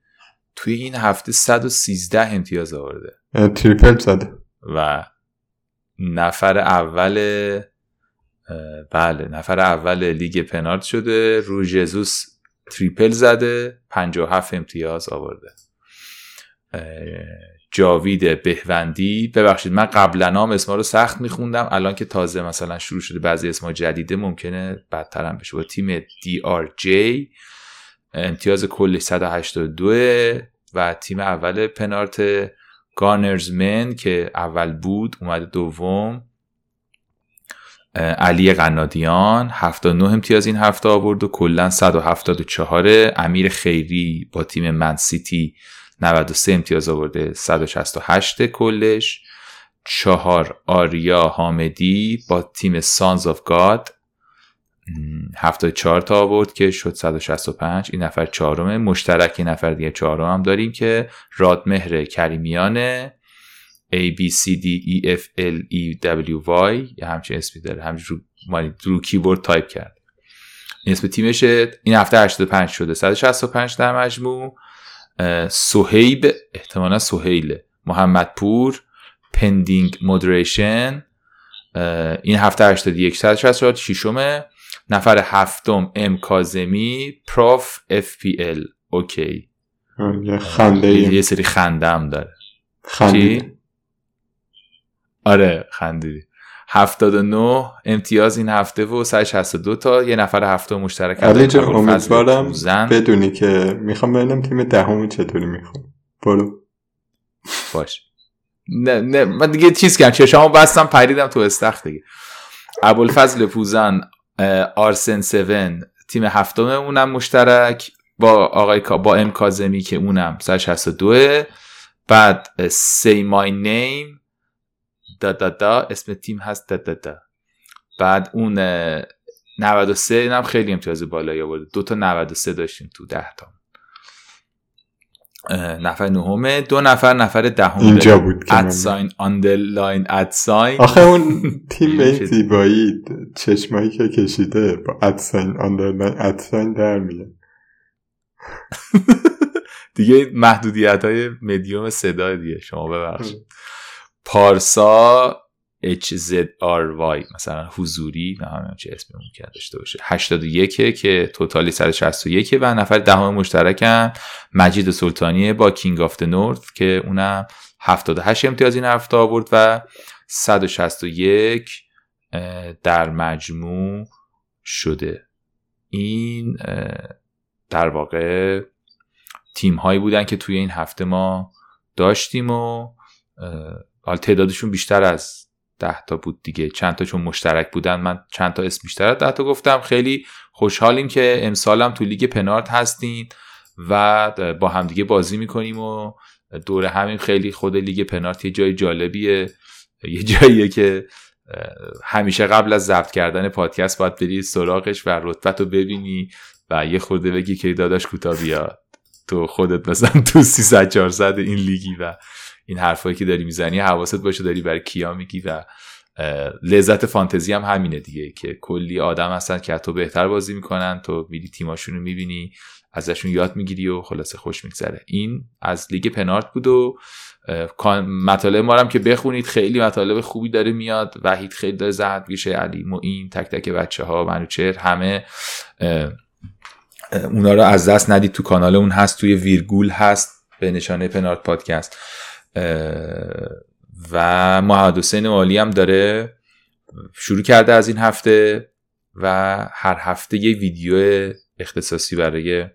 توی این هفته 113 امتیاز آورده. triple زده. و نفر اول بله نفر اول لیگ پنارت شده رو ژسوس triple زده 57 امتیاز آورده. جاوید بهوندی ببخشید من قبلا هم اسما رو سخت میخوندم الان که تازه مثلا شروع شده بعضی اسما جدیده ممکنه هم بشه. با تیم DRG امتیاز کلی 182 و تیم اول پنارت گانرزمن که اول بود اومده دوم. علی قنادیان 79 امتیاز این هفته آورد و کلا 174 امیر خیری با تیم من سیتی 93 امتیاز آورده 168 کلش. چهار آریا حامدی با تیم سانز آف گاد 74 تا آورد که شد 165 این نفر چهارمه. مشترک این نفر دیگه چهارم هم داریم که رادمهر کریمیان A B C D E F L E W Y یه همچین اسمی داره. همچین رو, رو کیبورد تایپ کرد. اسم تیمشه این هفته 85 شده. 165 در مجموع. سوهیب احتمالا سوهیل محمد پور Pending Moderation این هفته 81 164 ششمه. نفر هفتم ام کاظمی Prof FPL. OK. خنده یه سری خنده هم داره. خنده آره خندیدی. 79 امتیاز این هفته و 162 تا. یه نفر هفته مشترک علی جان امیدوارم بدونی که می‌خوام ببینم تیم دهمی چطوری می‌خوام. برو. باش. نه نه من دیگه چیز کردم. چشامو بستم پریدم تو استخ دیگه. ابوالفضل پوزن آرسن 7 تیم هفتم اونم مشترک با آقای با ام کازمی که اونم 162 بعد سی مای نیم دا دا دا. اسم تیم هست. دا دا دا. بعد اون 93 اینم خیلی امتیاز بالایی آورده. دو تا 93 داشتیم تو 10 تا. نفر نهمه دو نفر نفر دهم. اینجا بود که at sign underline at sign آخه اون تیم به زیبایی چشمایی که کشیده با at sign underline at sign در میاد. دیگه محدودیت های مدیوم صدا دیگه. شما ببخشید. پارسا HZRY مثلا حضوری نه چه اسمی که داشته باشه. 81 که total ی 161 و نفر دهم مشترکم مجید سلطانی با کینگ آف که اونم 78 امتیاز این هفته آورد و 161 در مجموع شده. این در واقع تیم هایی بودن که توی این هفته ما داشتیم و تعدادشون بیشتر از ده تا بود دیگه. چند تا چون مشترک بودن من چند تا اسم بیشتر ده تا گفتم. خیلی خوشحالیم که امسالم تو لیگ پنارت هستین و با همدیگه بازی می‌کنیم و دور همین خیلی خود لیگ پنارت یه جای جالبیه. یه جاییه که همیشه قبل از ضبط کردن پادکست باید بری سراغش و رتبت رو ببینی و یه خورده بگی که داداش کوتاه بیاد. تو خودت مثلا تو 300 400 این لیگی و این حرفایی که داری می‌زنی حواست باشه داری برای کیا میگی و لذت فانتزی هم همینه دیگه که کلی آدم هستن که تو بهتر بازی می‌کنن تو میری تیماشون رو می‌بینی ازشون یاد می‌گیری و خلاصه خوش میگذره. این از لیگ پنارت بود و مطالب ما هم که بخونید خیلی مطالب خوبی داره میاد. وحید خیلی داره زحمت میشه علی معین تک تک بچه ها منوچر همه اونا رو از دست ندید. تو کانال اون هست توی ویرگول هست به نشانه پنارت پادکست. و محمد حسین مالی هم داره شروع کرده از این هفته و هر هفته یه ویدیو اختصاصی برای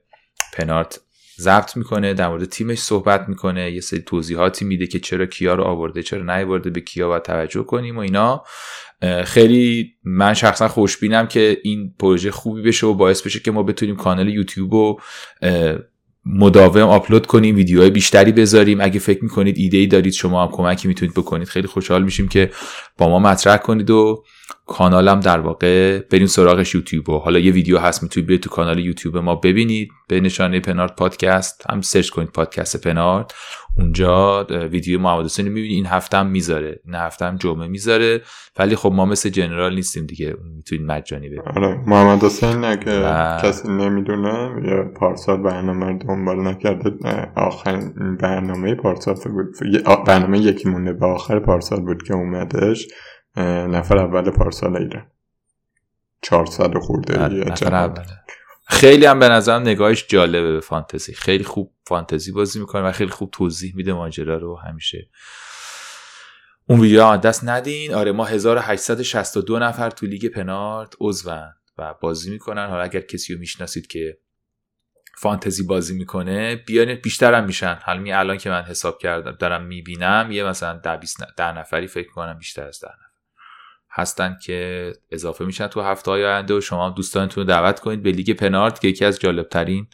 پنارت ضبط می‌کنه در مورد تیمش صحبت می‌کنه یه سری توضیحاتی میده که چرا کیا رو آورده چرا نیاورده به کیا باید توجه کنیم و اینا. خیلی من شخصا خوشبینم که این پروژه خوبی بشه و باعث بشه که ما بتونیم کانال یوتیوب رو مداوم آپلود کنیم ویدیوهای بیشتری بذاریم. اگه فکر می‌کنید ایده ای دارید شما هم کمکی می‌تونید بکنید. خیلی خوشحال میشیم که با ما مطرح کنید و کانالم در واقع بریم سراغش یوتیوب. و حالا یه ویدیو هست می‌تونید برید تو کانال یوتیوب ما ببینید. به نشانه پنارت پادکست هم سرچ کنید پادکست پنارت اونجا ویدیو محمد حسین می‌بینید این هفته هم می‌ذاره این هفته هم جمعه می‌ذاره. ولی خب ما مثل جنرال نیستیم دیگه. می‌تونید مجانی ببینید. آره محمد حسین اگه کسی نمی‌دونه یا پارسال برنامه دنبال نکرده آخرین برنامه پارسال بود برنامه یکی مونده به آخر پارسال بود که اومدش. نفر اول پارسال ایران. 400 خورده بله، خیلی هم به نظرم نگاهش جالبه به فانتزی. خیلی خوب فانتزی بازی می‌کنه و خیلی خوب توضیح میده ماجرا رو همیشه. اون ویدیو دست ندین. آره ما 1862 نفر تو لیگ پنارت عضون و بازی می‌کنن. حالا اگر کسی رو می‌شناسید که فانتزی بازی می‌کنه بیان بیشتر هم میشن. حالا می الان که من حساب کردم دارم می‌بینم یه مثلا ده, نفری فکر کنم بیشتر از ده نفر. هستن که اضافه میشن تو هفته های آینده و شما دوستانتون رو دعوت کنید به لیگ پنارت که یکی از جالبترین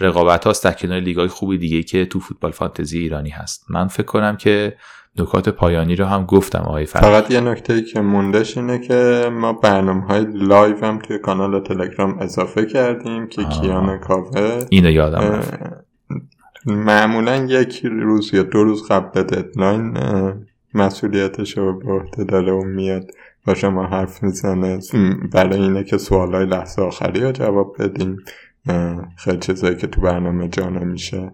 رقابت هاست در کنار لیگ های خوبی دیگه که تو فوتبال فانتزی ایرانی هست. من فکر کنم که نکات پایانی رو هم گفتم آقای فقط یه نکته ای که موندش اینه که ما برنامه های live هم توی کانال تلگرام اضافه کردیم که کیان کاوه اینو یادم معمولا یک روز یا دو روز قبل ددلاین مسئولیتش رو به عهده داره و میاد. با شما حرف می‌زنه. برای اینه که سوالای لحظه آخری رو جواب بدیم. خیلی چیزایی که تو برنامه جا نمیشه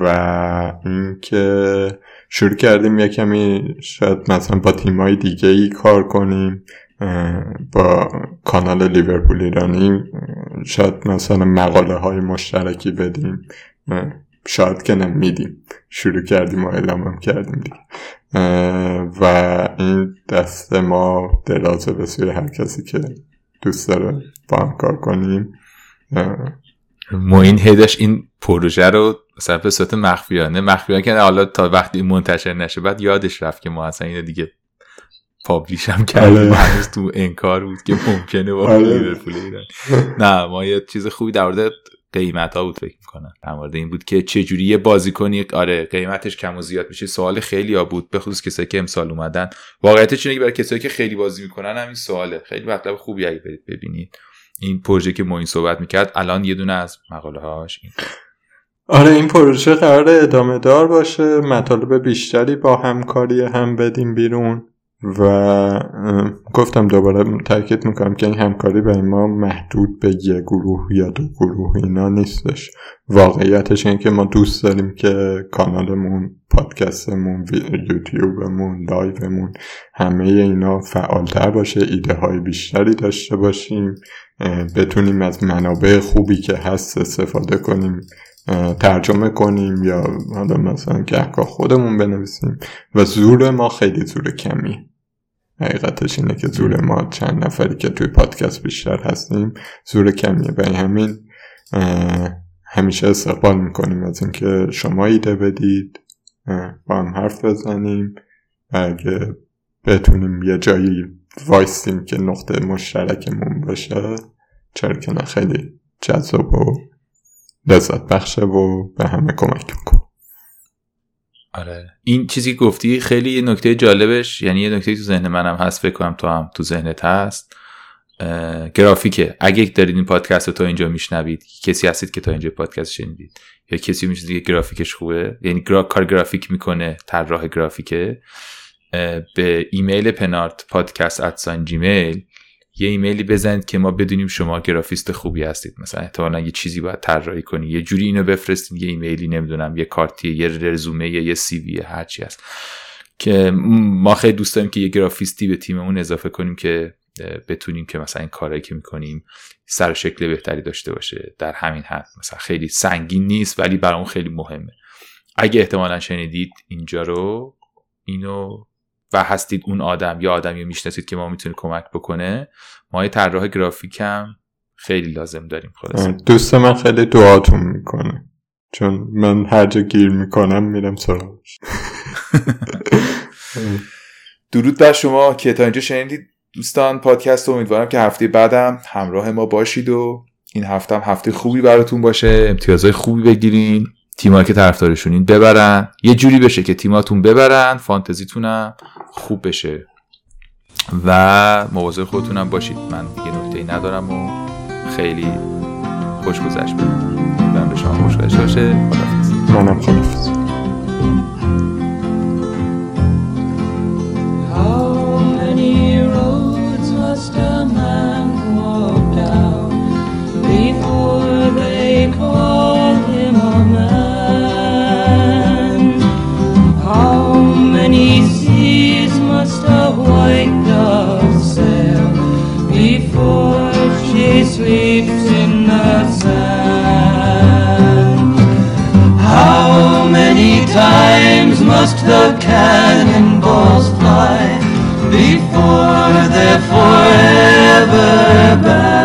و اینکه شروع کردیم یه کمی شاید مثلا با تیمای دیگه ای کار کنیم. با کانال لیورپول ایرانی شاید مثلا مقاله های مشترکی بدیم. شاید که نمیدیم. شروع کردیم و اعلامم کردیم دیگه. و این دست ما درازه به سوی هر کسی که دوست داره با هم کار کنیم ما این هیدش این پروژه رو مثلا به صورت مخفیانه مخفیانه که حالا تا وقتی منتشر نشه بعد یادش رفت که ما اصلا اینو دیگه پابلیش هم کردیم آره. هنوز تو انکار بود که ممکنه با آره. لیورپول ایران نه ما یه چیز خوبی در مورد قیمت ها بود فکر می‌کنم در مورد این بود که چه جوری یه بازیکنی آره قیمتش کم و زیاد میشه. سوال خیلی ها بود به خصوص کسایی که امسال اومدن. واقعیتش اینه که برای کسایی که خیلی بازی می‌کنن همین سواله. خیلی مطلب خوبی اگه برید ببینید. این پروژه که این صحبت می‌کرد الان یه دونه از مقاله هاش این. آره این پروژه قرار ادامه دار باشه. مطالب بیشتری با همکاری هم بدیم بیرون. و گفتم دوباره تاکید می‌کنم که این همکاری به ما محدود به یه گروه یا دو گروه اینا نیستش. واقعیتش این که ما دوست داریم که کانالمون پادکستمون یوتیوبمون لایومون همه اینا فعالتر باشه ایده های بیشتری داشته باشیم بتونیم از منابع خوبی که هست استفاده کنیم ترجمه کنیم یا حالا مثلا گهگاه خودمون بنویسیم و زور ما خیلی زور کمی حقیقتش اینه که زور ما چند نفری که توی پادکست بیشتر هستیم زور کمیه. به همین همیشه استقبال می‌کنیم از اینکه شما ایده بدید با هم حرف بزنیم و اگه بتونیم یه جایی وایستیم که نقطه مشترکمون باشه چرا که نه خیلی جذاب و لذت بخشه و به همه کمک می‌کنه آره. این چیزی که گفتی خیلی یه نکته جالبش یعنی یه نکته تو ذهن منم هست فکر کنم تو هم تو ذهنت هست گرافیکه. اگه دارید این پادکست رو تا اینجا میشنوید کسی هستید که تا اینجا پادکست شنیدید یا کسی میشه که گرافیکش خوبه یعنی کار گرافیک می‌کنه طراح گرافیکه به ایمیل پنارت پادکست at Gmail یه ایمیلی بزنید که ما بدونیم شما گرافیست خوبی هستید. مثلا احتمالا یه چیزی باید طراحی کنی. یه جوری اینو بفرستید یه ایمیلی نمی‌دونم یه کارتی یه رزومه یه CV هر چی هست. که ما خیلی دوست داریم که یه گرافیستی به تیممون اضافه کنیم که بتونیم که مثلا این کارهایی که می‌کنیم سر و شکل بهتری داشته باشه. در همین حد مثلا خیلی سنگین نیست ولی برامون خیلی مهمه. اگه احتمالا شنیدید اینجا رو اینو و هستید اون آدم یا آدمی می‌شناسید که ما می‌تونه کمک بکنه ما یه طراح گرافیک هم خیلی لازم داریم خلاص دوست من خیلی دعاتون می‌کنه. چون من هر جا گیر می‌کنم میرم سراغش. درود بر شما که تا اینجا شنیدید دوستان پادکست امیدوارم که هفته بعدم همراه ما باشید و این هفته هم هفته خوبی براتون باشه. امتیازهای خوبی بگیرین. تیمایی که طرفدارشونین ببرن. یه جوری بشه که تیماتون ببرن فانتزیتونم خوب بشه. و مواظب خودتونم باشید. من دیگه نکته ای ندارم و خیلی خوش گذشت. بود به شما خوش گذشت باشه. منم خدافز must the cannonballs fly before they're forever banned?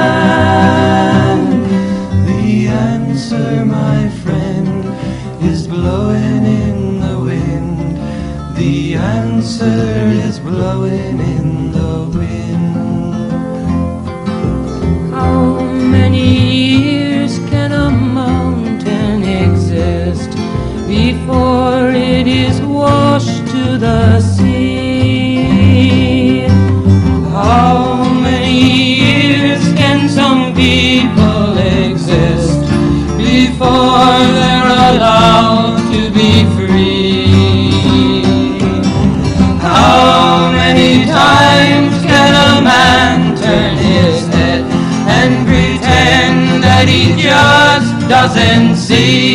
just doesn't see.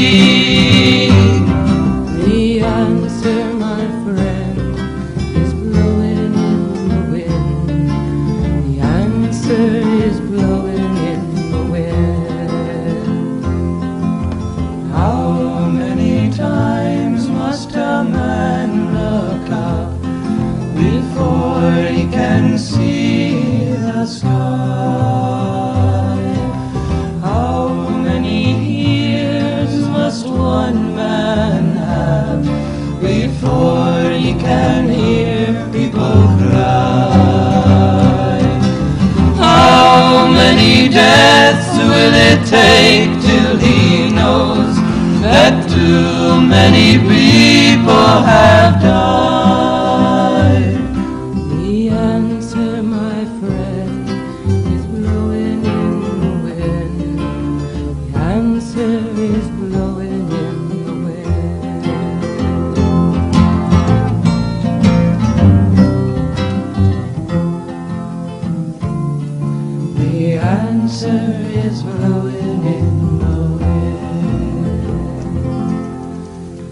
take till he knows that too many people have died.